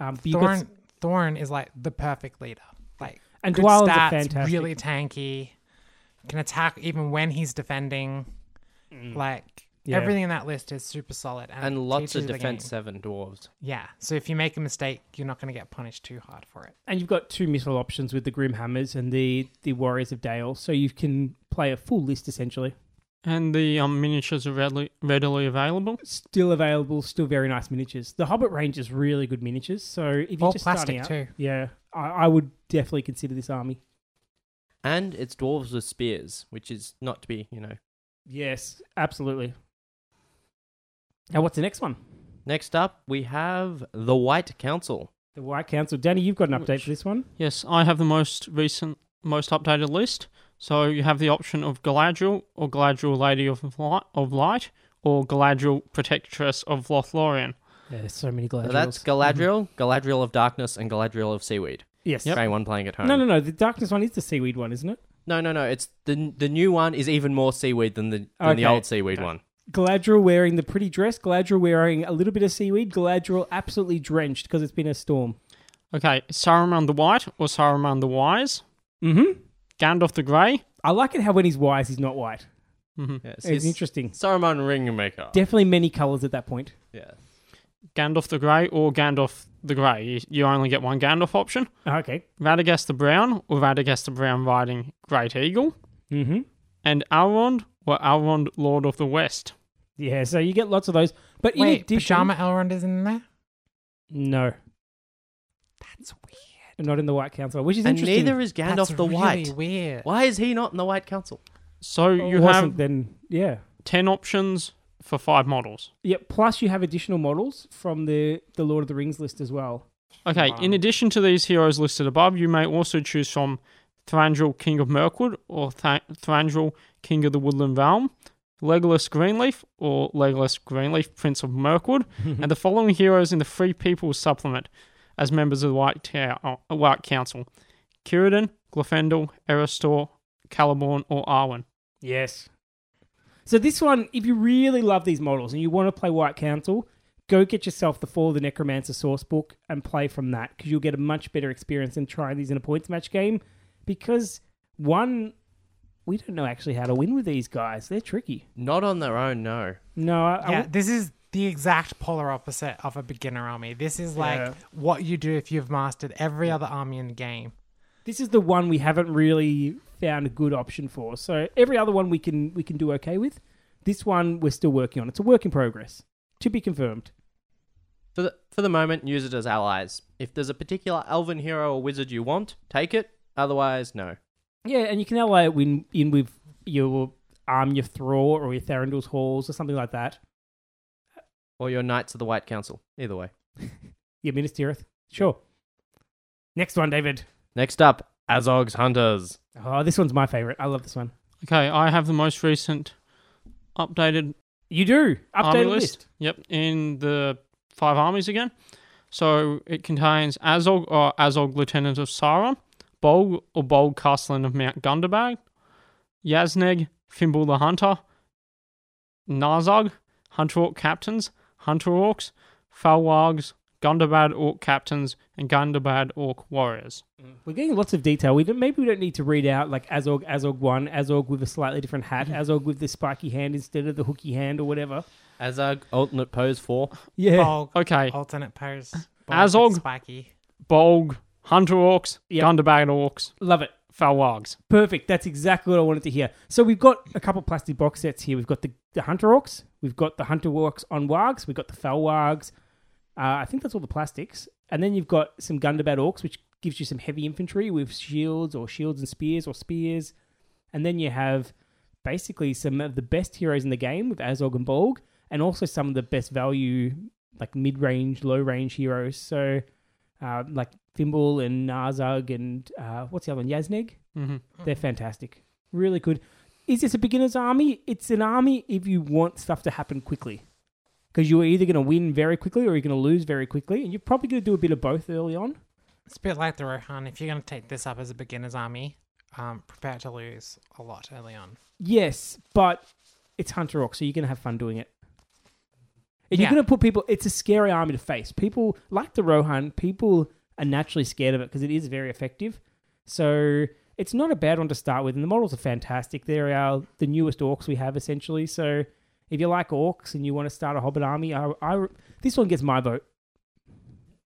[SPEAKER 2] Um, but you've got
[SPEAKER 4] Thorin,
[SPEAKER 2] s-
[SPEAKER 4] Thorin is like the perfect leader. Like
[SPEAKER 2] and
[SPEAKER 4] good
[SPEAKER 2] Dwalin's
[SPEAKER 4] stats,
[SPEAKER 2] are fantastic.
[SPEAKER 4] really tanky, can attack even when he's defending. Like
[SPEAKER 2] Mm. Yeah.
[SPEAKER 4] everything in that list is super solid and,
[SPEAKER 3] and lots of defense seven dwarves.
[SPEAKER 4] Yeah, so if you make a mistake, you're not going to get punished too hard for it.
[SPEAKER 2] And you've got two missile options with the Grim Hammers and the, the Warriors of Dale, so you can play a full list essentially.
[SPEAKER 6] And the um, miniatures are readily, readily available.
[SPEAKER 2] Still available, still very nice miniatures. The Hobbit range is really good miniatures, so if you're
[SPEAKER 4] All
[SPEAKER 2] just starting
[SPEAKER 4] plastic
[SPEAKER 2] out,
[SPEAKER 4] too.
[SPEAKER 2] yeah, I, I would definitely consider this army.
[SPEAKER 3] And it's dwarves with spears, which is not to be, you know.
[SPEAKER 2] Yes, absolutely. Now, what's the next one?
[SPEAKER 3] Next up, we have the White Council.
[SPEAKER 2] The White Council. Danny, you've got an update
[SPEAKER 6] Which-
[SPEAKER 2] for this one.
[SPEAKER 6] Yes, I have the most recent, most updated list. So you have the option of Galadriel or Galadriel Lady of Light, of Light or Galadriel Protectress of Lothlorien.
[SPEAKER 2] Yeah, there's so many
[SPEAKER 3] So
[SPEAKER 2] Galadriels.
[SPEAKER 3] that's Galadriel, mm-hmm. Galadriel of Darkness, and Galadriel of Seaweed.
[SPEAKER 2] Yes.
[SPEAKER 3] For one playing at home.
[SPEAKER 2] No, no, no. The darkness one is the seaweed one, isn't it?
[SPEAKER 3] no, no, no. It's the the new one is even more seaweed than the than the
[SPEAKER 2] Okay.
[SPEAKER 3] old Seaweed
[SPEAKER 2] Okay.
[SPEAKER 3] one.
[SPEAKER 2] Galadriel wearing the pretty dress. Galadriel wearing a little bit of seaweed. Galadriel absolutely drenched because it's been a storm.
[SPEAKER 6] Okay, Saruman the White or Saruman the Wise?
[SPEAKER 2] Mm-hmm.
[SPEAKER 6] Gandalf the Grey?
[SPEAKER 2] I like it how when he's wise, he's not white.
[SPEAKER 6] hmm
[SPEAKER 3] Yes,
[SPEAKER 2] It's interesting.
[SPEAKER 3] Saruman Ringmaker.
[SPEAKER 2] Definitely many colors at that point.
[SPEAKER 3] yeah.
[SPEAKER 6] Gandalf the Grey or Gandalf the Grey? You, you only get one Gandalf option.
[SPEAKER 2] Okay.
[SPEAKER 6] Radagast the Brown or Radagast the Brown riding Great Eagle?
[SPEAKER 2] Mm-hmm.
[SPEAKER 6] And Elrond or Elrond Lord of the West?
[SPEAKER 2] Yeah, so you get lots of those. But in
[SPEAKER 4] Wait,
[SPEAKER 2] addition,
[SPEAKER 4] Pajama Elrond is in there?
[SPEAKER 2] no,
[SPEAKER 4] That's weird.
[SPEAKER 2] not in the White Council, which is
[SPEAKER 3] And
[SPEAKER 2] interesting.
[SPEAKER 3] neither is Gandalf
[SPEAKER 4] That's
[SPEAKER 3] the
[SPEAKER 4] really
[SPEAKER 3] White.
[SPEAKER 4] weird.
[SPEAKER 3] Why is he not in the White Council?
[SPEAKER 6] So
[SPEAKER 2] Or
[SPEAKER 6] you
[SPEAKER 2] wasn't
[SPEAKER 6] have
[SPEAKER 2] then yeah.
[SPEAKER 6] 10 options for five models.
[SPEAKER 2] Yeah, plus you have additional models from the the Lord of the Rings list as well.
[SPEAKER 6] Okay, in addition to these heroes listed above, you may also choose from Thranduil, King of Mirkwood, or Th- Thranduil, King of the Woodland Realm, Legolas Greenleaf, or Legolas Greenleaf, Prince of Mirkwood, [LAUGHS] and the following heroes in the Free People's Supplement as members of the White, Ta- uh, White Council Círdan, Glorfindel, Erestor, Celeborn, or Arwen.
[SPEAKER 2] Yes. So this one, if you really love these models and you want to play White Council, go get yourself the Fall of the Necromancer source book and play from that because you'll get a much better experience than trying these in a points match game. Because one, we don't know actually how to win with these guys. They're tricky.
[SPEAKER 3] Not on their own, no.
[SPEAKER 2] No, I, I
[SPEAKER 4] Yeah,
[SPEAKER 2] would-
[SPEAKER 4] this is the exact polar opposite of a beginner army. This is like
[SPEAKER 2] Yeah.
[SPEAKER 4] what you do if you've mastered every other army in the game.
[SPEAKER 2] This is the one we haven't really found a good option for. So every other one we can we can do okay with. This one we're still working on. It's a work in progress. To be confirmed.
[SPEAKER 3] For the for the moment, use it as allies. If there's a particular elven hero or wizard you want, take it. Otherwise, no.
[SPEAKER 2] Yeah, and you can ally it in, in with your arm, your Thrall, or your Thranduil's Halls, or something like that.
[SPEAKER 3] Or your Knights of the White Council. Either way. [LAUGHS]
[SPEAKER 2] Your Minas Tirith. Sure. Next one, David.
[SPEAKER 3] Next up, Azog's Hunters.
[SPEAKER 2] Oh, this one's my favorite. I love this one.
[SPEAKER 6] Okay, I have the most recent updated
[SPEAKER 2] You do.
[SPEAKER 6] army
[SPEAKER 2] Updated
[SPEAKER 6] list.
[SPEAKER 2] list.
[SPEAKER 6] Yep, in the five armies again. So it contains Azog or Azog Lieutenant of Sauron, Bolg or Bolg Castellan of Mount Gundabad, Yazneg, Fimbul the Hunter, Narzug, Hunter Orc Captains, Hunter Orcs, Fell Wargs, Gundabad Orc Captains, and Gundabad Orc Warriors. Mm.
[SPEAKER 2] We're getting lots of detail. We don't, maybe we don't need to read out like Azog, Azog 1, Azog with a slightly different hat, mm-hmm. Azog with the spiky hand instead of the hooky hand or whatever.
[SPEAKER 3] Azog alternate pose 4. [LAUGHS]
[SPEAKER 2] Yeah.
[SPEAKER 4] Bolg,
[SPEAKER 6] Okay,
[SPEAKER 4] alternate pose.
[SPEAKER 6] Azog.
[SPEAKER 4] Spiky.
[SPEAKER 6] Bolg, Hunter Orcs,
[SPEAKER 2] Yep.
[SPEAKER 6] Gundabad Orcs,
[SPEAKER 2] Love it.
[SPEAKER 6] Fell Wargs.
[SPEAKER 2] Perfect. That's exactly what I wanted to hear. So we've got a couple plastic box sets here. We've got the, the Hunter Orcs. We've got the Hunter Orcs on Wargs. We've got the Fell Wargs. Uh, I think that's all the plastics. And then you've got some Gundabad Orcs, which gives you some heavy infantry with shields or shields and spears or spears. And then you have basically some of the best heroes in the game with Azog and Bolg, and also some of the best value, like mid range, low range heroes. So, uh, like Thimble and Narzug and uh, what's the other one? Yazneg?
[SPEAKER 6] hmm
[SPEAKER 2] They're fantastic. Really good. Is this a beginner's army? It's an army if you want stuff to happen quickly. Because you're either going to win very quickly or you're going to lose very quickly. And you're probably going to do a bit of both early on.
[SPEAKER 4] It's a bit like the Rohan. If you're going to take this up as a beginner's army, um, prepare to lose a lot early on.
[SPEAKER 2] Yes, but it's Hunter Orc, so you're going to have fun doing it. And
[SPEAKER 4] Yeah.
[SPEAKER 2] you're going to put people, it's a scary army to face. People, like the Rohan, people are naturally scared of it because it is very effective. So it's not a bad one to start with. And the models are fantastic. They're our, the newest orcs we have, essentially. So if you like orcs and you want to start a Hobbit army, I, I, this one gets my vote.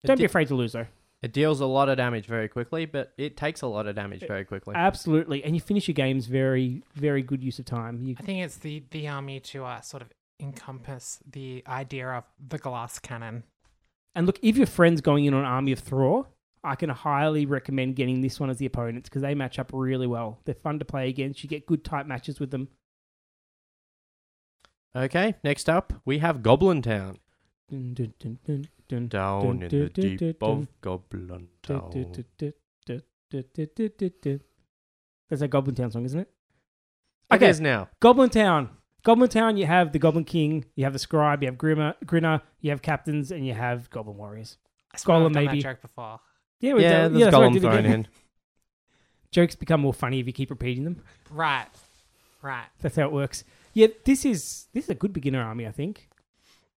[SPEAKER 2] Don't be afraid to lose, though.
[SPEAKER 3] it deals a lot of damage very quickly, but it takes a lot of damage very quickly.
[SPEAKER 2] Absolutely. And you finish your games very, very good use of time. You,
[SPEAKER 4] I think it's the, the army to uh, sort of encompass the idea of the glass cannon.
[SPEAKER 2] And look, if your friend's going in on Army of Thror, I can highly recommend getting this one as the opponents because they match up really well. They're fun to play against. You get good tight matches with them.
[SPEAKER 3] Okay, next up we have Goblin Town. Down in the deep of Goblin Town.
[SPEAKER 2] That's a Goblin Town song, isn't it? Okay, it
[SPEAKER 3] is now
[SPEAKER 2] Goblin Town. Goblin Town. You have the Goblin King, you have the Scribe, you have Grimmer, Grinnah, you have Captains, and you have Goblin Warriors.
[SPEAKER 4] Scholar
[SPEAKER 2] maybe.
[SPEAKER 4] That joke before.
[SPEAKER 2] Yeah, we've
[SPEAKER 3] yeah,
[SPEAKER 2] done, yeah,
[SPEAKER 3] thrown in.
[SPEAKER 2] Jokes become more funny if you keep repeating them.
[SPEAKER 4] Right, right.
[SPEAKER 2] That's how it works. Yeah, this is this is a good beginner army, I think.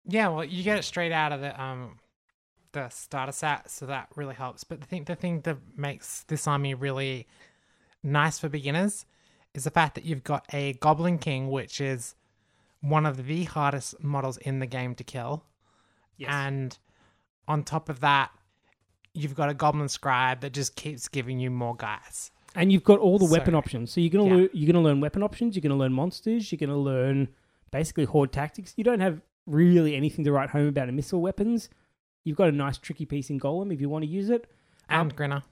[SPEAKER 4] Yeah, well, you get it straight out of the um the starter set, so that really helps. But the thing the thing that makes this army really nice for beginners is the fact that you've got a Goblin King, which is one of the hardest models in the game to kill. Yes. And on top of that, you've got a Goblin Scribe that just keeps giving you more guys.
[SPEAKER 2] And you've got all the
[SPEAKER 4] So-
[SPEAKER 2] weapon options. So you're gonna
[SPEAKER 4] Yeah.
[SPEAKER 2] lear- you're gonna learn weapon options. You're gonna learn monsters. You're gonna learn basically horde tactics. You don't have really anything to write home about in missile weapons. You've got a nice tricky piece in Gollum if you want to use it.
[SPEAKER 4] And
[SPEAKER 2] Um,
[SPEAKER 4] Grinnah.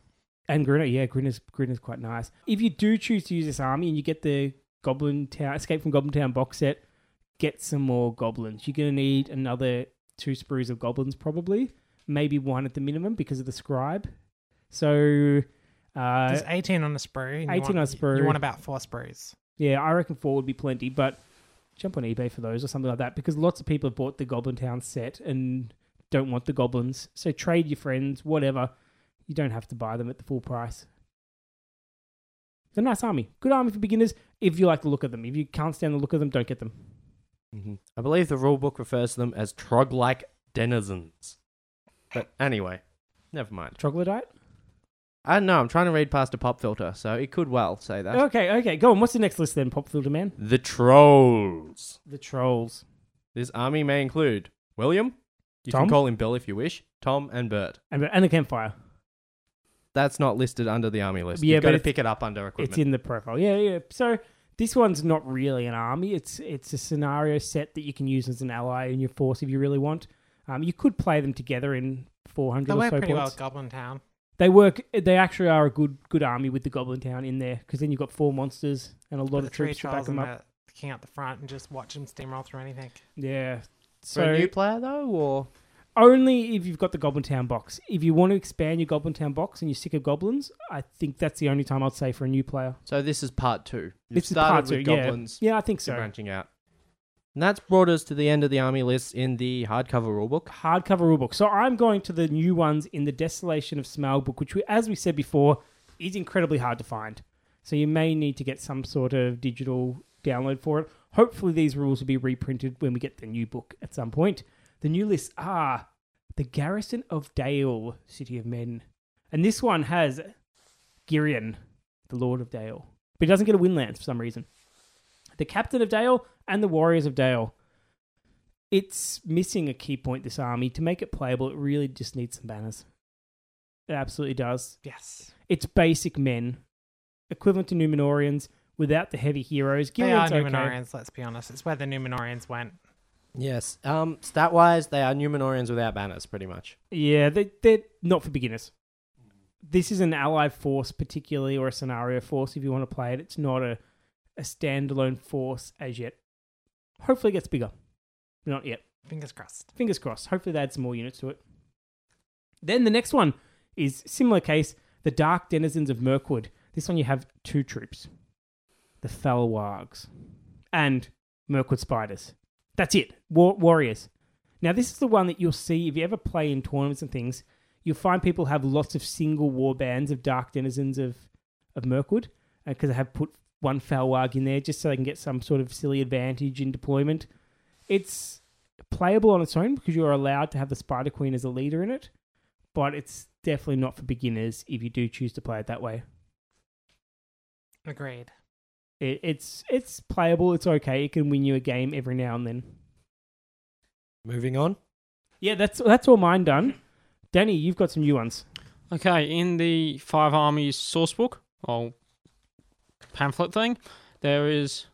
[SPEAKER 2] And Grinnah, yeah, Grinnah's Grinnah's quite nice. If you do choose to use this army and you get the Goblin Town Escape from Goblin Town box set, get some more goblins. You're gonna need another two sprues of goblins probably, maybe one at the minimum because of the scribe. So uh,
[SPEAKER 4] There's 18 on a sprue.
[SPEAKER 2] 18
[SPEAKER 4] want-
[SPEAKER 2] on a sprue.
[SPEAKER 4] You want about four sprues.
[SPEAKER 2] yeah, I reckon four would be plenty, but jump on eBay for those or something like that because lots of people have bought the Goblin Town set and don't want the goblins. So trade your friends, whatever. You don't have to buy them at the full price. It's a nice army. Good army for beginners if you like the look of them. If you can't stand the look of them, don't get them.
[SPEAKER 3] Mhm. I believe the rulebook refers to them as trog-like denizens. But anyway, never mind.
[SPEAKER 2] Troglodyte?
[SPEAKER 3] I don't know. I'm trying to read past a pop filter, so it could well say that.
[SPEAKER 2] Okay, okay. Go on. What's the next list then, Pop Filter Man?
[SPEAKER 3] The trolls.
[SPEAKER 2] The Trolls.
[SPEAKER 3] This army may include William. You
[SPEAKER 2] Tom?
[SPEAKER 3] can call him Bill if you wish. Tom and Bert.
[SPEAKER 2] And, and the Campfire.
[SPEAKER 3] That's not listed under the army list.
[SPEAKER 2] Yeah,
[SPEAKER 3] You've got
[SPEAKER 2] but
[SPEAKER 3] to
[SPEAKER 2] it's-
[SPEAKER 3] pick it up under equipment.
[SPEAKER 2] It's in the profile. Yeah, yeah. So this one's not really an army. It's it's a scenario set that you can use as an ally in your force if you really want. Um, you could play them together in 400
[SPEAKER 4] They
[SPEAKER 2] or
[SPEAKER 4] work
[SPEAKER 2] so
[SPEAKER 4] pretty well
[SPEAKER 2] points.
[SPEAKER 4] Goblin Town.
[SPEAKER 2] They work. They actually are a good good army with the Goblin Town in there because then you've got four monsters and a lot
[SPEAKER 4] Put
[SPEAKER 2] of troops to back
[SPEAKER 4] trolls
[SPEAKER 2] them up.
[SPEAKER 4] the king out the front and just watch them steamroll through anything.
[SPEAKER 2] Yeah.
[SPEAKER 3] For
[SPEAKER 2] So
[SPEAKER 3] a new player though, or
[SPEAKER 2] only if you've got the Goblin Town box. If you want to expand your Goblin Town box and you're sick of goblins, I think that's the only time I'd say for a new player.
[SPEAKER 3] so this is part two. You've
[SPEAKER 2] This is
[SPEAKER 3] started
[SPEAKER 2] part
[SPEAKER 3] with
[SPEAKER 2] two, yeah.
[SPEAKER 3] goblins.
[SPEAKER 2] Yeah, I think
[SPEAKER 3] so
[SPEAKER 2] so.
[SPEAKER 3] branching out. And that's brought us to the end of the army list in the hardcover rulebook.
[SPEAKER 2] hardcover rulebook. So I'm going to the new ones in the Desolation of Smaug book, which, we, as we said before, is incredibly hard to find. So you may need to get some sort of digital download for it. Hopefully, these rules will be reprinted when we get the new book at some point. The new lists are the Garrison of Dale, City of Men, and this one has Girion, the Lord of Dale, but he doesn't get a Windlance for some reason. The Captain of Dale and the Warriors of Dale it's missing a key point this army to make it playable it really just needs some banners it absolutely does
[SPEAKER 4] Yes.
[SPEAKER 2] it's basic men equivalent to Numenoreans without the heavy heroes
[SPEAKER 4] They are
[SPEAKER 2] Gillian's okay.
[SPEAKER 4] Numenoreans, let's be honest. It's where the Numenoreans went.
[SPEAKER 3] Yes. Um, stat wise, they are Numenoreans without banners, pretty much.
[SPEAKER 2] yeah they, they're not for beginners this is an allied force particularly or a scenario force if you want to play it it's not a, a standalone force as yet hopefully it gets bigger not yet
[SPEAKER 4] Fingers crossed.
[SPEAKER 2] fingers crossed. Hopefully, they add some more units to it. Then the next one is similar case: the Dark Denizens of Mirkwood. This one you have two troops, the Fell Wargs and Mirkwood Spiders. That's it. War- warriors. Now, this is the one that you'll see if you ever play in tournaments and things. You'll find people have lots of single war bands of Dark Denizens of of Mirkwood uh, because they have put one Fell Warg in there just so they can get some sort of silly advantage in deployment. It's playable on its own because you're allowed to have the Spider Queen as a leader in it, but it's definitely not for beginners if you do choose to play it that way.
[SPEAKER 4] Agreed.
[SPEAKER 2] It, it's it's playable. It's okay. It can win you a game every now and then.
[SPEAKER 3] Moving on.
[SPEAKER 2] Yeah, that's that's all mine done. Danny, you've got some new ones.
[SPEAKER 6] Okay, in the Five Armies sourcebook, or pamphlet thing, there is,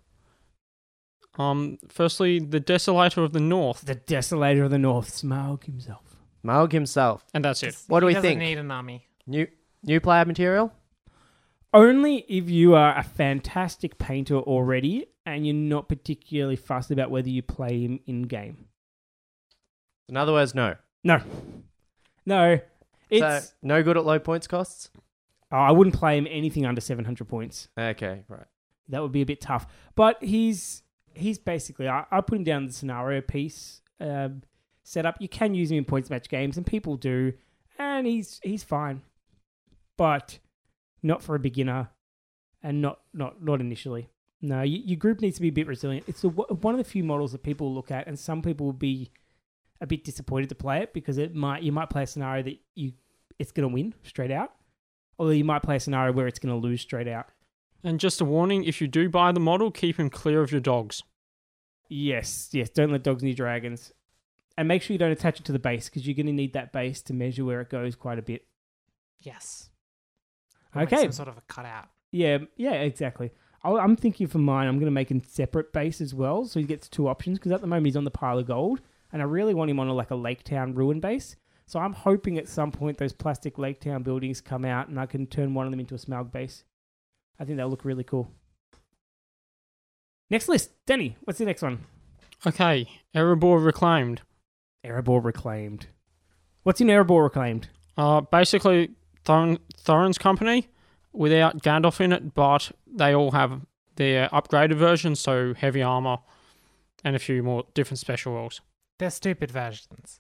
[SPEAKER 6] um, firstly, the Desolator of the North,
[SPEAKER 2] The Desolator of the North, Smaug himself.
[SPEAKER 3] Maug himself.
[SPEAKER 6] and that's it.
[SPEAKER 3] What do
[SPEAKER 4] he
[SPEAKER 3] we
[SPEAKER 4] doesn't
[SPEAKER 3] think?
[SPEAKER 4] need an army.
[SPEAKER 3] New new player material.
[SPEAKER 2] Only if you are a fantastic painter already and you're not particularly fussed about whether you play him in game.
[SPEAKER 3] In other words, no.
[SPEAKER 2] No, no, it's.
[SPEAKER 3] so no good at low points costs.
[SPEAKER 2] I wouldn't play him anything under 700 points.
[SPEAKER 3] Okay, right.
[SPEAKER 2] That would be a bit tough. But he's he's basically I, I put him down the scenario piece um, setup. You can use him in points match games, and people do, and he's he's fine, but not for a beginner, and not not not initially. No, you, your group needs to be a bit resilient. It's the, one of the few models that people look at, and some people will be a bit disappointed to play it because it might you might play a scenario that you it's going to win straight out, or you might play a scenario where it's going to lose straight out.
[SPEAKER 6] And just a warning: if you do buy the model, keep him clear of your dogs.
[SPEAKER 2] Yes, yes. Don't let dogs near dragons, and make sure you don't attach it to the base because you're going to need that base to measure where it goes quite a bit.
[SPEAKER 4] Yes. Or
[SPEAKER 2] Okay.
[SPEAKER 4] Some sort of a cutout.
[SPEAKER 2] Yeah, yeah, exactly. I'll, I'm thinking for mine, I'm going to make a separate base as well, so he gets two options. Because at the moment he's on the pile of gold, and I really want him on a, like a Lake Town ruin base. So I'm hoping at some point those plastic Lake Town buildings come out, and I can turn one of them into a Smaug base. I think that'll look really cool. Next list, Danny. What's the next one?
[SPEAKER 6] Okay, Erebor reclaimed.
[SPEAKER 2] Erebor reclaimed. What's in Erebor reclaimed?
[SPEAKER 6] Uh, basically, Thorin, Thorin's company without Gandalf in it, but they all have their upgraded versions, so heavy armor and a few more different special rules.
[SPEAKER 4] They're stupid versions.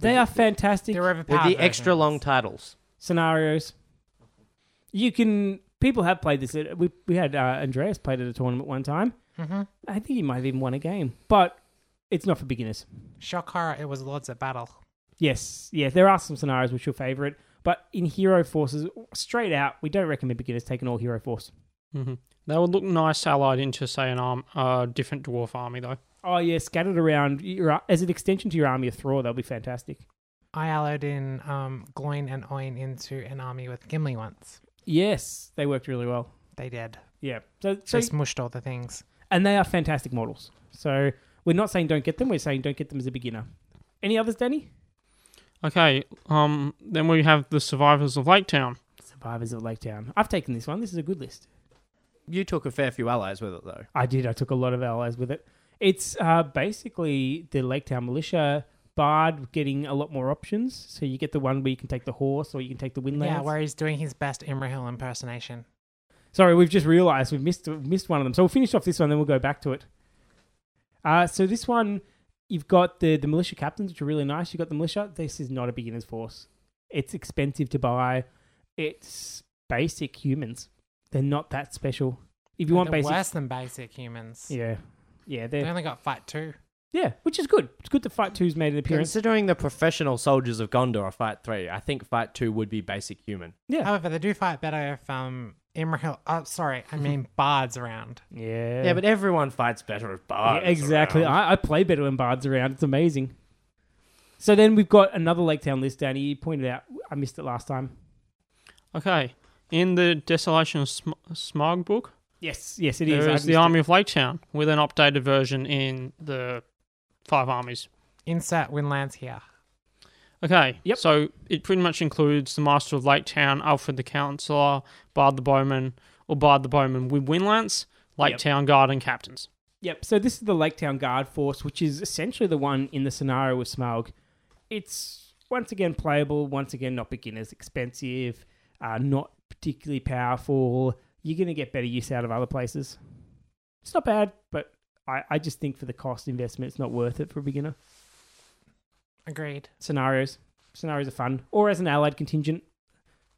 [SPEAKER 2] They are fantastic
[SPEAKER 4] They're overpowered.
[SPEAKER 3] With the extra long titles.
[SPEAKER 2] scenarios. You can. People have played this. We we had uh, Andreas played at a tournament one time.
[SPEAKER 4] Mhm.
[SPEAKER 2] I think he might have even won a game, but it's not for beginners.
[SPEAKER 4] Shock horror. It was Lords of Battle.
[SPEAKER 2] Yes, yeah, there are some scenarios which you'll favourite, but in Hero Forces, straight out, we don't recommend beginners taking all Hero Force.
[SPEAKER 6] hmm They would look nice allied into, say, an arm, uh, different dwarf army, though.
[SPEAKER 2] Oh yeah, scattered around your, as an extension to your army of Thror, they'll be fantastic.
[SPEAKER 4] I alloed in um, Gloin and Oin into an army with Gimli once.
[SPEAKER 2] Yes, they worked really well.
[SPEAKER 4] They did.
[SPEAKER 2] Yeah, so, so
[SPEAKER 4] Just mushed all the things.
[SPEAKER 2] and they are fantastic models. So we're not saying don't get them. We're saying don't get them as a beginner. Any others, Danny?
[SPEAKER 6] Okay, um, then we have the survivors of Lake Town.
[SPEAKER 2] Survivors of Lake Town. I've taken this one. This is a good list.
[SPEAKER 3] You took a fair few allies with it, though.
[SPEAKER 2] I did. I took a lot of allies with it. It's uh, basically the Lake Town Militia Bard getting a lot more options. So you get the one where you can take the horse or you can take the windlance.
[SPEAKER 4] Yeah, where he's doing his best Imrahil impersonation.
[SPEAKER 2] Sorry, we've just realised we've missed missed one of them. So we'll finish off this one, then we'll go back to it. Uh, so this one, you've got the the militia captains, which are really nice. You've got the militia. This is not a beginner's force. It's expensive to buy. It's basic humans. They're not that special. If you want
[SPEAKER 4] They're
[SPEAKER 2] basic,
[SPEAKER 4] worse than basic humans.
[SPEAKER 2] yeah, yeah,
[SPEAKER 4] They
[SPEAKER 2] they're
[SPEAKER 4] only got fight two.
[SPEAKER 2] yeah, which is good. It's good that Fight Two's made an appearance.
[SPEAKER 3] Considering the professional soldiers of Gondor are Fight 3, I think Fight 2 would be basic human.
[SPEAKER 2] Yeah,
[SPEAKER 4] However, they do fight better if um Imrahil. Oh, sorry, I mean [LAUGHS] Bard's around.
[SPEAKER 2] yeah,
[SPEAKER 3] Yeah, but everyone fights better if
[SPEAKER 2] Yeah,
[SPEAKER 3] bards.
[SPEAKER 2] exactly. I, I play better when Bard's around. It's amazing. So then we've got another Lake Town list, Danny. You pointed out. I missed it last time.
[SPEAKER 6] Okay, in the Desolation of Sm- Smaug book,
[SPEAKER 2] Yes, yes, it is.
[SPEAKER 6] there
[SPEAKER 2] I
[SPEAKER 6] is the
[SPEAKER 2] missed
[SPEAKER 6] Army of Lake Town with an updated version in the Five Armies.
[SPEAKER 4] Insert Windlance here.
[SPEAKER 6] Okay,
[SPEAKER 2] Yep.
[SPEAKER 6] so it pretty much includes the Master of Lake Town, Alfrid the Counselor, Bard the Bowman, or Bard the Bowman with Windlance, Lake
[SPEAKER 2] Yep.
[SPEAKER 6] Town Guard, and Captains.
[SPEAKER 2] Yep. So this is the Lake Town Guard Force, which is essentially the one in the scenario with Smaug. It's once again playable. Once again, not beginners. Expensive. Uh, not particularly powerful. You're going to get better use out of other places. It's not bad, but I, I just think for the cost investment, it's not worth it for a beginner.
[SPEAKER 4] Agreed.
[SPEAKER 2] scenarios. Scenarios are fun. Or as an allied contingent.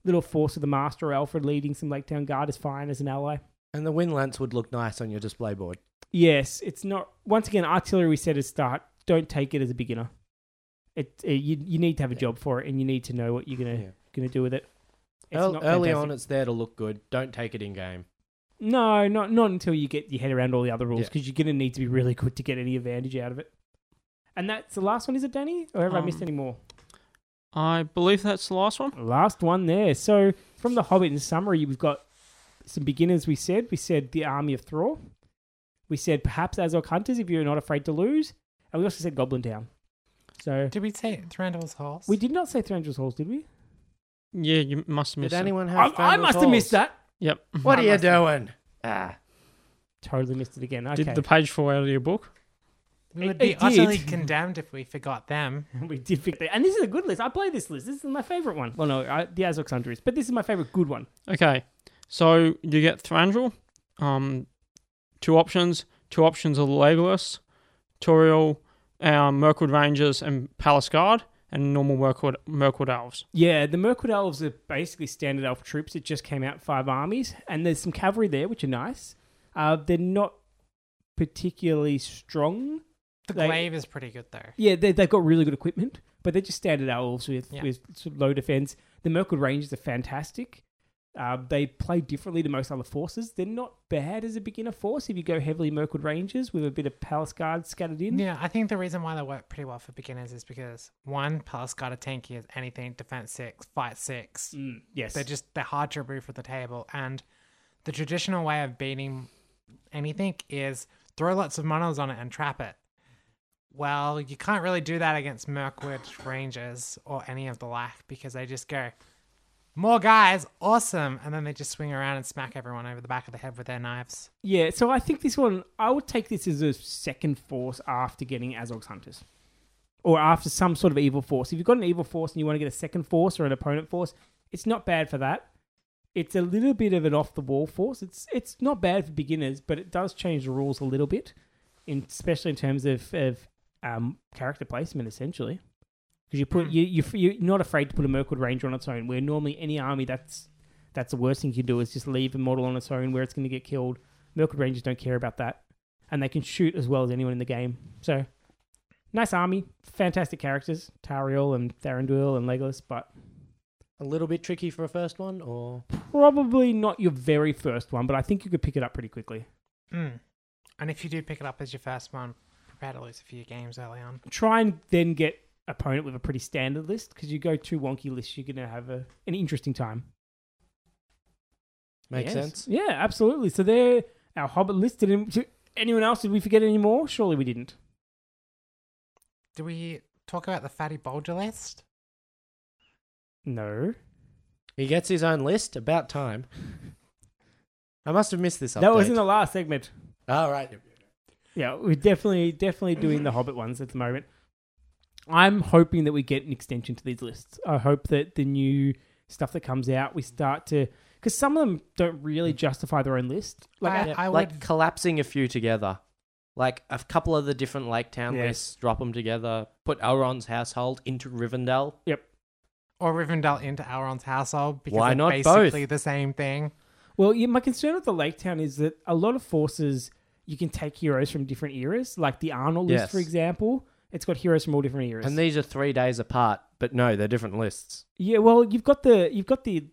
[SPEAKER 2] Little force of the master or Alfrid leading some Lake Town Guard is fine as an ally.
[SPEAKER 3] And the Windlance would look nice on your display board.
[SPEAKER 2] Yes, it's not. Once again, artillery we said at start. Don't take it as a beginner. It, it you you need to have a job for it, and you need to know what you're gonna
[SPEAKER 3] Yeah.
[SPEAKER 2] gonna do with it. It's not
[SPEAKER 3] early
[SPEAKER 2] fantastic.
[SPEAKER 3] on, it's there to look good. Don't take it in game.
[SPEAKER 2] No, not not until you get your head around all the other rules,
[SPEAKER 3] Yeah.
[SPEAKER 2] because you're gonna need to be really good to get any advantage out of it. And that's the last one, is it, Danny? Or have I missed
[SPEAKER 6] Um,
[SPEAKER 2] any more?
[SPEAKER 6] I believe that's the last one.
[SPEAKER 2] Last one there. So from the Hobbit in summary, we've got some beginners. We said we said the army of Thror. We said perhaps Azog hunters if you're not afraid to lose, and we also said Goblin Town. So
[SPEAKER 4] Did we say Thranduil's Halls?
[SPEAKER 2] we did not say Thranduil's Halls, did we?
[SPEAKER 6] Yeah, you must have
[SPEAKER 3] Did
[SPEAKER 6] missed it.
[SPEAKER 3] anyone
[SPEAKER 2] I,
[SPEAKER 3] have?
[SPEAKER 2] I
[SPEAKER 3] Thranduil's
[SPEAKER 2] must have missed that.
[SPEAKER 6] Yep. [LAUGHS]
[SPEAKER 3] What
[SPEAKER 2] I
[SPEAKER 3] are you
[SPEAKER 2] must have-
[SPEAKER 3] doing? Ah.
[SPEAKER 2] Totally missed it again. Okay,
[SPEAKER 6] Did the page fall out of your book?
[SPEAKER 4] We
[SPEAKER 2] It-
[SPEAKER 4] would be
[SPEAKER 2] it
[SPEAKER 4] utterly
[SPEAKER 2] did. [LAUGHS]
[SPEAKER 4] condemned if we forgot them. [LAUGHS]
[SPEAKER 2] we did pick that, and this is a good list. I play this list. This is my favorite one. Well, no, I, the Azog Hunter is, but this is my favorite good one.
[SPEAKER 6] Okay, so you get Thranduil, um, two options: two options of Legolas, Tauriel, um, Mirkwood Rangers, and Palace Guard, and normal Mirkwood, Mirkwood Elves.
[SPEAKER 2] Yeah, the Mirkwood Elves are basically standard elf troops. It just came out five armies, and there's some cavalry there, which are nice. Uh, they're not particularly strong.
[SPEAKER 4] The
[SPEAKER 2] They-
[SPEAKER 4] glaive is pretty good though.
[SPEAKER 2] Yeah, they, they've got really good equipment, but they're just standard elves with,
[SPEAKER 4] Yeah.
[SPEAKER 2] with low defense. The Mirkwood Rangers are fantastic. Uh, they play differently to most other forces. They're not bad as a beginner force if you go heavily Mirkwood Rangers with a bit of Palace Guard scattered in.
[SPEAKER 4] Yeah, I think the reason why they work pretty well for beginners is because one, Palace Guard are tanky as anything, defense six, fight six.
[SPEAKER 2] Mm, yes.
[SPEAKER 4] They're just they're hard to remove from the table, and the traditional way of beating anything is throw lots of monos on it and trap it. Well, you can't really do that against Mirkwood Rangers or any of the like because they just go more guys, awesome, and then they just swing around and smack everyone over the back of the head with their knives.
[SPEAKER 2] Yeah, so I think this one, I would take this as a second force after getting Azog's Hunters. Or after some sort of evil force. If you've got an evil force and you want to get a second force or an opponent force, it's not bad for that. It's a little bit of an off the wall force. It's it's not bad for beginners, but it does change the rules a little bit, in, especially in terms of, of um, character placement, essentially. Because you put
[SPEAKER 4] Hmm.
[SPEAKER 2] you you you're not afraid to put a Mirkwood Ranger on its own. Where normally any army that's that's the worst thing you can do is just leave a model on its own where it's going to get killed. Mirkwood Rangers don't care about that, and they can shoot as well as anyone in the game. So, nice army, fantastic characters, Tauriel and Thranduil and Legolas, but
[SPEAKER 7] A little bit tricky for a first one, or
[SPEAKER 2] probably not your very first one. But I think you could pick it up pretty quickly.
[SPEAKER 4] Mm. And if you do pick it up as your first one, prepare to lose a few games early on.
[SPEAKER 2] Try and then get opponent with a pretty standard list because you go too wonky lists, you're going to have a, an interesting time.
[SPEAKER 7] makes
[SPEAKER 2] Yes.
[SPEAKER 7] sense.
[SPEAKER 2] Yeah, absolutely. So they're our Hobbit list. Did anyone else? Did we forget any more? Surely we didn't.
[SPEAKER 4] Do we talk about the Fatty Bolger list?
[SPEAKER 2] No.
[SPEAKER 7] He gets his own list. About time. [LAUGHS] I must have missed this update.
[SPEAKER 2] That was in the last segment.
[SPEAKER 7] All right.
[SPEAKER 2] Yeah, we're definitely definitely doing the Hobbit ones at the moment. I'm hoping that we get an extension to these lists. I hope that the new stuff that comes out, we start to because some of them don't really mm. justify their own list. Like,
[SPEAKER 4] I-
[SPEAKER 3] Yeah,
[SPEAKER 4] I
[SPEAKER 3] like
[SPEAKER 4] would-
[SPEAKER 3] collapsing a few together. Like a couple of the different Lake Town
[SPEAKER 2] Yes.
[SPEAKER 3] lists, drop them together, put Elrond's household into Rivendell.
[SPEAKER 4] Yep, or Rivendell into Elrond's household because
[SPEAKER 3] Why
[SPEAKER 4] they're
[SPEAKER 3] not
[SPEAKER 4] basically
[SPEAKER 3] both?
[SPEAKER 4] the same thing.
[SPEAKER 2] well, yeah, my concern with the Lake Town is that a lot of forces you can take heroes from different eras, like the Arnor list,
[SPEAKER 3] Yes.
[SPEAKER 2] for example. It's got heroes from all different eras.
[SPEAKER 3] And these are three days apart, but no, they're different lists.
[SPEAKER 2] Yeah, well, you've got the you've got the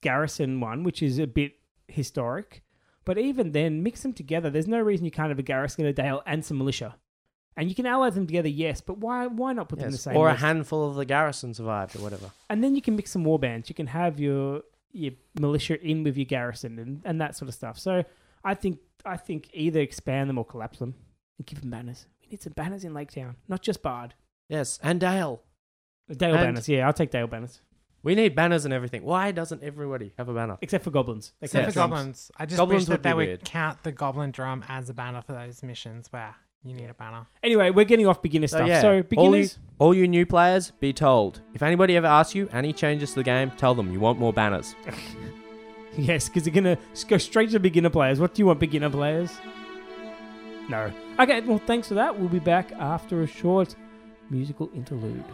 [SPEAKER 2] Garrison one, which is a bit historic, but even then, mix them together. There's no reason you can't have a Garrison, in a Dale, and some militia, and you can ally them together. Yes, but why why not put them in the
[SPEAKER 3] Yes.
[SPEAKER 2] same?
[SPEAKER 3] Or a
[SPEAKER 2] list?
[SPEAKER 3] handful of the garrison survived, or whatever.
[SPEAKER 2] and then you can mix some war bands. You can have your your militia in with your Garrison and, and that sort of stuff. So I think I think either expand them or collapse them and give them banners. We need some banners in Lake Town, not just Bard.
[SPEAKER 3] Yes, and Dale.
[SPEAKER 2] Dale
[SPEAKER 3] And-
[SPEAKER 2] banners, yeah, I'll take Dale banners,
[SPEAKER 3] We need banners and everything. Why doesn't everybody have a banner?
[SPEAKER 2] except for goblins. They
[SPEAKER 4] Except
[SPEAKER 2] count
[SPEAKER 4] for
[SPEAKER 2] drums.
[SPEAKER 4] goblins. I just
[SPEAKER 3] Goblins
[SPEAKER 4] wish
[SPEAKER 3] would
[SPEAKER 4] that they
[SPEAKER 3] be
[SPEAKER 4] would
[SPEAKER 3] weird.
[SPEAKER 4] count the goblin drum as a banner for those missions where you need a banner.
[SPEAKER 2] Anyway, we're getting off beginner
[SPEAKER 3] So,
[SPEAKER 2] stuff.
[SPEAKER 3] yeah,
[SPEAKER 2] So
[SPEAKER 3] all you-
[SPEAKER 2] beginners.
[SPEAKER 3] All you new players, be told. If anybody ever asks you any changes to the game, tell them you want more banners. [LAUGHS]
[SPEAKER 2] Yes, because they're gonna s- go straight to beginner players. What do you want, beginner players? No. Okay, well, thanks for that. We'll be back after a short musical interlude.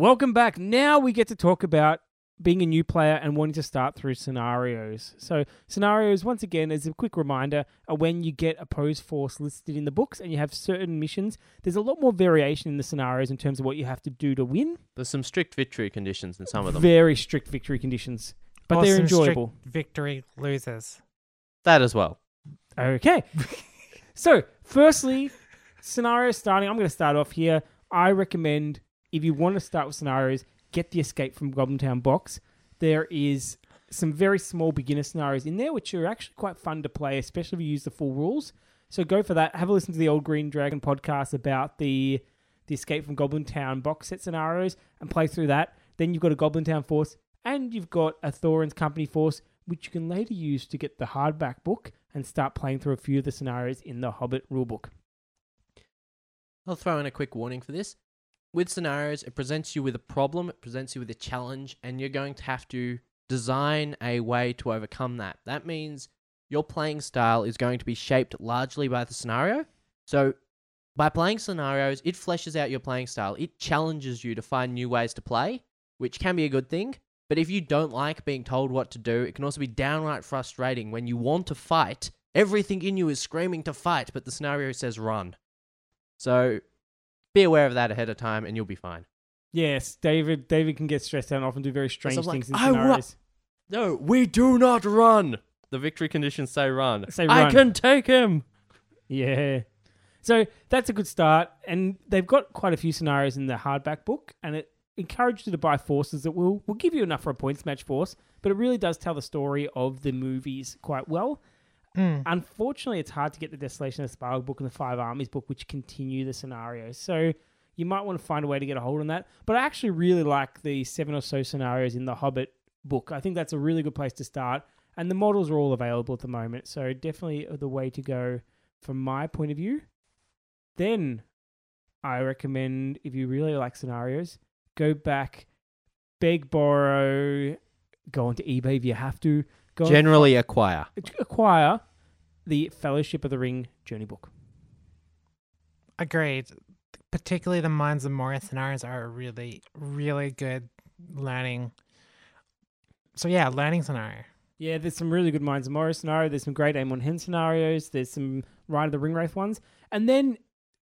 [SPEAKER 2] Welcome back. Now we get to talk about being a new player and wanting to start through scenarios. So, scenarios, once again, as a quick reminder, are when you get opposed force listed in the books and you have certain missions. There's a lot more variation in the scenarios in terms of what you have to do to win.
[SPEAKER 3] There's some strict victory conditions in some of them.
[SPEAKER 2] Very strict victory conditions, but
[SPEAKER 4] Or
[SPEAKER 2] they're
[SPEAKER 4] some strict
[SPEAKER 2] enjoyable.
[SPEAKER 4] Victory losers.
[SPEAKER 3] that as well.
[SPEAKER 2] Okay. [LAUGHS] so, firstly, scenario starting. I'm going to start off here. I recommend if you want to start with scenarios, get the Escape from Goblin Town box. There is some very small beginner scenarios in there, which are actually quite fun to play, especially if you use the full rules. So go for that. Have a listen to the Old Green Dragon podcast about the the Escape from Goblin Town box set scenarios and play through that. Then you've got a Goblin Town force and you've got a Thorin's Company force, which you can later use to get the hardback book and start playing through a few of the scenarios in the Hobbit rulebook.
[SPEAKER 3] I'll throw in a quick warning for this. With scenarios, it presents you with a problem, it presents you with a challenge, and you're going to have to design a way to overcome that. That means your playing style is going to be shaped largely by the scenario. So, by playing scenarios, it fleshes out your playing style. It challenges you to find new ways to play, which can be a good thing. But if you don't like being told what to do, it can also be downright frustrating when you want to fight. Everything in you is screaming to fight, but the scenario says run. So be aware of that ahead of time and you'll be fine.
[SPEAKER 2] Yes, David. David can get stressed out and often do very strange
[SPEAKER 3] I'm like,
[SPEAKER 2] things in
[SPEAKER 3] "I wa-
[SPEAKER 2] scenarios.
[SPEAKER 3] No, we do not run. The victory conditions say run.
[SPEAKER 2] Say
[SPEAKER 3] I can take him.
[SPEAKER 2] Yeah. So that's a good start. And they've got quite a few scenarios in the hardback book, and it encourages you to buy forces that will, will give you enough for a points match force, but it really does tell the story of the movies quite well.
[SPEAKER 4] Mm.
[SPEAKER 2] Unfortunately, it's hard to get the Desolation of Sparrow book and the Five Armies book, which continue the scenario. So you might want to find a way to get a hold on that. But I actually really like the seven or so scenarios in the Hobbit book. I think that's a really good place to start. And the models are all available at the moment. So definitely the way to go from my point of view. Then I recommend, if you really like scenarios, go back, beg, borrow, go onto eBay if you have to. Go and
[SPEAKER 3] Generally acquire.
[SPEAKER 2] acquire the Fellowship of the Ring journey book.
[SPEAKER 4] Agreed. Particularly the Mines of Moria scenarios are really, really good learning. So yeah, learning scenario.
[SPEAKER 2] Yeah, there's some really good Mines of Moria scenario. There's some great Amon Hen scenarios. There's some Ride of the Ringwraith ones. And then,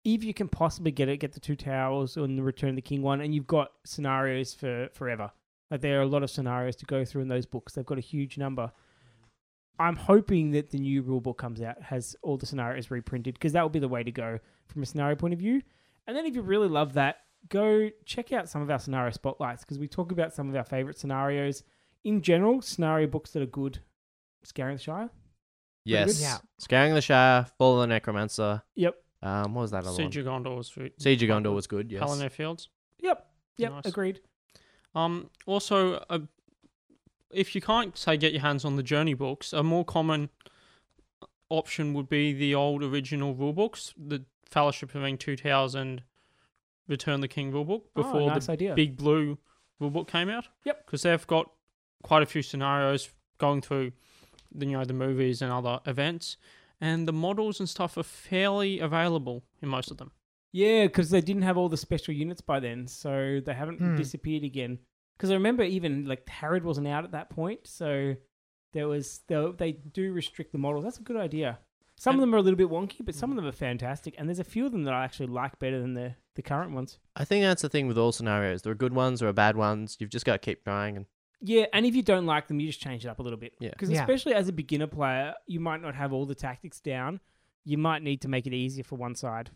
[SPEAKER 2] if you can possibly get it, get the Two Towers and the Return of the King one, and you've got scenarios for forever. Like, there are a lot of scenarios to go through in those books. They've got a huge number. I'm hoping that the new rule book comes out, has all the scenarios reprinted, because that will be the way to go from a scenario point of view. And then, if you really love that, go check out some of our scenario spotlights, because we talk about some of our favorite scenarios in general, scenario books that are good. Scaring the Shire.
[SPEAKER 3] Yes.
[SPEAKER 4] Yeah.
[SPEAKER 3] Scaring the Shire, Fall of the Necromancer.
[SPEAKER 2] Yep.
[SPEAKER 3] Um, what was that other
[SPEAKER 6] Siege
[SPEAKER 3] one?
[SPEAKER 6] of Gondor was good.
[SPEAKER 3] Siege of Gondor was good, yes.
[SPEAKER 6] Pelennor Fields.
[SPEAKER 2] Yep. Yep.
[SPEAKER 6] Nice.
[SPEAKER 2] Agreed.
[SPEAKER 6] Um, also, uh, if you can't say get your hands on the journey books, a more common option would be the old original rule books, the Fellowship of Ring 2000, Return the King rulebook before
[SPEAKER 2] oh, nice
[SPEAKER 6] the
[SPEAKER 2] idea.
[SPEAKER 6] Big Blue rulebook came out.
[SPEAKER 2] Yep.
[SPEAKER 6] because they've got quite a few scenarios going through, the, you know, the movies and other events, and the models and stuff are fairly available in most of them.
[SPEAKER 2] Yeah, because they didn't have all the special units by then, so they haven't
[SPEAKER 4] Hmm.
[SPEAKER 2] disappeared again. Because I remember even like Harad wasn't out at that point, so there was they, they do restrict the models. That's a good idea. Some of them are a little bit wonky, but some of them are fantastic, and there's a few of them that I actually like better than the the current ones.
[SPEAKER 3] I think that's the thing with all scenarios. There are good ones, there are bad ones. You've just got to keep trying. And
[SPEAKER 2] Yeah, and if you don't like them, you just change it up a little bit.
[SPEAKER 3] Yeah.
[SPEAKER 2] Because
[SPEAKER 4] Yeah.
[SPEAKER 2] especially as a beginner player, you might not have all the tactics down. You might need to make it easier for one side.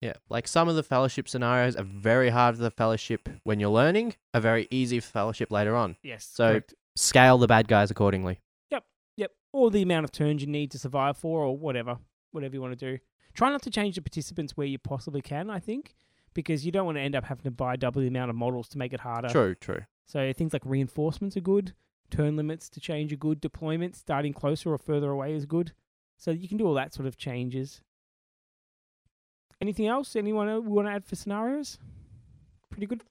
[SPEAKER 3] Yeah, like some of the fellowship scenarios are very hard for the fellowship when you're learning, are very easy for fellowship later on.
[SPEAKER 2] Yes.
[SPEAKER 3] So-
[SPEAKER 2] correct.
[SPEAKER 3] Scale the bad guys accordingly.
[SPEAKER 2] Yep. Yep. Or the amount of turns you need to survive for, or whatever, whatever you want to do. Try not to change the participants where you possibly can. I think because you don't want to end up having to buy double the amount of models to make it harder.
[SPEAKER 3] True, true.
[SPEAKER 2] So things like reinforcements are good. Turn limits to change are good. Deployment starting closer or further away is good. So you can do all that sort of changes. Anything else? Anyone uh, want to add for scenarios? Pretty good.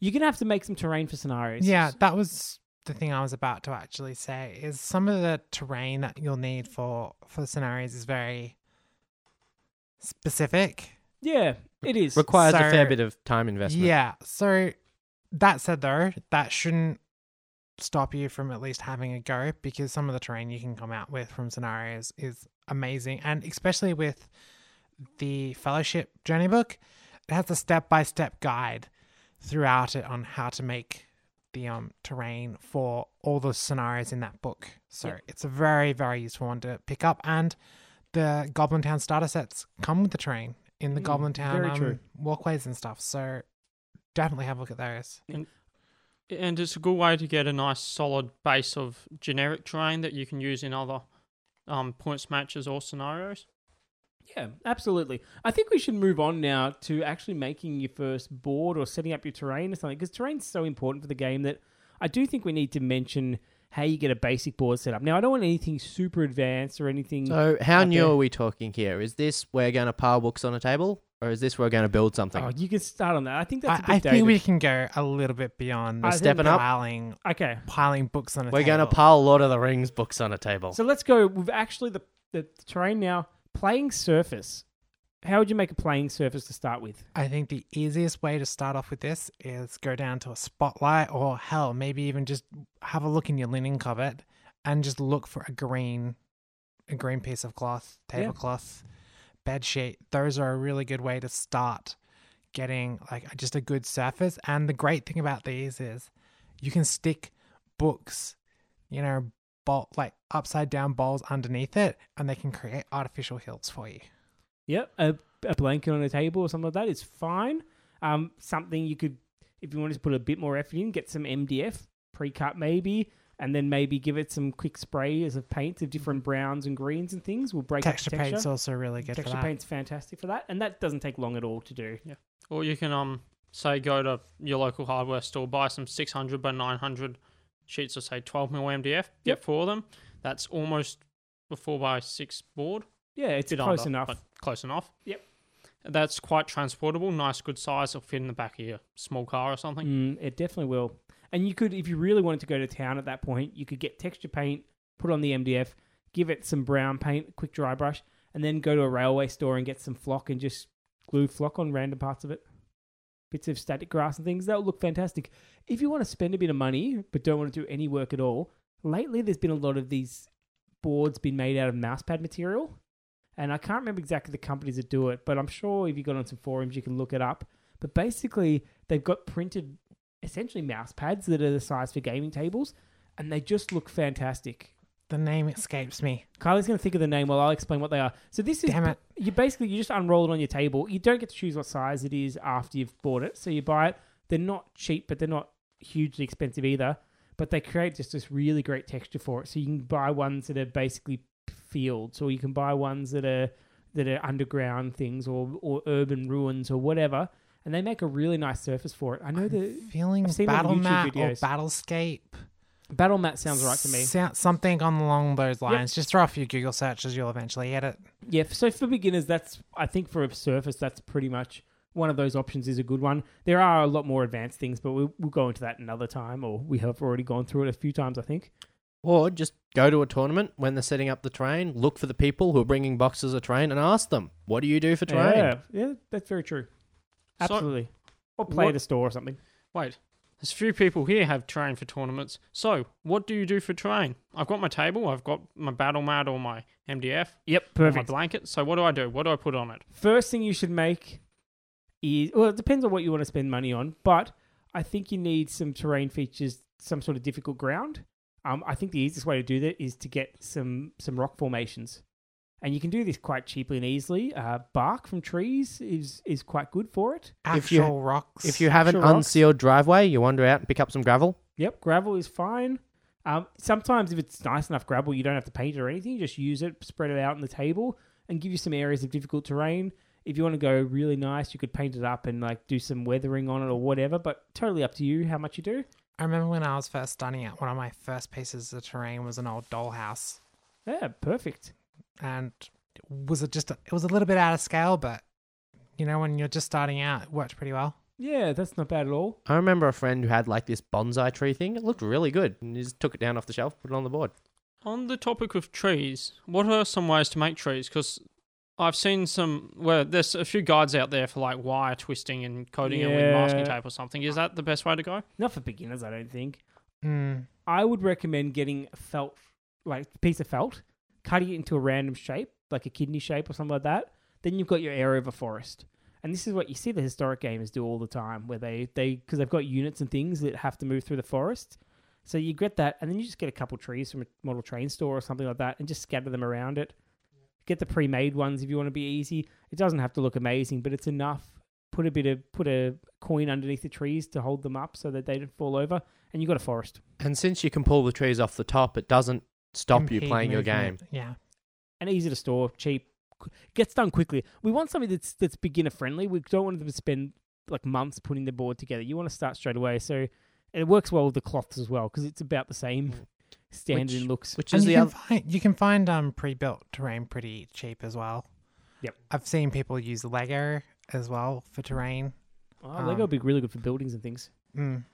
[SPEAKER 2] You're gonna have to make some terrain for scenarios.
[SPEAKER 4] Yeah, that was the thing I was about to actually say. Is some of the terrain that you'll need for for the scenarios is very specific.
[SPEAKER 2] Yeah, it is.
[SPEAKER 3] Requires a fair bit of time investment.
[SPEAKER 4] Yeah. So that said, though, that shouldn't stop you from at least having a go because some of the terrain you can come out with from scenarios is amazing, and especially with the Fellowship Journey book, it has a step-by-step guide throughout it on how to make the um terrain for all the scenarios in that book. So
[SPEAKER 2] Yep.
[SPEAKER 4] it's a very very useful one to pick up, and the Goblin Town starter sets come with the terrain in the
[SPEAKER 2] Mm,
[SPEAKER 4] Goblin Town um, walkways and stuff. So definitely have a look at those.
[SPEAKER 6] And it's a good way to get a nice solid base of generic terrain that you can use in other um, points matches or scenarios.
[SPEAKER 2] Yeah, absolutely. I think we should move on now to actually making your first board or setting up your terrain or something because terrain's so important for the game that I do think we need to mention how you get a basic board set up. Now, I don't want anything super advanced or anything.
[SPEAKER 3] So how new
[SPEAKER 2] there.
[SPEAKER 3] are we talking here? Is this where we're going to pile books on a table, or is this where we're going to build something?
[SPEAKER 2] oh, you can start on that. I think that's a
[SPEAKER 4] I,
[SPEAKER 2] bit
[SPEAKER 4] I think we can go a little bit beyond
[SPEAKER 2] I
[SPEAKER 3] We're stepping up.
[SPEAKER 4] piling
[SPEAKER 2] Okay,
[SPEAKER 4] piling books on a table.
[SPEAKER 3] We're
[SPEAKER 4] table.
[SPEAKER 3] going to pile Lord of the Rings books on a table.
[SPEAKER 2] so let's go. We've actually the the terrain now playing surface. How would you make a playing surface to start with?
[SPEAKER 4] I think the easiest way to start off with this is go down to a spotlight or hell, maybe even just have a look in your linen cupboard and just look for a green a green piece of cloth,
[SPEAKER 2] Yeah.
[SPEAKER 4] tablecloth, bed sheet. Those are a really good way to start getting like just a good surface. And the great thing about these is you can stick books, you know, bolt like upside down bowls underneath it and they can create artificial hills for you.
[SPEAKER 2] Yep, a, a blanket on a table or something like that is fine. Um, something you could, if you wanted to put a bit more effort in, get some MDF pre-cut maybe, and then maybe give it some quick sprays of paints of different browns and greens and things. Will break up
[SPEAKER 4] Texture
[SPEAKER 2] the
[SPEAKER 4] paint's also really good
[SPEAKER 2] texture
[SPEAKER 4] for that.
[SPEAKER 2] paint's fantastic for that, and that doesn't take long at all to do. Yeah.
[SPEAKER 6] Or you can um say go to your local hardware store, buy some 600 by 900 sheets of say 12 mil MDF.
[SPEAKER 2] Yep.
[SPEAKER 6] Get four of them. That's almost a four by six board.
[SPEAKER 2] Yeah, it's
[SPEAKER 6] Bit
[SPEAKER 2] close
[SPEAKER 6] under,
[SPEAKER 2] enough.
[SPEAKER 6] but close enough.
[SPEAKER 2] Yep.
[SPEAKER 6] That's quite transportable. Nice, good size. It'll fit in the back of your small car or something.
[SPEAKER 2] Mm, it definitely will. And you could, if you really wanted to go to town at that point, you could get texture paint, put on the MDF, give it some brown paint, quick dry brush, and then go to a railway store and get some flock and just glue flock on random parts of it. Bits of static grass and things. That'll look fantastic. If you want to spend a bit of money but don't want to do any work at all, lately there's been a lot of these boards been made out of mousepad material. And I can't remember exactly the companies that do it, but I'm sure if you got on some forums, you can look it up. But basically, they've got printed essentially mouse pads that are the size for gaming tables, and they just look fantastic.
[SPEAKER 4] The name escapes me.
[SPEAKER 2] Kylie's going to think of the name while I'll explain what they are. So this is
[SPEAKER 4] Damn it.
[SPEAKER 2] you basically you just unroll it on your table. You don't get to choose what size it is after you've bought it. So you buy it. They're not cheap, but they're not hugely expensive either. But they create just this really great texture for it. So you can buy ones that are basically fields, or you can buy ones that are that are underground things, or or urban ruins, or whatever. And they make a really nice surface for it. I know the
[SPEAKER 4] Feeling
[SPEAKER 2] I've seen it
[SPEAKER 4] Battle Mat or. Battlescape.
[SPEAKER 2] Battle mat sounds right to me.
[SPEAKER 4] Sou- something on along those lines. Just throw a few Google searches, you'll eventually get it.
[SPEAKER 2] Yeah, so for beginners, that's I think for a surface, that's pretty much one of those options is a good one. There are a lot more advanced things, but we'll, we'll go into that another time, or we have already gone through it a few times, I think.
[SPEAKER 3] Or just go to a tournament when they're setting up the train, look for the people who are bringing boxes of train and ask them, what do you do for train?
[SPEAKER 2] Yeah, yeah, that's very true.
[SPEAKER 6] So-
[SPEAKER 2] Absolutely. or play
[SPEAKER 6] what-
[SPEAKER 2] at a store or something.
[SPEAKER 6] Wait, there's a few people here have terrain for tournaments. So, what do you do for terrain? I've got my table, I've got my battle mat or my MDF,
[SPEAKER 2] Yep,
[SPEAKER 6] or my
[SPEAKER 2] perfect.
[SPEAKER 6] blanket. So, what do I do? What do I put on it?
[SPEAKER 2] First thing you should make is well, it depends on what you want to spend money on, but I think you need some terrain features, some sort of difficult ground. Um, I think the easiest way to do that is to get some some rock formations, and you can do this quite cheaply and easily. Uh, bark from trees is is quite good for it.
[SPEAKER 3] If you-
[SPEAKER 4] Actual rocks.
[SPEAKER 3] If you have an
[SPEAKER 2] Sure rocks.
[SPEAKER 3] unsealed driveway, you wander out and pick up some gravel.
[SPEAKER 2] Yep, gravel is fine. Um, sometimes if it's nice enough gravel, you don't have to paint it or anything. You just use it, spread it out on the table, and give you some areas of difficult terrain. If you want to go really nice, you could paint it up and like do some weathering on it or whatever. But totally up to you how much you do.
[SPEAKER 4] I remember when I was first starting out, one of my first pieces of terrain was an old dollhouse.
[SPEAKER 2] Yeah, perfect.
[SPEAKER 4] And was it just, a, it was a little bit out of scale, but you know, when you're just starting out, it worked pretty well.
[SPEAKER 2] Yeah, that's not bad at all.
[SPEAKER 3] I remember a friend who had like this bonsai tree thing. It looked really good. And he just took it down off the shelf, put it on the board.
[SPEAKER 6] On the topic of trees, what are some ways to make trees? Because I've seen some where there's a few guides out there for like wire twisting and coating it with masking tape or something. Is that the best way to go?
[SPEAKER 2] Not for beginners, I don't think.
[SPEAKER 4] Mm.
[SPEAKER 2] I would recommend getting a felt, like a piece of felt, cutting it into a random shape, like a kidney shape or something like that. Then you've got your area of a forest. And this is what you see the historic gamers do all the time, where they they because they've got units and things that have to move through the forest. So you get that, and then you just get a couple trees from a model train store or something like that, and just scatter them around it. Get the pre-made ones if you want to be easy. It doesn't have to look amazing, but it's enough. Put a bit of put a coin underneath the trees to hold them up so that they don't fall over, and you've got a forest.
[SPEAKER 3] And since you can pull the trees off the top, it doesn't stop you
[SPEAKER 4] Impede
[SPEAKER 3] playing your game.
[SPEAKER 4] Yeah.
[SPEAKER 2] and easy to store, cheap, gets done quickly. We want something that's that's beginner friendly. We don't want them to spend like months putting the board together. You want to start straight away. So it works well with the cloths as well because it's about the same standard
[SPEAKER 3] Which-
[SPEAKER 2] looks.
[SPEAKER 3] Which
[SPEAKER 4] And
[SPEAKER 3] is
[SPEAKER 4] you
[SPEAKER 3] the
[SPEAKER 4] can
[SPEAKER 3] other.
[SPEAKER 4] find you can find um pre-built terrain pretty cheap as well.
[SPEAKER 2] Yep.
[SPEAKER 4] I've seen people use Lego as well for terrain.
[SPEAKER 2] Oh, Lego
[SPEAKER 4] um,
[SPEAKER 2] would be really good for buildings and things.
[SPEAKER 4] Mm.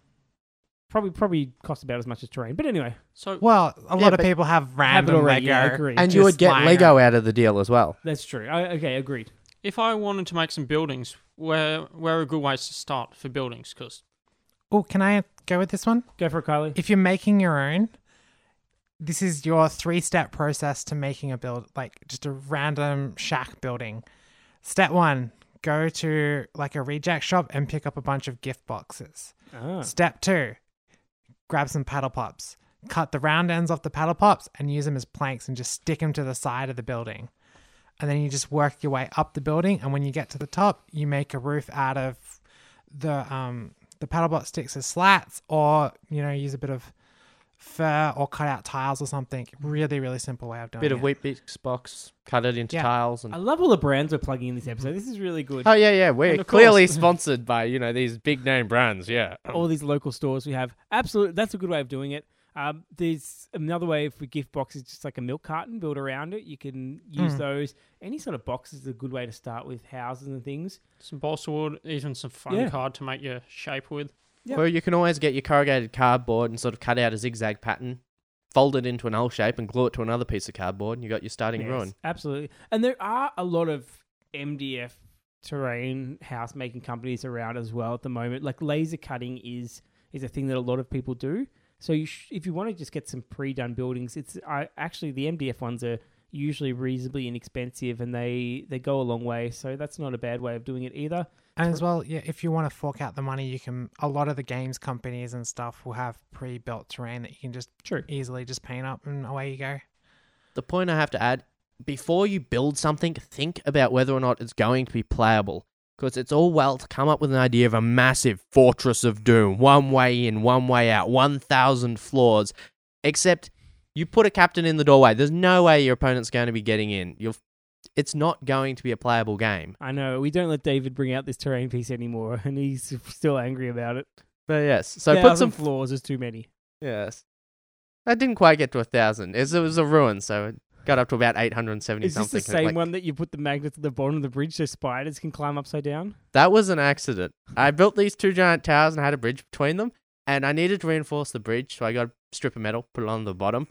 [SPEAKER 2] Probably probably cost about as much as terrain, but anyway,
[SPEAKER 6] So
[SPEAKER 4] Well, a
[SPEAKER 3] Yeah,
[SPEAKER 4] lot of
[SPEAKER 3] but-
[SPEAKER 4] people have
[SPEAKER 2] have it
[SPEAKER 4] random
[SPEAKER 2] already.
[SPEAKER 4] Lego.
[SPEAKER 2] Yeah, I agree.
[SPEAKER 3] And you
[SPEAKER 4] just
[SPEAKER 3] would get
[SPEAKER 4] lying
[SPEAKER 3] Lego
[SPEAKER 4] around.
[SPEAKER 3] out of the deal as well.
[SPEAKER 2] That's true. I, okay, agreed.
[SPEAKER 6] if I wanted to make some buildings, where where are good ways to start for buildings? Because
[SPEAKER 4] Oh, can I go with this one?
[SPEAKER 2] Go for it, Kylie.
[SPEAKER 4] If you're making your own, this is your three-step process to making a build, like just a random shack building. Step one: go to like a reject shop and pick up a bunch of gift boxes.
[SPEAKER 2] Ah,
[SPEAKER 4] Step two, grab some paddle pops, cut the round ends off the paddle pops and use them as planks and just stick them to the side of the building. And then you just work your way up the building. And when you get to the top, you make a roof out of the um the paddle pop sticks as slats, or you know use a bit of fur or cut out tiles or something. Really, really simple way of doing it.
[SPEAKER 3] Bit
[SPEAKER 4] it.
[SPEAKER 3] of Weet-Bix box, cut it into
[SPEAKER 4] Yeah.
[SPEAKER 3] tiles, and
[SPEAKER 2] I love all the brands we're plugging in this episode. This is really good.
[SPEAKER 3] oh yeah, yeah, we're
[SPEAKER 6] And of
[SPEAKER 3] clearly
[SPEAKER 6] course- [LAUGHS]
[SPEAKER 3] sponsored by you know these big name brands. Yeah,
[SPEAKER 2] all these local stores we have. Absolutely, that's a good way of doing it. Um, there's another way for gift boxes, just like a milk carton built around it. You can use
[SPEAKER 4] Mm.
[SPEAKER 2] those. Any sort of box is a good way to start with houses and things.
[SPEAKER 6] some balsa wood, even some foam
[SPEAKER 2] Yeah.
[SPEAKER 6] card to make your shape with.
[SPEAKER 2] Yep.
[SPEAKER 3] Or you can always get your corrugated cardboard and sort of cut out a zigzag pattern, fold it into an L shape, and glue it to another piece of cardboard, and you got your starting
[SPEAKER 2] Yes,
[SPEAKER 3] ruin.
[SPEAKER 2] Absolutely. And there are a lot of MDF terrain house making companies around as well at the moment. Like laser cutting is is a thing that a lot of people do. So you sh- if you want to just get some pre-done buildings, it's I actually the MDF ones are usually reasonably inexpensive and they they go a long way. So that's not a bad way of doing it either.
[SPEAKER 4] And as well, yeah, if you want to fork out the money, you can. A lot of the games companies and stuff will have pre-built terrain that you can just
[SPEAKER 2] True.
[SPEAKER 4] easily just paint up, and away you go.
[SPEAKER 3] The point I have to add before you build something, think about whether or not it's going to be playable. Because it's all well to come up with an idea of a massive fortress of doom, one way in, one way out, 1,000 floors. Except you put a captain in the doorway. There's no way your opponent's going to be getting in. You'll, it's not going to be a playable game.
[SPEAKER 2] I know we don't let David bring out this terrain piece anymore, [LAUGHS] and he's still angry about it.
[SPEAKER 3] But yes, so put some
[SPEAKER 2] floors is too many.
[SPEAKER 3] Yes. I didn't quite get to a thousand. It was, it was a ruin, so it got up to about 870
[SPEAKER 2] Is this
[SPEAKER 3] something.
[SPEAKER 2] the same
[SPEAKER 3] Like,
[SPEAKER 2] one that you put the magnets at the bottom of the bridge so spiders can climb upside down?
[SPEAKER 3] That was an accident. I built these two giant towers and had a bridge between them, and I needed to reinforce the bridge, so I got a strip of metal, put it on the bottom.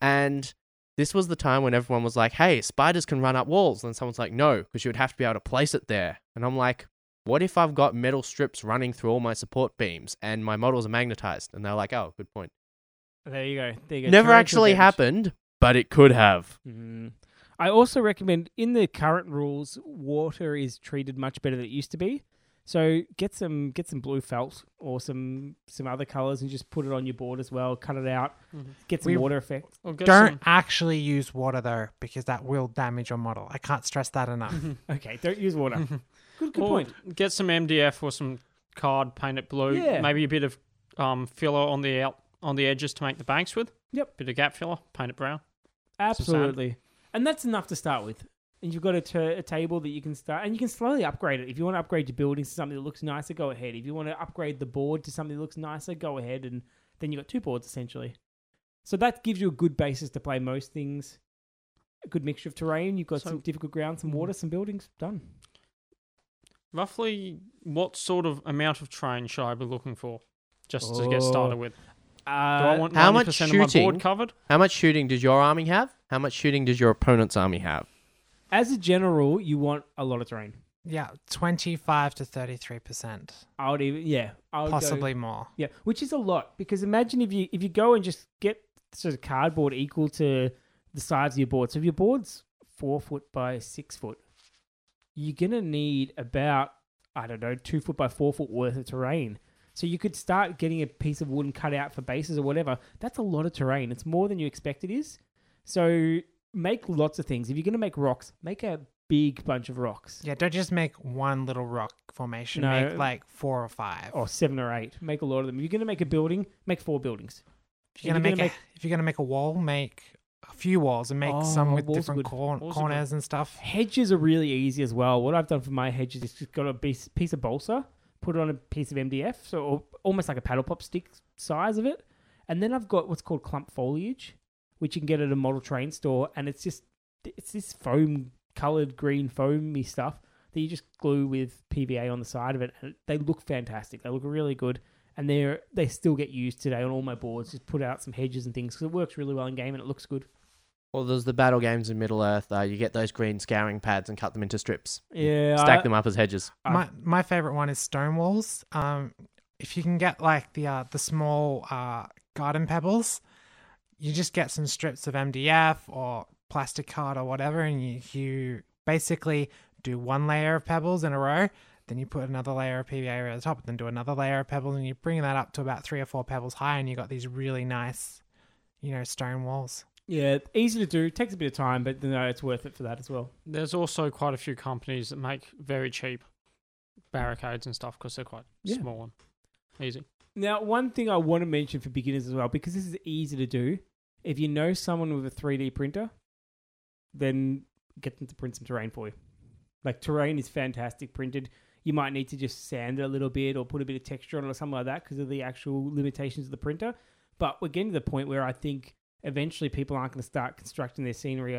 [SPEAKER 3] And this was the time when everyone was like, hey, spiders can run up walls. And someone's like, no, because you would have to be able to place it there. And I'm like, what if I've got metal strips running through all my support beams and my models are magnetized? And they're like, oh, good point.
[SPEAKER 2] There you go. There you go.
[SPEAKER 3] Never actually
[SPEAKER 2] advantage.
[SPEAKER 3] happened, but it could have.
[SPEAKER 2] Mm. I also recommend in the current rules, water is treated much better than it used to be. So get some get some blue felt or some some other colors and just put it on your board as well. Cut it out.
[SPEAKER 6] Mhm.
[SPEAKER 2] Get some
[SPEAKER 4] We-
[SPEAKER 2] water effect.
[SPEAKER 4] Don't
[SPEAKER 6] some-
[SPEAKER 4] actually use water though, because that will damage your model. I can't stress that enough. [LAUGHS]
[SPEAKER 2] Okay, don't use water. [LAUGHS] good good
[SPEAKER 6] or
[SPEAKER 2] point.
[SPEAKER 6] Get some MDF or some card, paint it blue.
[SPEAKER 2] Yeah.
[SPEAKER 6] Maybe a bit of um, filler on the out on the edges to make the banks with.
[SPEAKER 2] Yep.
[SPEAKER 6] Bit of gap filler, paint it brown.
[SPEAKER 2] Absolutely. And that's enough to start with. And you've got a, ta- a table that you can start, and you can slowly upgrade it. If you want to upgrade your buildings to something that looks nicer, go ahead. If you want to upgrade the board to something that looks nicer, go ahead. And then you've got two boards essentially. So that gives you a good basis to play most things. A good mixture of terrain. You've got
[SPEAKER 6] So-
[SPEAKER 2] some difficult ground, some water, some buildings. Done.
[SPEAKER 6] Roughly, what sort of amount of train should I be looking for, just to get started
[SPEAKER 2] Oh,
[SPEAKER 6] with? Do
[SPEAKER 2] Uh,
[SPEAKER 6] I want
[SPEAKER 3] how
[SPEAKER 6] 90%
[SPEAKER 3] much
[SPEAKER 6] of my
[SPEAKER 3] shooting?
[SPEAKER 6] board covered?
[SPEAKER 3] How much shooting does your army have? How much shooting does your opponent's army have?
[SPEAKER 2] As a general you want a lot of terrain.
[SPEAKER 4] Yeah, 25 to 33%.
[SPEAKER 2] I would even yeah, I would go-
[SPEAKER 4] Possibly more.
[SPEAKER 2] yeah, which is a lot because imagine if you if you go and just get sort of cardboard equal to the size of your board. So if your board's four foot by six foot, you're gonna need about I don't know two foot by four foot worth of terrain. So you could start getting a piece of wood and cut out for bases or whatever. That's a lot of terrain. It's more than you expect it is. So make lots of things. If you're gonna make rocks, make a big bunch of rocks.
[SPEAKER 4] Yeah, don't just make one little rock formation.
[SPEAKER 2] No.
[SPEAKER 4] Make like four or five.
[SPEAKER 2] Or seven or eight. Make a lot of them. If you're gonna make a building, make four buildings.
[SPEAKER 4] if you're gonna,
[SPEAKER 2] if you're
[SPEAKER 4] make,
[SPEAKER 2] gonna
[SPEAKER 4] a, if you're gonna make a wall, make a few walls and make oh, some
[SPEAKER 2] Oh,
[SPEAKER 4] with different cor- corners and stuff.
[SPEAKER 2] Hedges are really easy as well. What I've done for my hedges is just got a piece, piece of balsa, put it on a piece of MDF, so almost like a paddle pop stick size of it, and then I've got what's called clump foliage, which you can get at a model train store, and it's just it's this foam colored green foamy stuff that you just glue with PVA on the side of it, and they look fantastic. They look really good. And they're they still get used today on all my boards. Just put out some hedges and things because it works really well in game and it looks good.
[SPEAKER 3] Well, there's the battle games in Middle Earth. Uh, you get those green scouring pads and cut them into strips.
[SPEAKER 2] Yeah,
[SPEAKER 3] Stack
[SPEAKER 2] I-
[SPEAKER 3] them up as hedges.
[SPEAKER 4] My my favorite one is stone walls. Um, if you can get like the uh, the small uh, garden pebbles, you just get some strips of MDF or plastic card or whatever, and you you basically do one layer of pebbles in a row. Then you put another layer of PVA over the top, and then do another layer of pebbles, and you bring that up to about three or four pebbles high, and you got these really nice, you know, stone walls.
[SPEAKER 2] Yeah, easy to do. Takes a bit of time, but no, it's worth it for that as well.
[SPEAKER 6] There's also quite a few companies that make very cheap barricades and stuff because they're quite
[SPEAKER 2] Yeah.
[SPEAKER 6] small and easy.
[SPEAKER 2] Now, one thing I want to mention for beginners as well, because this is easy to do. If you know someone with a 3D printer, then get them to print some terrain for you. Like terrain is fantastic printed. You might need to just sand it a little bit or put a bit of texture on it or something like that because of the actual limitations of the printer. But we're getting to the point where I think eventually people aren't going to start constructing their scenery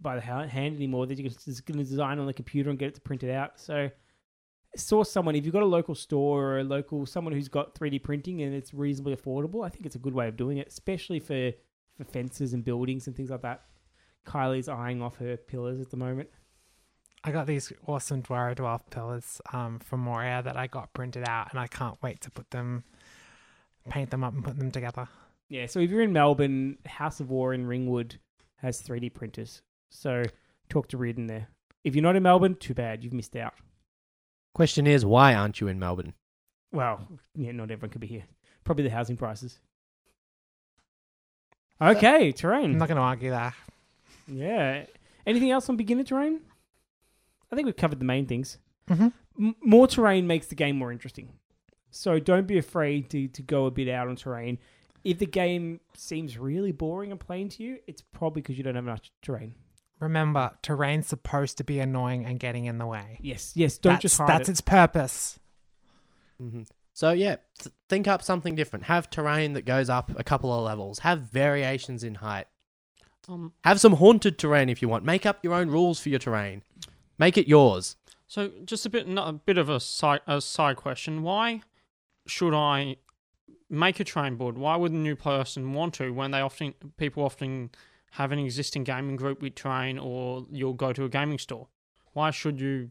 [SPEAKER 2] by the hand anymore. They're just going to design on the computer and get it to print it out. So source someone if you've got a local store or a local someone who's got 3D printing and it's reasonably affordable. I think it's a good way of doing it, especially for for fences and buildings and things like that. Kylie's eyeing off her pillars at the moment.
[SPEAKER 4] I got these awesome Dwarrowdelf pillars um, from Moria that I got printed out, and I can't wait to put them, paint them up, and put them together.
[SPEAKER 2] Yeah, so if you're in Melbourne, House of War in Ringwood has 3D printers. So talk to Reardon there. If you're not in Melbourne, too bad, you've missed out.
[SPEAKER 3] Question is, why aren't you in Melbourne?
[SPEAKER 2] Well, yeah, not everyone could be here. Probably the housing prices. Okay, terrain.
[SPEAKER 4] I'm not going to argue that.
[SPEAKER 2] Yeah. Anything else on beginner terrain? I think we've covered the main things.
[SPEAKER 4] Mm-hmm.
[SPEAKER 2] M- more terrain makes the game more interesting. So don't be afraid to, to go a bit out on terrain. If the game seems really boring and plain to you, it's probably because you don't have much terrain.
[SPEAKER 4] Remember, terrain's supposed to be annoying and getting in the way.
[SPEAKER 2] Yes, yes. Don't
[SPEAKER 4] that's,
[SPEAKER 2] just hide
[SPEAKER 4] that's
[SPEAKER 2] it.
[SPEAKER 4] its purpose.
[SPEAKER 3] Mm-hmm. So yeah, think up something different. Have terrain that goes up a couple of levels. Have variations in height.
[SPEAKER 6] Um,
[SPEAKER 3] Have some haunted terrain if you want. Make up your own rules for your terrain. Make it yours.
[SPEAKER 6] so just a bit, no- a bit of a side, a side question. Why should I make a train board? Why would a new person want to when they often people often have an existing gaming group with Train or you'll go to a gaming store? Why should you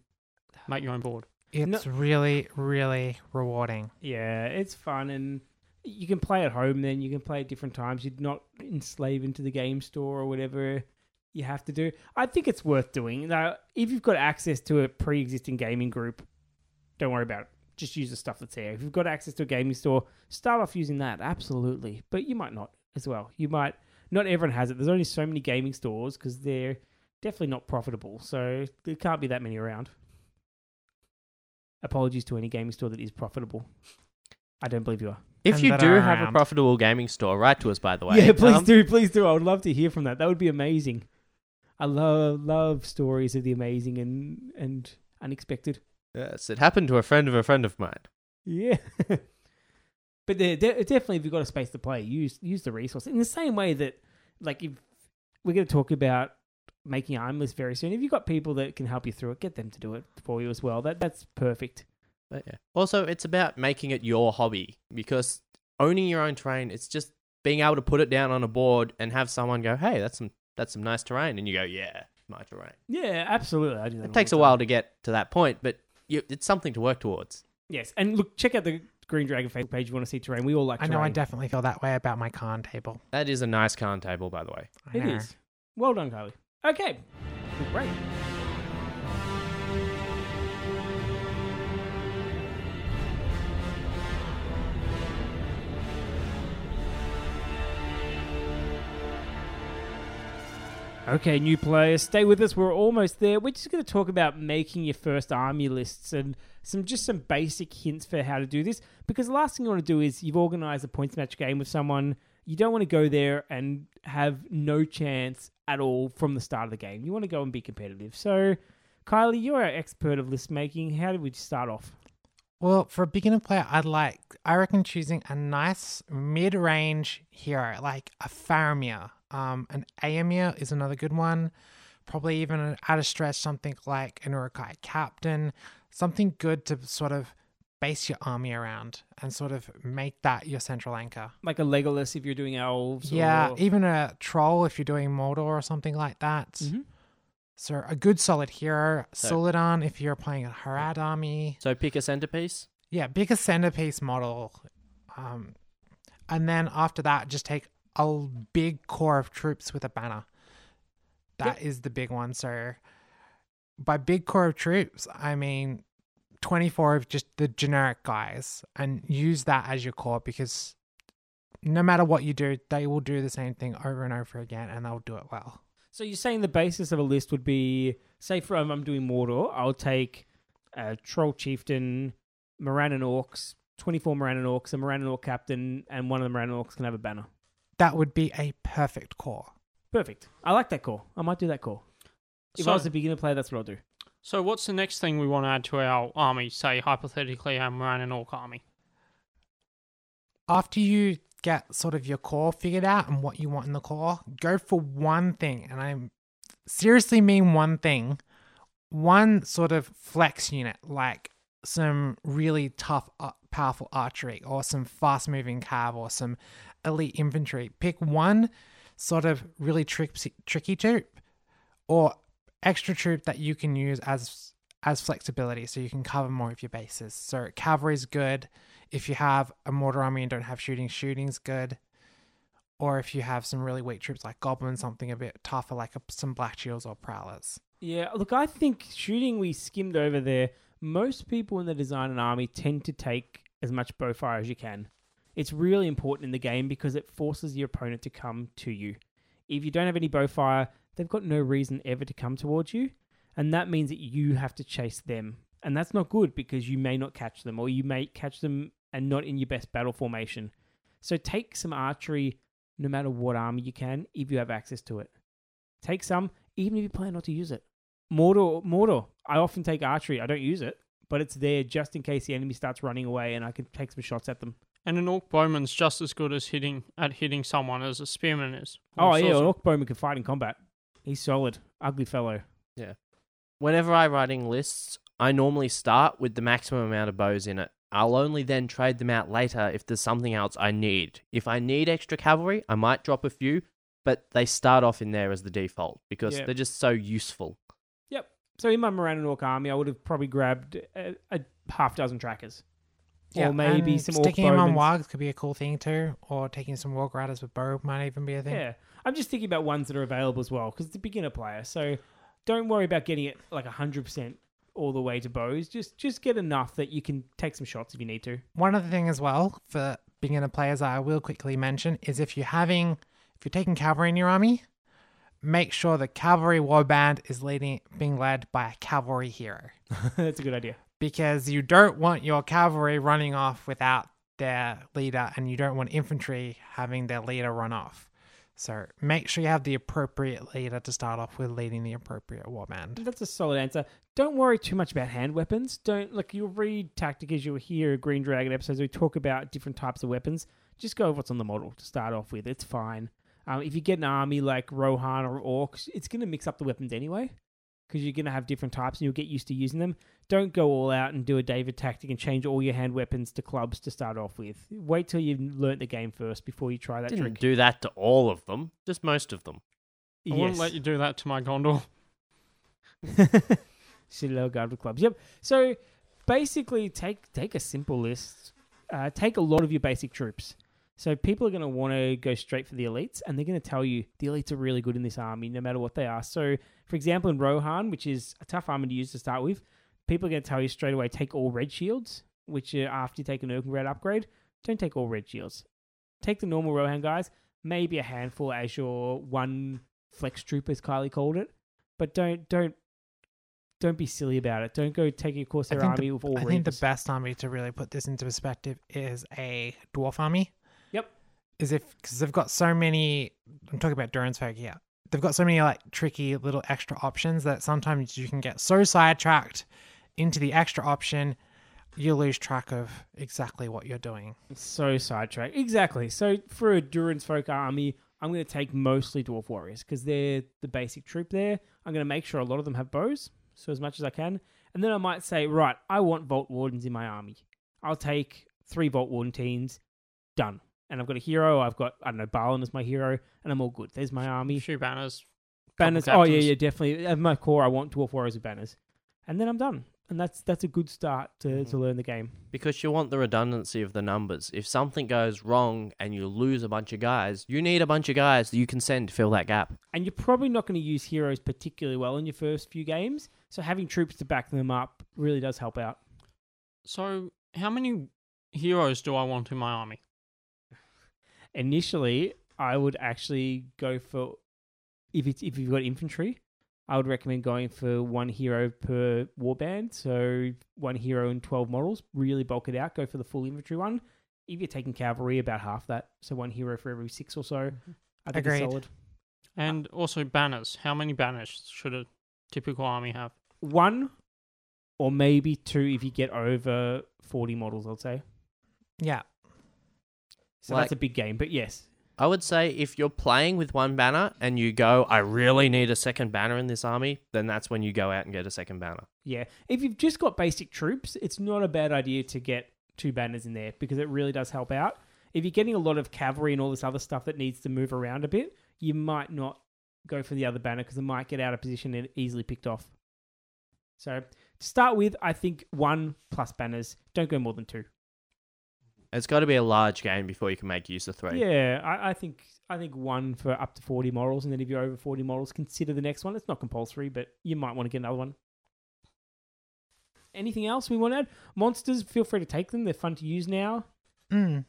[SPEAKER 6] make your own board?
[SPEAKER 4] It's really, really rewarding.
[SPEAKER 2] Yeah, it's fun and you can play at home then. You can play at different times. You're not enslaved into the game store or whatever you have to do. I think it's worth doing. Now, if you've got access to a pre existing gaming group, don't worry about it. Just use the stuff that's there. If you've got access to a gaming store, start off using that. Absolutely. But you might not as well. You might, not everyone has it. There's only so many gaming stores because they're definitely not profitable. So there can't be that many around. Apologies to any gaming store that is profitable. I don't believe you are.
[SPEAKER 3] If
[SPEAKER 4] And
[SPEAKER 3] you do
[SPEAKER 4] are
[SPEAKER 3] have a
[SPEAKER 4] around.
[SPEAKER 3] profitable gaming store, write to us. By the way,
[SPEAKER 2] yeah, please
[SPEAKER 3] Um,
[SPEAKER 2] do, please do. I would love to hear from that. That would be amazing. I love love stories of the amazing and and unexpected.
[SPEAKER 3] Yes, it happened to a friend of a friend of mine.
[SPEAKER 2] Yeah. [LAUGHS] but de- definitely, if you've got a space to play, use use the resource in the same way that, like, if we're going to talk about making Armless very soon, if you've got people that can help you through it, get them to do it for you as well. That that's perfect.
[SPEAKER 3] But yeah. Also, it's about making it your hobby because owning your own terrain, it's just being able to put it down on a board and have someone go, "Hey, that's some that's some nice terrain," and you go, "Yeah." my terrain.
[SPEAKER 2] Yeah, absolutely. I do that.
[SPEAKER 3] It takes a
[SPEAKER 2] time.
[SPEAKER 3] while to get to that point, but you, it's something to work towards.
[SPEAKER 2] Yes, and look, check out the Green Dragon Facebook page you want to see terrain. We all like terrain.
[SPEAKER 4] I
[SPEAKER 2] terrain.
[SPEAKER 4] know I definitely feel that way about my con table.
[SPEAKER 3] That is a nice con table, by the way.
[SPEAKER 4] I
[SPEAKER 2] It
[SPEAKER 4] know.
[SPEAKER 2] is. Well done, Kylie. Okay, great. Okay, new players, stay with us. We're almost there. We're just going to talk about making your first army lists and some just some basic hints for how to do this. Because the last thing you want to do is you've organized a points match game with someone. You don't want to go there and have no chance at all from the start of the game. You want to go and be competitive. So, Kylie, you're our expert of list making. How did we start off?
[SPEAKER 4] Well, for a beginner player, I'd like, I reckon choosing a nice mid range hero, like a Faramir. Um, an Eomer is another good one. Probably even at a stretch, something like an Uruk-hai Captain. Something good to sort of base your army around and sort of make that your central anchor.
[SPEAKER 2] Like a Legolas if you're doing elves.
[SPEAKER 4] Yeah,
[SPEAKER 2] or...
[SPEAKER 4] even a troll if you're doing Mordor or something like that.
[SPEAKER 2] Mhm.
[SPEAKER 4] So a good solid hero.
[SPEAKER 3] So-
[SPEAKER 4] if you're playing a Harad army.
[SPEAKER 3] So pick a centerpiece.
[SPEAKER 4] Yeah, pick a centerpiece model. Um, and then after that, just take a big core of troops with a banner. That is the big one. So by big core of troops, I mean 24 of just the generic guys and use that as your core because no matter what you do, they will do the same thing over and over again and they'll do it well.
[SPEAKER 2] So you're saying the basis of a list would be, say, for um, I'm doing Mordor, I'll take a Troll Chieftain, Morannon Orcs, 24 Morannon Orcs, a Morannon Orc Captain, and one of the Morannon Orcs can have a banner.
[SPEAKER 4] That would be a perfect core.
[SPEAKER 2] Perfect. I like that call. I might do that call. If
[SPEAKER 6] So-
[SPEAKER 2] I was a beginner player, that's what I'll do.
[SPEAKER 6] So, what's the next thing we want to add to our army? Say, hypothetically, I'm running an Orc army.
[SPEAKER 4] after you get sort of your core figured out and what you want in the core, go for one thing. And I seriously mean one thing. One sort of flex unit, like some really tough, uh, powerful archery, or some fast moving cav, or some elite infantry. Pick one sort of really trick- tricky troop, or extra troop that you can use as as flexibility, so you can cover more of your bases. So cavalry's good. If you have a Mordor army and don't have shooting, shooting's good. Or if you have some really weak troops like goblins, something a bit tougher like a, some black shields or prowlers.
[SPEAKER 2] Yeah, look, I think shooting we skimmed over there. Most people in the design and army tend to take as much bow fire as you can. It's really important in the game because it forces your opponent to come to you. If you don't have any bow fire, they've got no reason ever to come towards you, and that means that you have to chase them. And that's not good because you may not catch them, or you may catch them and not in your best battle formation. So take some archery no matter what army you can if you have access to it. Take some, even if you plan not to use it. Mordor, Mordor. I often take archery. I don't use it, but it's there just in case the enemy starts running away and I can take some shots at them.
[SPEAKER 6] And an Orc bowman's just as good as hitting at hitting someone as a spearman is.
[SPEAKER 2] Oh, yeah, an. Orc Bowman can fight in combat. He's solid. Ugly fellow. Yeah.
[SPEAKER 3] Whenever I'm writing lists, I normally start with the maximum amount of bows in it. I'll only then trade them out later if there's something else I need. If I need extra cavalry, I might drop a few, but they start off in there as the default because
[SPEAKER 2] Yeah.
[SPEAKER 3] they're just so useful.
[SPEAKER 2] Yep. So in my Morannon Orc army, I would have probably grabbed a, a half dozen trackers. or maybe
[SPEAKER 4] and
[SPEAKER 2] some Orc
[SPEAKER 4] sticking them on
[SPEAKER 2] Bowmans.
[SPEAKER 4] wargs could be a cool thing too, or taking some warg riders with bow might even be a thing.
[SPEAKER 2] Yeah. I'm just thinking about ones that are available as well because it's a beginner player. So don't worry about getting it like 100% all the way to bows. Just just get enough that you can take some shots if you need to.
[SPEAKER 4] One other thing as well for beginner players I will quickly mention is if you're having if you're taking cavalry in your army, make sure the cavalry warband is leading being led by a cavalry hero. [LAUGHS]
[SPEAKER 2] That's a good idea.
[SPEAKER 4] Because you don't want your cavalry running off without their leader and you don't want infantry having their leader run off. So make sure you have the appropriate leader to start off with leading the appropriate warband.
[SPEAKER 2] That's a solid answer. Don't worry too much about hand weapons. Don't look. you'll read tactic as you'll hear Green Dragon episodes. We talk about different types of weapons. Just go with what's on the model to start off with. It's fine. Um, if you get an army like Rohan or Orcs, it's going to mix up the weapons anyway because you're going to have different types and you'll get used to using them. Don't go all out and do a David tactic and change all your hand weapons to clubs to start off with. Wait till you've learnt the game first before you try that
[SPEAKER 3] Didn't
[SPEAKER 2] trick.
[SPEAKER 3] do that to all of them, just most of them.
[SPEAKER 6] I wouldn't let you do that to my Gondor. [LAUGHS] [LAUGHS]
[SPEAKER 2] Citadel guard with clubs. Yep. So basically, take take a simple list. Uh, take a lot of your basic troops. So people are going to want to go straight for the elites, and they're going to tell you the elites are really good in this army, no matter what they are. So, for example, in Rohan, which is a tough army to use to start with, people are going to tell you straight away take all red shields, which are after you take an Red upgrade. Don't take all red shields. Take the normal Rohan guys, maybe a handful as your one flex troop, as Kylie called it, but don't don't don't be silly about it. Don't go take your Corsair army
[SPEAKER 4] the,
[SPEAKER 2] with all
[SPEAKER 4] I think the best army to really put this into perspective is a dwarf army.
[SPEAKER 2] Yep.
[SPEAKER 4] Is if because they've got so many. I'm talking about Durin's folk here. They've got so many like tricky little extra options that sometimes you can get so sidetracked into the extra option, you lose track of exactly what you're doing.
[SPEAKER 2] So sidetracked. Exactly. So for a Durin's Folk army, I'm going to take mostly Dwarf Warriors because they're the basic troop there. I'm going to make sure a lot of them have bows, so as much as I can. And then I might say, right, I want Vault Wardens in my army. I'll take three Vault Warden teams. Done. And I've got a hero. I've got, I don't know, Balin as my hero, and I'm all good. There's my army.
[SPEAKER 6] A few banners.
[SPEAKER 2] Banners.
[SPEAKER 6] couple
[SPEAKER 2] Oh, yeah, yeah, definitely. At my core, I want Dwarf Warriors with banners. And then I'm done. And that's that's a good start to, to mm-hmm. learn the game.
[SPEAKER 3] Because you want the redundancy of the numbers. If something goes wrong and you lose a bunch of guys, you need a bunch of guys that you can send to fill that gap.
[SPEAKER 2] and you're probably not going to use heroes particularly well in your first few games. So having troops to back them up really does help out.
[SPEAKER 6] So, how many heroes do I want in my army?
[SPEAKER 2] Initially, I would actually go for if it's if you've got infantry, I would recommend going for one hero per warband. So one hero and twelve models. Really bulk it out. Go for the full infantry one. If you're taking cavalry, about half that. So one hero for every six or so. I think
[SPEAKER 4] Agreed.
[SPEAKER 2] it's solid.
[SPEAKER 6] And also banners. How many banners should a typical army have?
[SPEAKER 2] One or maybe two if you get over forty models. I'd say.
[SPEAKER 4] Yeah.
[SPEAKER 2] So
[SPEAKER 3] Like-
[SPEAKER 2] that's a big game, but yes,
[SPEAKER 3] I would say if you're playing with one banner and you go, I really need a second banner in this army, then that's when you go out and get a second banner.
[SPEAKER 2] yeah. If you've just got basic troops, it's not a bad idea to get two banners in there because it really does help out. If you're getting a lot of cavalry and all this other stuff that needs to move around a bit, you might not go for the other banner because it might get out of position and easily picked off. So to start with, I think one plus banners. Don't go more than two.
[SPEAKER 3] It's got to be a large game before you can make use of three.
[SPEAKER 2] Yeah, I, I think I think one for up to forty models, and then if you're over forty models, consider the next one. It's not compulsory, but you might want to get another one. Anything else we want to add? Monsters, feel free to take them. They're fun to use now,
[SPEAKER 4] Mm.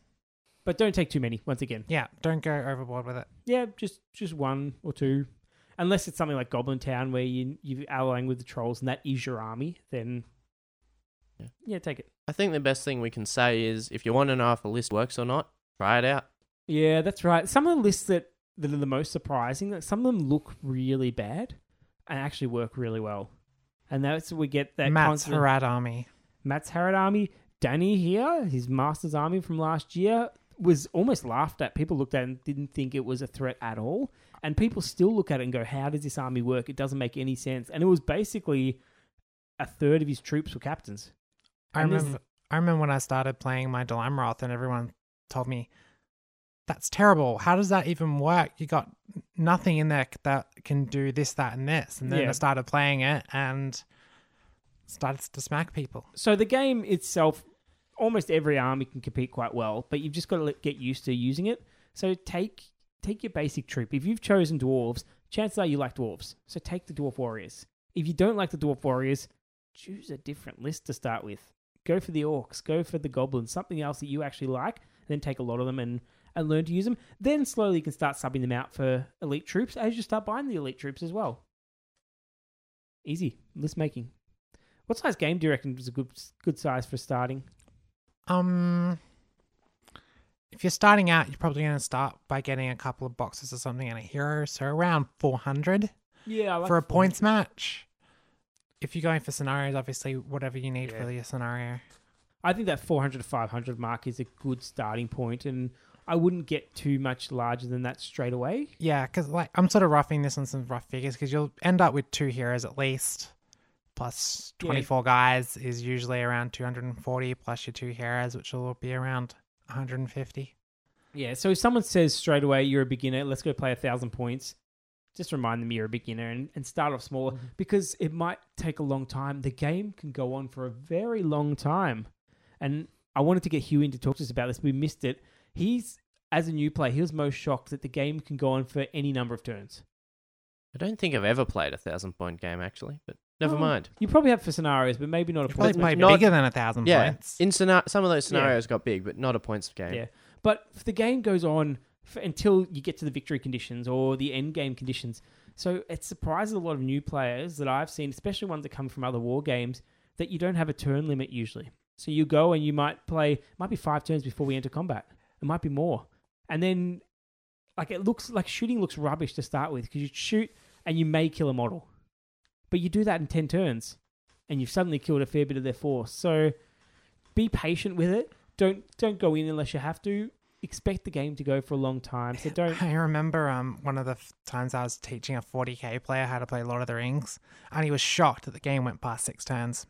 [SPEAKER 2] but don't take too many. Once again,
[SPEAKER 4] Yeah. Don't go overboard with it.
[SPEAKER 2] yeah, just just one or two, unless it's something like Goblin Town where you you're allying with the trolls and that is your army. Then
[SPEAKER 3] Yeah.
[SPEAKER 2] yeah, take it.
[SPEAKER 3] I think the best thing we can say is if you want to know if a list works or not, try it out.
[SPEAKER 2] Yeah, that's right. Some of the lists that, that are the most surprising, that some of them look really bad and actually work really well. And that's we get that
[SPEAKER 4] Matt's
[SPEAKER 2] constant-
[SPEAKER 4] Harad army.
[SPEAKER 2] Matt's Harad army. Danny here, his Masters army from last year, was almost laughed at. People looked at it and didn't think it was a threat at all. And people still look at it and go, How does this army work? It doesn't make any sense. And it was basically a third of his troops were captains.
[SPEAKER 4] I
[SPEAKER 2] And this-
[SPEAKER 4] remember. I remember when I started playing my Dol Amroth, and everyone told me, "That's terrible. How does that even work? You got nothing in there that can do this, that, and this." And then
[SPEAKER 2] Yeah.
[SPEAKER 4] I started playing it and started to smack people.
[SPEAKER 2] So the game itself, almost every army can compete quite well, but you've just got to get used to using it. So take take your basic troop. If you've chosen dwarves, chances are you like dwarves. So take the dwarf warriors. If you don't like the dwarf warriors, choose a different list to start with. Go for the orcs. Go for the goblins. Something else that you actually like. And then take a lot of them and and learn to use them. Then slowly you can start subbing them out for elite troops as you start buying the elite troops as well. Easy list making. What size game do you reckon is a good good size for starting?
[SPEAKER 4] Um, if you're starting out, you're probably going to start by getting a couple of boxes or something and a hero, so around 400
[SPEAKER 2] Yeah, like
[SPEAKER 4] for a points match. If you're going for scenarios, obviously whatever you need
[SPEAKER 2] Yeah.
[SPEAKER 4] for your scenario.
[SPEAKER 2] I think that 400 to 500 mark is a good starting point, and I wouldn't get too much larger than that straight away.
[SPEAKER 4] Yeah, because like I'm sort of roughing this on some rough figures because you'll end up with two heroes at least, plus
[SPEAKER 2] Yeah.
[SPEAKER 4] 24 guys is usually around 240 plus your two heroes, which will be around 150.
[SPEAKER 2] Yeah, so if someone says straight away you're a beginner, let's go play a thousand points. Just remind them you're a beginner and, and start off smaller
[SPEAKER 3] Mm-hmm.
[SPEAKER 2] because it might take a long time. The game can go on for a very long time. And I wanted to get Huw in to talk to us about this. We missed it. He's, as a new player, he was most shocked that the game can go on for any number of turns.
[SPEAKER 3] I don't think I've ever played a thousand point game actually, but never
[SPEAKER 2] Oh,
[SPEAKER 3] mind.
[SPEAKER 2] You probably have for scenarios, but maybe not a
[SPEAKER 4] Probably
[SPEAKER 2] points
[SPEAKER 4] play
[SPEAKER 3] not-
[SPEAKER 4] bigger than a thousand
[SPEAKER 3] Yeah,
[SPEAKER 4] points.
[SPEAKER 3] in scena- some of those
[SPEAKER 2] Yeah.
[SPEAKER 3] scenarios got big, but not a points game.
[SPEAKER 2] Yeah. But if the game goes on for, until you get to the victory conditions or the end game conditions. So it surprises a lot of new players that I've seen, especially ones that come from other war games, that you don't have a turn limit usually. So you go and you might play, might be five turns before we enter combat. It might be more. And then, like, it looks like shooting looks rubbish to start with because you shoot and you may kill a model. But you do that in 10 turns and you've suddenly killed a fair bit of their force. So be patient with it. Don't don't go in unless you have to. Expect the game to go for a long time. So don't. [LAUGHS]
[SPEAKER 4] I remember um one of the f- times I was teaching a 40k player how to play Lord of the Rings, and he was shocked that the game went past six turns.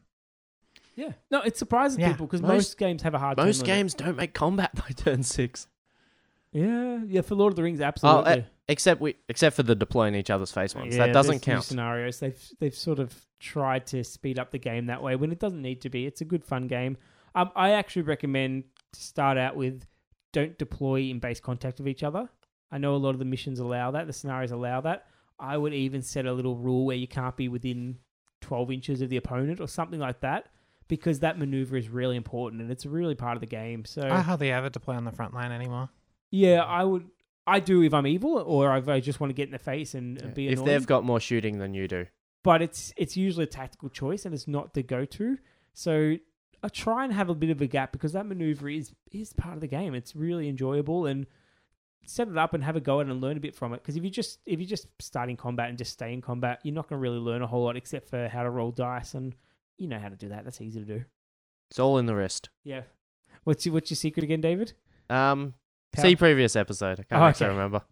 [SPEAKER 2] Yeah. No, it surprises
[SPEAKER 4] Yeah.
[SPEAKER 2] people because
[SPEAKER 3] Most-
[SPEAKER 2] most, games have a hard. turn
[SPEAKER 3] Most
[SPEAKER 2] limit.
[SPEAKER 3] games don't make combat [LAUGHS] by turn six,
[SPEAKER 2] Yeah, yeah. For Lord of the Rings, absolutely.
[SPEAKER 3] uh, except we except for the deploying each other's face ones.
[SPEAKER 2] Yeah,
[SPEAKER 3] that doesn't
[SPEAKER 2] there's new
[SPEAKER 3] count.
[SPEAKER 2] Scenarios they've they've sort of tried to speed up the game that way when it doesn't need to be. It's a good fun game. Um, I actually recommend to start out with don't deploy in base contact with each other. I know a lot of the missions allow that, the scenarios allow that. I would even set a little rule where you can't be within 12 inches of the opponent or something like that because that maneuver is really important and it's really part of the game. So
[SPEAKER 4] I hardly ever deploy on the front line anymore.
[SPEAKER 2] yeah, I would. I do if I'm evil or if I just want to get in the face and, and
[SPEAKER 3] Yeah.
[SPEAKER 2] be
[SPEAKER 3] if
[SPEAKER 2] annoying
[SPEAKER 3] they've got more shooting than you do.
[SPEAKER 2] but it's it's usually a tactical choice and it's not the go to. So I try and have a bit of a gap because that maneuver is is part of the game. It's really enjoyable and set it up and have a go at it and learn a bit from it. Because if you just if you just start in combat and just stay in combat, you're not going to really learn a whole lot except for how to roll dice and you know how to do that. That's easy to do.
[SPEAKER 3] It's all in the wrist.
[SPEAKER 2] Yeah. What's your, what's your secret again, David?
[SPEAKER 3] Um,
[SPEAKER 2] Power-
[SPEAKER 3] see previous episode. I can't
[SPEAKER 2] Oh,
[SPEAKER 3] actually
[SPEAKER 2] okay.
[SPEAKER 3] remember.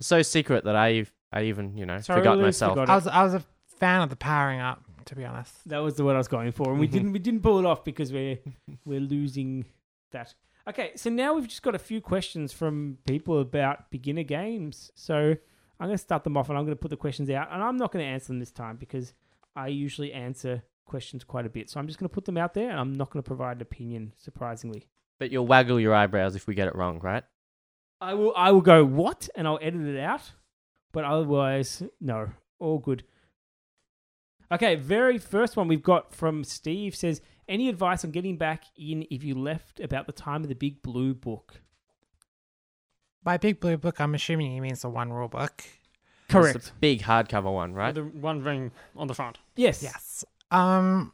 [SPEAKER 3] It's so secret that I I even you know
[SPEAKER 2] Totally
[SPEAKER 3] forgot myself.
[SPEAKER 2] forgot
[SPEAKER 4] I was I was a fan of the powering up, to be honest.
[SPEAKER 2] That was the word I was going for, and we
[SPEAKER 3] Mhm.
[SPEAKER 2] didn't we didn't pull it off because we're we're losing that. Okay, so now we've just got a few questions from people about beginner games. So I'm going to start them off, and I'm going to put the questions out, and I'm not going to answer them this time because I usually answer questions quite a bit. So I'm just going to put them out there, and I'm not going to provide an opinion. Surprisingly,
[SPEAKER 3] But you'll waggle your eyebrows if we get it wrong, right?
[SPEAKER 2] I will I will go what, and I'll edit it out. But otherwise, no, all good. Okay, very first one we've got from Steve says, "Any advice on getting back in if you left about the time of the Big Blue Book?"
[SPEAKER 4] By Big Blue Book, I'm assuming he means the one rule book.
[SPEAKER 3] It's the big hardcover one, right?
[SPEAKER 6] With the one ring on the front.
[SPEAKER 2] Yes.
[SPEAKER 4] Yes. Um,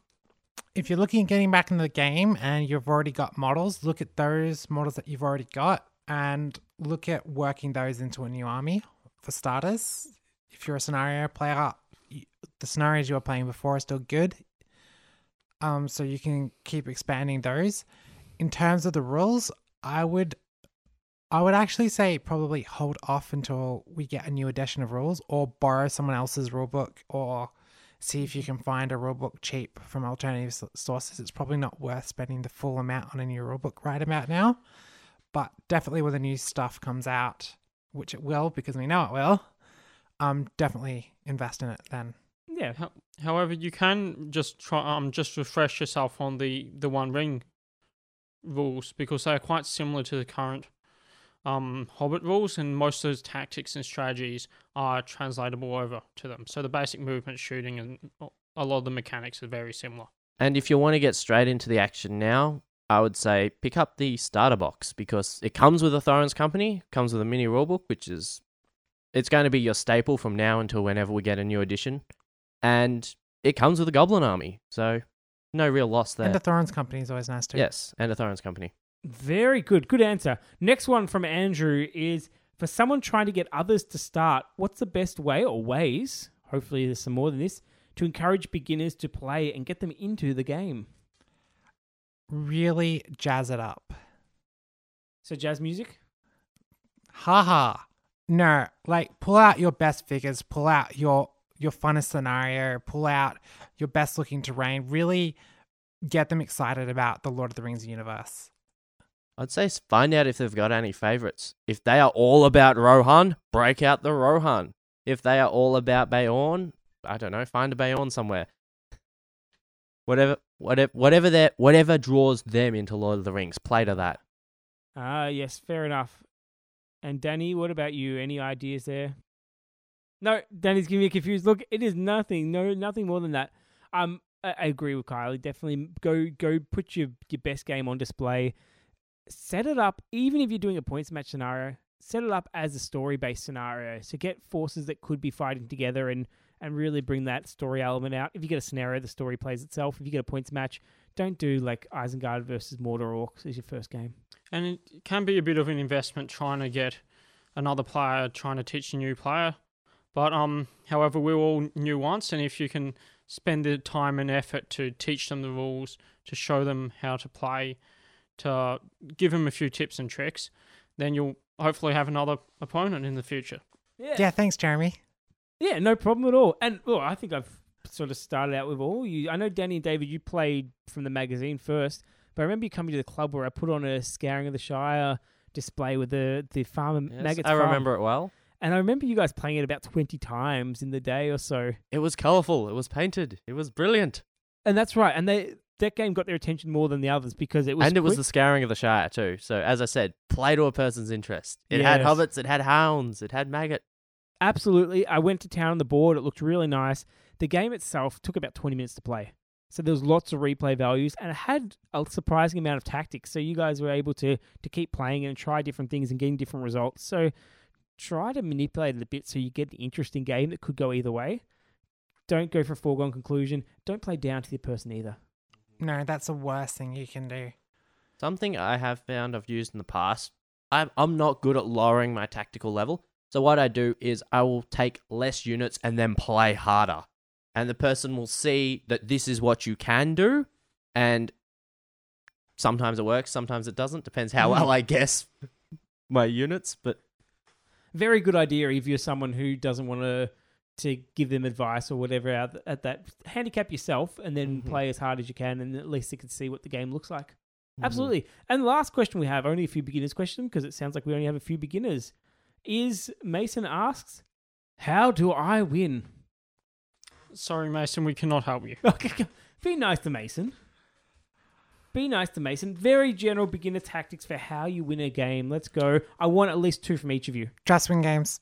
[SPEAKER 4] if you're looking at getting back into the game and you've already got models, look at those models that you've already got and look at working those into a new army for starters. If you're a scenario player, you, the scenarios you were playing before are still good. Um, so you can keep expanding those. In terms of the rules, I would I would actually say probably hold off until we get a new edition of rules or borrow someone else's rulebook or see if you can find a rulebook cheap from alternative sources. It's probably not worth spending the full amount on a new rulebook right about now. But definitely when the new stuff comes out, which it will because we know it will, um definitely invest in it then.
[SPEAKER 2] Yeah.
[SPEAKER 6] Ho- However, you can just try um just refresh yourself on the the one ring rules because they are quite similar to the current um Hobbit rules, and most of those tactics and strategies are translatable over to them. So the basic movement, shooting, and a lot of the mechanics are very similar.
[SPEAKER 3] And if you want to get straight into the action now, I would say pick up the starter box because it comes with a Thorin's Company, comes with a mini rulebook, which is it's going to be your staple from now until whenever we get a new edition, and it comes with a Goblin army, so no real loss there.
[SPEAKER 4] And the Thorin's company is always nice too.
[SPEAKER 3] yes, and the Thorin's Company.
[SPEAKER 2] Very good. Good answer. Next one from Andrew is for someone trying to get others to start, what's the best way or ways, hopefully there's some more than this, to encourage beginners to play and get them into the game?
[SPEAKER 4] Really jazz it up.
[SPEAKER 2] So jazz music?
[SPEAKER 4] Haha. No, like pull out your best figures, pull out your your funnest scenario, pull out your best looking terrain. Really get them excited about the Lord of the Rings universe.
[SPEAKER 3] I'd say s- find out if they've got any favorites. If they are all about Rohan, break out the Rohan. If they are all about Beorn, I don't know, find a Beorn somewhere. Whatever, whatever, whatever that, whatever draws them into Lord of the Rings, play to that.
[SPEAKER 2] Ah, yes, fair enough. And Danny, what about you? Any ideas there? No, Danny's giving me a confused look. It is nothing. No, nothing more than that. Um, I, I agree with Kylie. Definitely go go put your your best game on display. Set it up, even if you're doing a points match scenario. Set it up as a story based scenario. So get forces that could be fighting together and and really bring that story element out. If you get a scenario, the story plays itself. If you get a points match, don't do like Isengard versus Mordor Orcs as your first game.
[SPEAKER 6] And it can be a bit of an investment trying to get another player, trying to teach a new player. But um, however, we're all new once, and if you can spend the time and effort to teach them the rules, to show them how to play, to give them a few tips and tricks, then you'll hopefully have another opponent in the future.
[SPEAKER 4] Yeah, Yeah. thanks, Jeremy.
[SPEAKER 2] Yeah, no problem at all. And well, I think I've sort of started out with all you. I know Danny and David, you played from the magazine first, but I remember you coming to the club where I put on a Scouring of the Shire display with the the farmer
[SPEAKER 3] Yes,
[SPEAKER 2] maggots.
[SPEAKER 3] I
[SPEAKER 2] farm.
[SPEAKER 3] remember it well.
[SPEAKER 2] and I remember you guys playing it about twenty times in the day or so.
[SPEAKER 3] It was colourful. It was painted. It was brilliant.
[SPEAKER 2] And that's right. And they that game got their attention more than the others because it was
[SPEAKER 3] and it was the scouring of the Shire too. So as I said, play to a person's interest. It had hobbits, it had hounds, it had maggot.
[SPEAKER 2] Absolutely. I went to town on the board. It looked really nice. The game itself took about 20 minutes to play. So there was lots of replay values and it had a surprising amount of tactics. So you guys were able to to keep playing and try different things and getting different results. So try to manipulate it a bit so you get the interesting game that could go either way. Don't go for a foregone conclusion. Don't play down to the person either.
[SPEAKER 4] No, that's the worst thing you can do.
[SPEAKER 3] Something I have found I've used in the past. I'm I'm not good at lowering my tactical level. So what I do is I will take less units and then play harder. And the person will see that this is what you can do and sometimes it works, sometimes it doesn't. Depends how well I guess my units, but
[SPEAKER 2] Very good idea if you're someone who doesn't want to to give them advice or whatever at, at that. Handicap yourself and then
[SPEAKER 3] Mhm.
[SPEAKER 2] play as hard as you can, and at least they can see what the game looks like.
[SPEAKER 3] Mm-hmm.
[SPEAKER 2] Absolutely. And the last question we have, only a few beginners question, because it sounds like we only have a few beginners, is Mason asks, How do I win?
[SPEAKER 6] Sorry, Mason, we cannot help you. [LAUGHS]
[SPEAKER 2] Okay, be nice to Mason. Be nice to Mason. Very general beginner tactics for how you win a game. Let's go. I want at least two from each of you.
[SPEAKER 4] Just win games.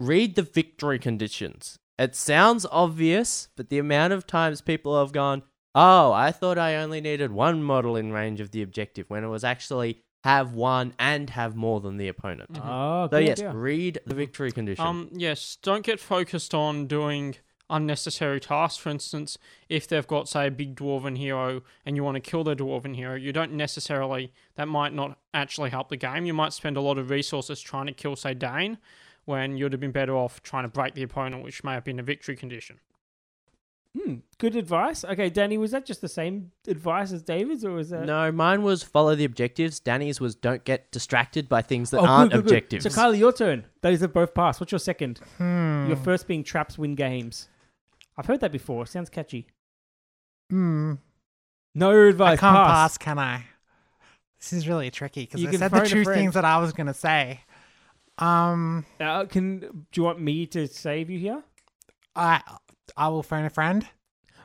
[SPEAKER 3] read the victory conditions. It sounds obvious, but the amount of times people have gone, "Oh, I thought I only needed one model in range of the objective," when it was actually have one and have more than the opponent.
[SPEAKER 2] Oh,
[SPEAKER 3] So yes,
[SPEAKER 2] idea.
[SPEAKER 3] read the mm-hmm. victory condition.
[SPEAKER 6] Um, yes, don't get focused on doing unnecessary tasks. For instance, if they've got, say, a big dwarven hero and you want to kill the dwarven hero, you don't necessarily, that might not actually help the game. You might spend a lot of resources trying to kill, say, Dain, when you'd have been better off trying to break the opponent, which may have been a victory condition.
[SPEAKER 2] Hmm, good advice. Okay, Danny, was that just the same advice as David's, or was that?
[SPEAKER 3] no, mine was follow the objectives. Danny's was don't get distracted by things that
[SPEAKER 2] Oh, good,
[SPEAKER 3] aren't
[SPEAKER 2] good, good.
[SPEAKER 3] objectives.
[SPEAKER 2] So, Kylie, your turn. Those have both passed. What's your second?
[SPEAKER 4] Hmm.
[SPEAKER 2] Your first being traps win games. I've heard that before. Sounds catchy.
[SPEAKER 4] Hmm.
[SPEAKER 2] No
[SPEAKER 4] I
[SPEAKER 2] advice.
[SPEAKER 4] can't
[SPEAKER 2] pass.
[SPEAKER 4] pass, can I? This is really tricky because
[SPEAKER 2] You
[SPEAKER 4] I
[SPEAKER 2] can
[SPEAKER 4] said the
[SPEAKER 2] a
[SPEAKER 4] two
[SPEAKER 2] friend.
[SPEAKER 4] things that I was going to say. Um,
[SPEAKER 2] Uh, can do you want me to save you here?
[SPEAKER 4] I I will phone a friend.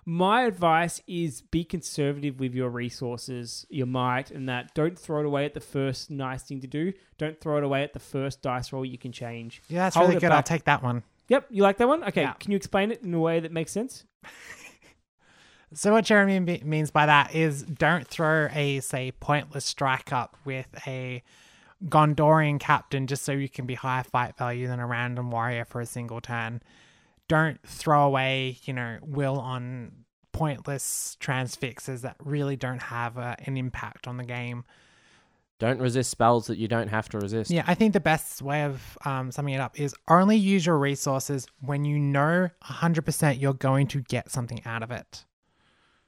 [SPEAKER 2] My advice is be conservative with your resources, your might, and that. Don't throw it away at the first nice thing to do. Don't throw it away at the first dice roll you can change.
[SPEAKER 4] Yeah, that's
[SPEAKER 2] Hold
[SPEAKER 4] really good. I'll take that one.
[SPEAKER 2] Yep, you like that one? Okay,
[SPEAKER 4] Yeah.
[SPEAKER 2] can you explain it in a way that makes sense? [LAUGHS]
[SPEAKER 4] So what Jeremy me- means by that is don't throw a say pointless strike up with a Gondorian captain just so you can be higher fight value than a random warrior for a single turn. Don't throw away, you know, will on pointless transfixes that really don't have a, an impact on the game.
[SPEAKER 3] Don't resist spells that you don't have to resist.
[SPEAKER 4] Yeah, I think the best way of um, summing it up is only use your resources when you know 100% you're going to get something out of it.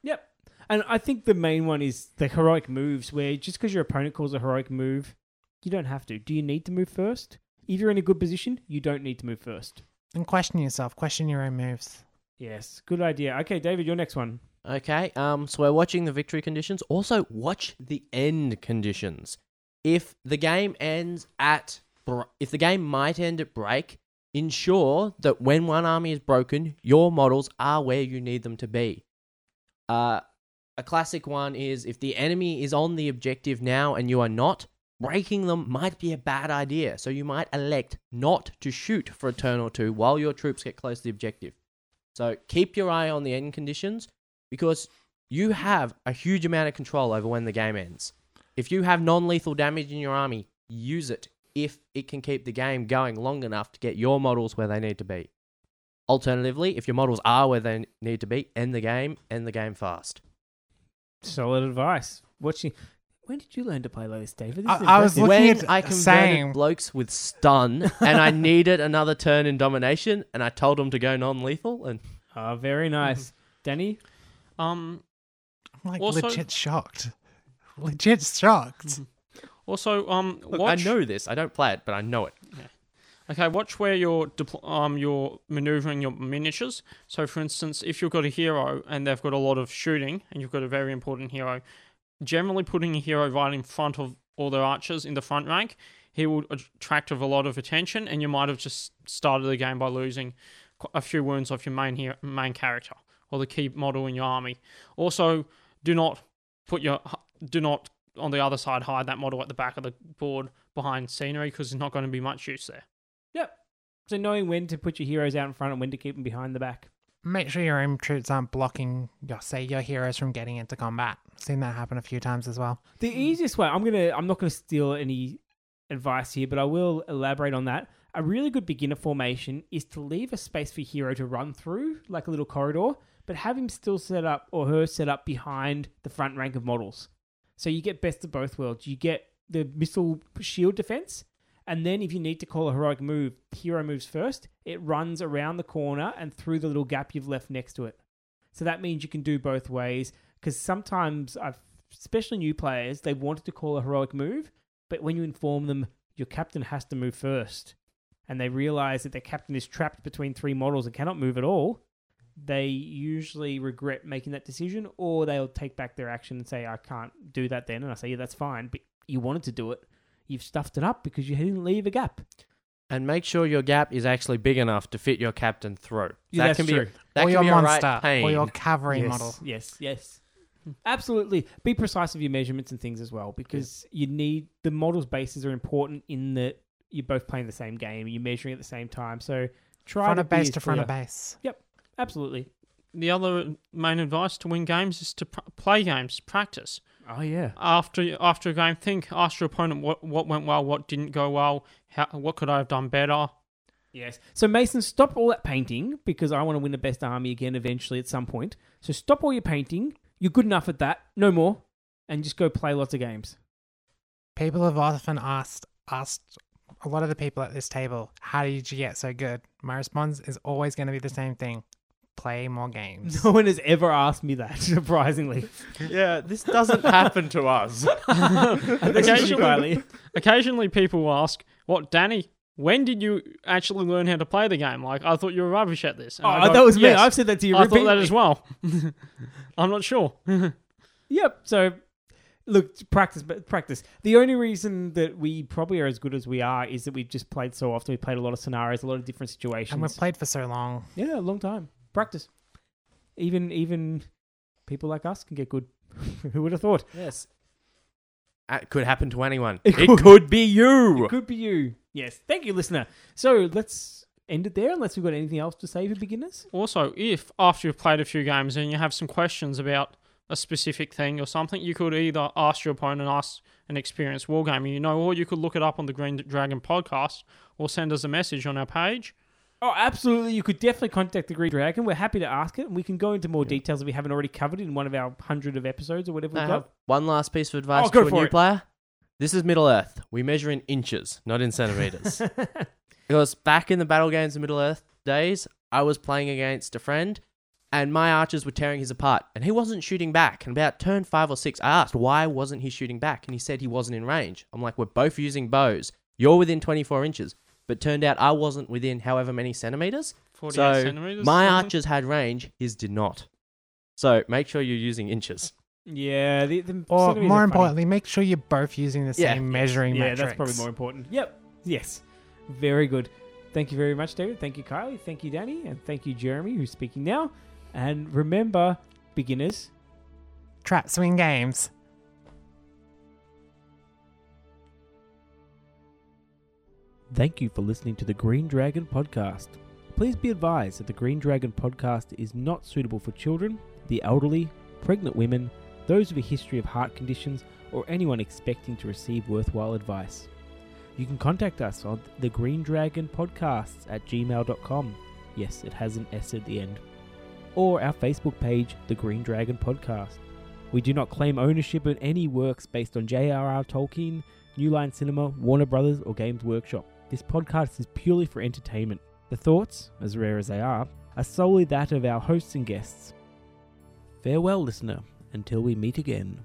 [SPEAKER 2] Yep. And I think the main one is the heroic moves, where just because your opponent calls a heroic move, you don't have to. Do you need to move first? If you're in a good position, you don't need to move first.
[SPEAKER 4] And question yourself, question your own moves.
[SPEAKER 2] Yes, good idea. Okay, David, your next one.
[SPEAKER 3] Okay, um, so we're watching the victory conditions. Also, watch the end conditions. If the game ends at, br- if the game might end at break, ensure that when one army is broken, your models are where you need them to be. Uh, a classic one is if the enemy is on the objective now and you are not, breaking them might be a bad idea. So you might elect not to shoot for a turn or two while your troops get close to the objective. So keep your eye on the end conditions because you have a huge amount of control over when the game ends. If you have non lethal damage in your army, use it if it can keep the game going long enough to get your models where they need to be. Alternatively, if your models are where they need to be, end the game, end the game fast.
[SPEAKER 2] Solid advice. What's Watching. When did you learn to play like this, David? This
[SPEAKER 4] I-
[SPEAKER 2] is
[SPEAKER 4] I was
[SPEAKER 2] impressive.
[SPEAKER 4] looking
[SPEAKER 3] when
[SPEAKER 4] at
[SPEAKER 3] I
[SPEAKER 4] the
[SPEAKER 3] converted
[SPEAKER 4] same.
[SPEAKER 3] blokes with stun and I [LAUGHS] needed another turn in domination and I told them to go non-lethal and
[SPEAKER 2] Oh, very nice. Danny?
[SPEAKER 6] Um,
[SPEAKER 4] I'm like
[SPEAKER 6] Also-
[SPEAKER 4] legit shocked. Legit shocked.
[SPEAKER 6] also, um,
[SPEAKER 3] Look,
[SPEAKER 6] watch.
[SPEAKER 3] I know this. I don't play it, but I know it.
[SPEAKER 6] Okay, watch where you're depl- um you're maneuvering your miniatures. So, for instance, if you've got a hero and they've got a lot of shooting, and you've got a very important hero, generally putting a hero right in front of all the archers in the front rank, he will attract a lot of attention, and you might have just started the game by losing a few wounds off your main hero, main character or the key model in your army. Also, do not put your do not on the other side hide that model at the back of the board behind scenery because there's not going to be much use there.
[SPEAKER 2] Yep. So knowing when to put your heroes out in front and when to keep them behind the back.
[SPEAKER 4] Make sure your own troops aren't blocking your say your heroes from getting into combat. Seen that happen a few times as well.
[SPEAKER 2] The easiest way, I'm gonna, I'm not gonna steal any advice here, but I will elaborate on that. A really good beginner formation is to leave a space for hero to run through, like a little corridor, but have him still set up or her set up behind the front rank of models. So you get best of both worlds. You get the missile shield defense, and then if you need to call a heroic move, hero moves first. It runs around the corner and through the little gap you've left next to it. So that means you can do both ways. Because sometimes I've, especially new players, they wanted to call a heroic move, but when you inform them your captain has to move first, and they realize that their captain is trapped between three models and cannot move at all, they usually regret making that decision, or they'll take back their action and say, "I can't do that." Then, and I say, "Yeah, that's fine, but you wanted to do it. You've stuffed it up because you didn't leave a gap."
[SPEAKER 3] And make sure your gap is actually big enough to fit your captain through.
[SPEAKER 2] Yeah,
[SPEAKER 3] that
[SPEAKER 2] that's
[SPEAKER 3] can
[SPEAKER 2] true.
[SPEAKER 3] be that
[SPEAKER 4] or
[SPEAKER 3] can
[SPEAKER 4] your
[SPEAKER 3] be a right
[SPEAKER 4] monster,
[SPEAKER 3] pain.
[SPEAKER 4] or your cavalry
[SPEAKER 2] yes,
[SPEAKER 4] model.
[SPEAKER 2] Yes, yes. Absolutely. Be precise with your measurements and things as well because you need the models' bases are important in that you're both playing the same game, you're measuring at the same time. So try
[SPEAKER 4] Front
[SPEAKER 2] to
[SPEAKER 4] of base
[SPEAKER 2] be
[SPEAKER 4] to front of
[SPEAKER 2] clear.
[SPEAKER 4] base.
[SPEAKER 2] Absolutely.
[SPEAKER 6] The other main advice to win games is to pr- play games, practice.
[SPEAKER 2] Oh yeah.
[SPEAKER 6] After after a game, think, ask your opponent what, what went well, what didn't go well, how, what could I have done better.
[SPEAKER 2] Yes. So Mason, stop all that painting because I want to win the best army again eventually at some point. So stop all your painting. You're good enough at that. No more. And just go play lots of games.
[SPEAKER 4] People have often asked asked a lot of the people at this table, how did you get so good? My response is always going to be the same thing: play more games.
[SPEAKER 2] No one has ever asked me that, [LAUGHS] surprisingly.
[SPEAKER 3] yeah, this doesn't happen to us. [LAUGHS]
[SPEAKER 2] Occasionally.
[SPEAKER 6] Occasionally- Occasionally, people ask, "What, Danny? When did you actually learn how to play the game? Like, I thought you were rubbish at this." And
[SPEAKER 2] Oh,
[SPEAKER 6] I go,
[SPEAKER 2] that was me.
[SPEAKER 6] "Yes,
[SPEAKER 2] I've said that to you
[SPEAKER 6] I thought that as well. [LAUGHS] I'm not sure.
[SPEAKER 2] Yep. So, look, practice, but practice. The only reason that we probably are as good as we are is that we've just played so often. We played a lot of scenarios, a lot of different situations.
[SPEAKER 4] and we've played for so long.
[SPEAKER 2] yeah, a long time. Practice. Even even people like us can get good. [LAUGHS] Who would have thought?
[SPEAKER 3] yes. It could happen to anyone.
[SPEAKER 2] It
[SPEAKER 3] It
[SPEAKER 2] could.
[SPEAKER 3] could, be you.
[SPEAKER 2] It could be you. Yes. Thank you, listener. So let's end it there, unless we've got anything else to say for beginners.
[SPEAKER 6] Also, if after you've played a few games and you have some questions about a specific thing or something, you could either ask your opponent, ask an experienced wargamer you know, or you could look it up on the Green Dragon podcast or send us a message on our page.
[SPEAKER 2] Oh, absolutely. You could definitely contact the Green Dragon. We're happy to ask it, and we can go into more details if we haven't already covered in one of our hundred of episodes or whatever
[SPEAKER 3] I
[SPEAKER 2] we've
[SPEAKER 3] have
[SPEAKER 2] got.
[SPEAKER 3] one last piece of oh, advice
[SPEAKER 2] Oh,
[SPEAKER 3] to a new
[SPEAKER 2] it.
[SPEAKER 3] player. This is Middle Earth. We measure in inches, not in centimeters. [LAUGHS] because back in the battle games of Middle Earth days, I was playing against a friend, and my archers were tearing his apart, and he wasn't shooting back. And about turn five or six, I asked why wasn't he shooting back, and he said he wasn't in range. I'm like, we're both using bows. You're within 24 inches, but turned out I wasn't within however many centimeters.
[SPEAKER 6] 48
[SPEAKER 3] So
[SPEAKER 6] centimeters.
[SPEAKER 3] my
[SPEAKER 6] something.
[SPEAKER 3] archers had range, his did not. So make sure you're using inches.
[SPEAKER 2] yeah, the, the
[SPEAKER 4] Or
[SPEAKER 2] centimeters
[SPEAKER 4] more
[SPEAKER 2] are funny.
[SPEAKER 4] importantly, make sure you're both using the
[SPEAKER 3] Yeah.
[SPEAKER 4] same measuring
[SPEAKER 2] yeah,
[SPEAKER 4] metrics.
[SPEAKER 2] that's probably more important. Yep. Yes. Very good. Thank you very much, David. Thank you, Kylie. Thank you, Danny. And thank you, Jeremy, who's speaking now. And remember, beginners,
[SPEAKER 4] Trap swing games.
[SPEAKER 2] Thank you for listening to the Green Dragon podcast. Please be advised that the Green Dragon podcast is not suitable for children, the elderly, pregnant women, those with a history of heart conditions, or anyone expecting to receive worthwhile advice. You can contact us on the Green Dragon Podcasts at gmail.com. Yes, it has an S at the end. Or our Facebook page, The Green Dragon Podcast. We do not claim ownership of any works based on J.R.R. Tolkien, New Line Cinema, Warner Brothers, or Games Workshop. This podcast is purely for entertainment. The thoughts, as rare as they are, are solely that of our hosts and guests. Farewell, listener, until we meet again.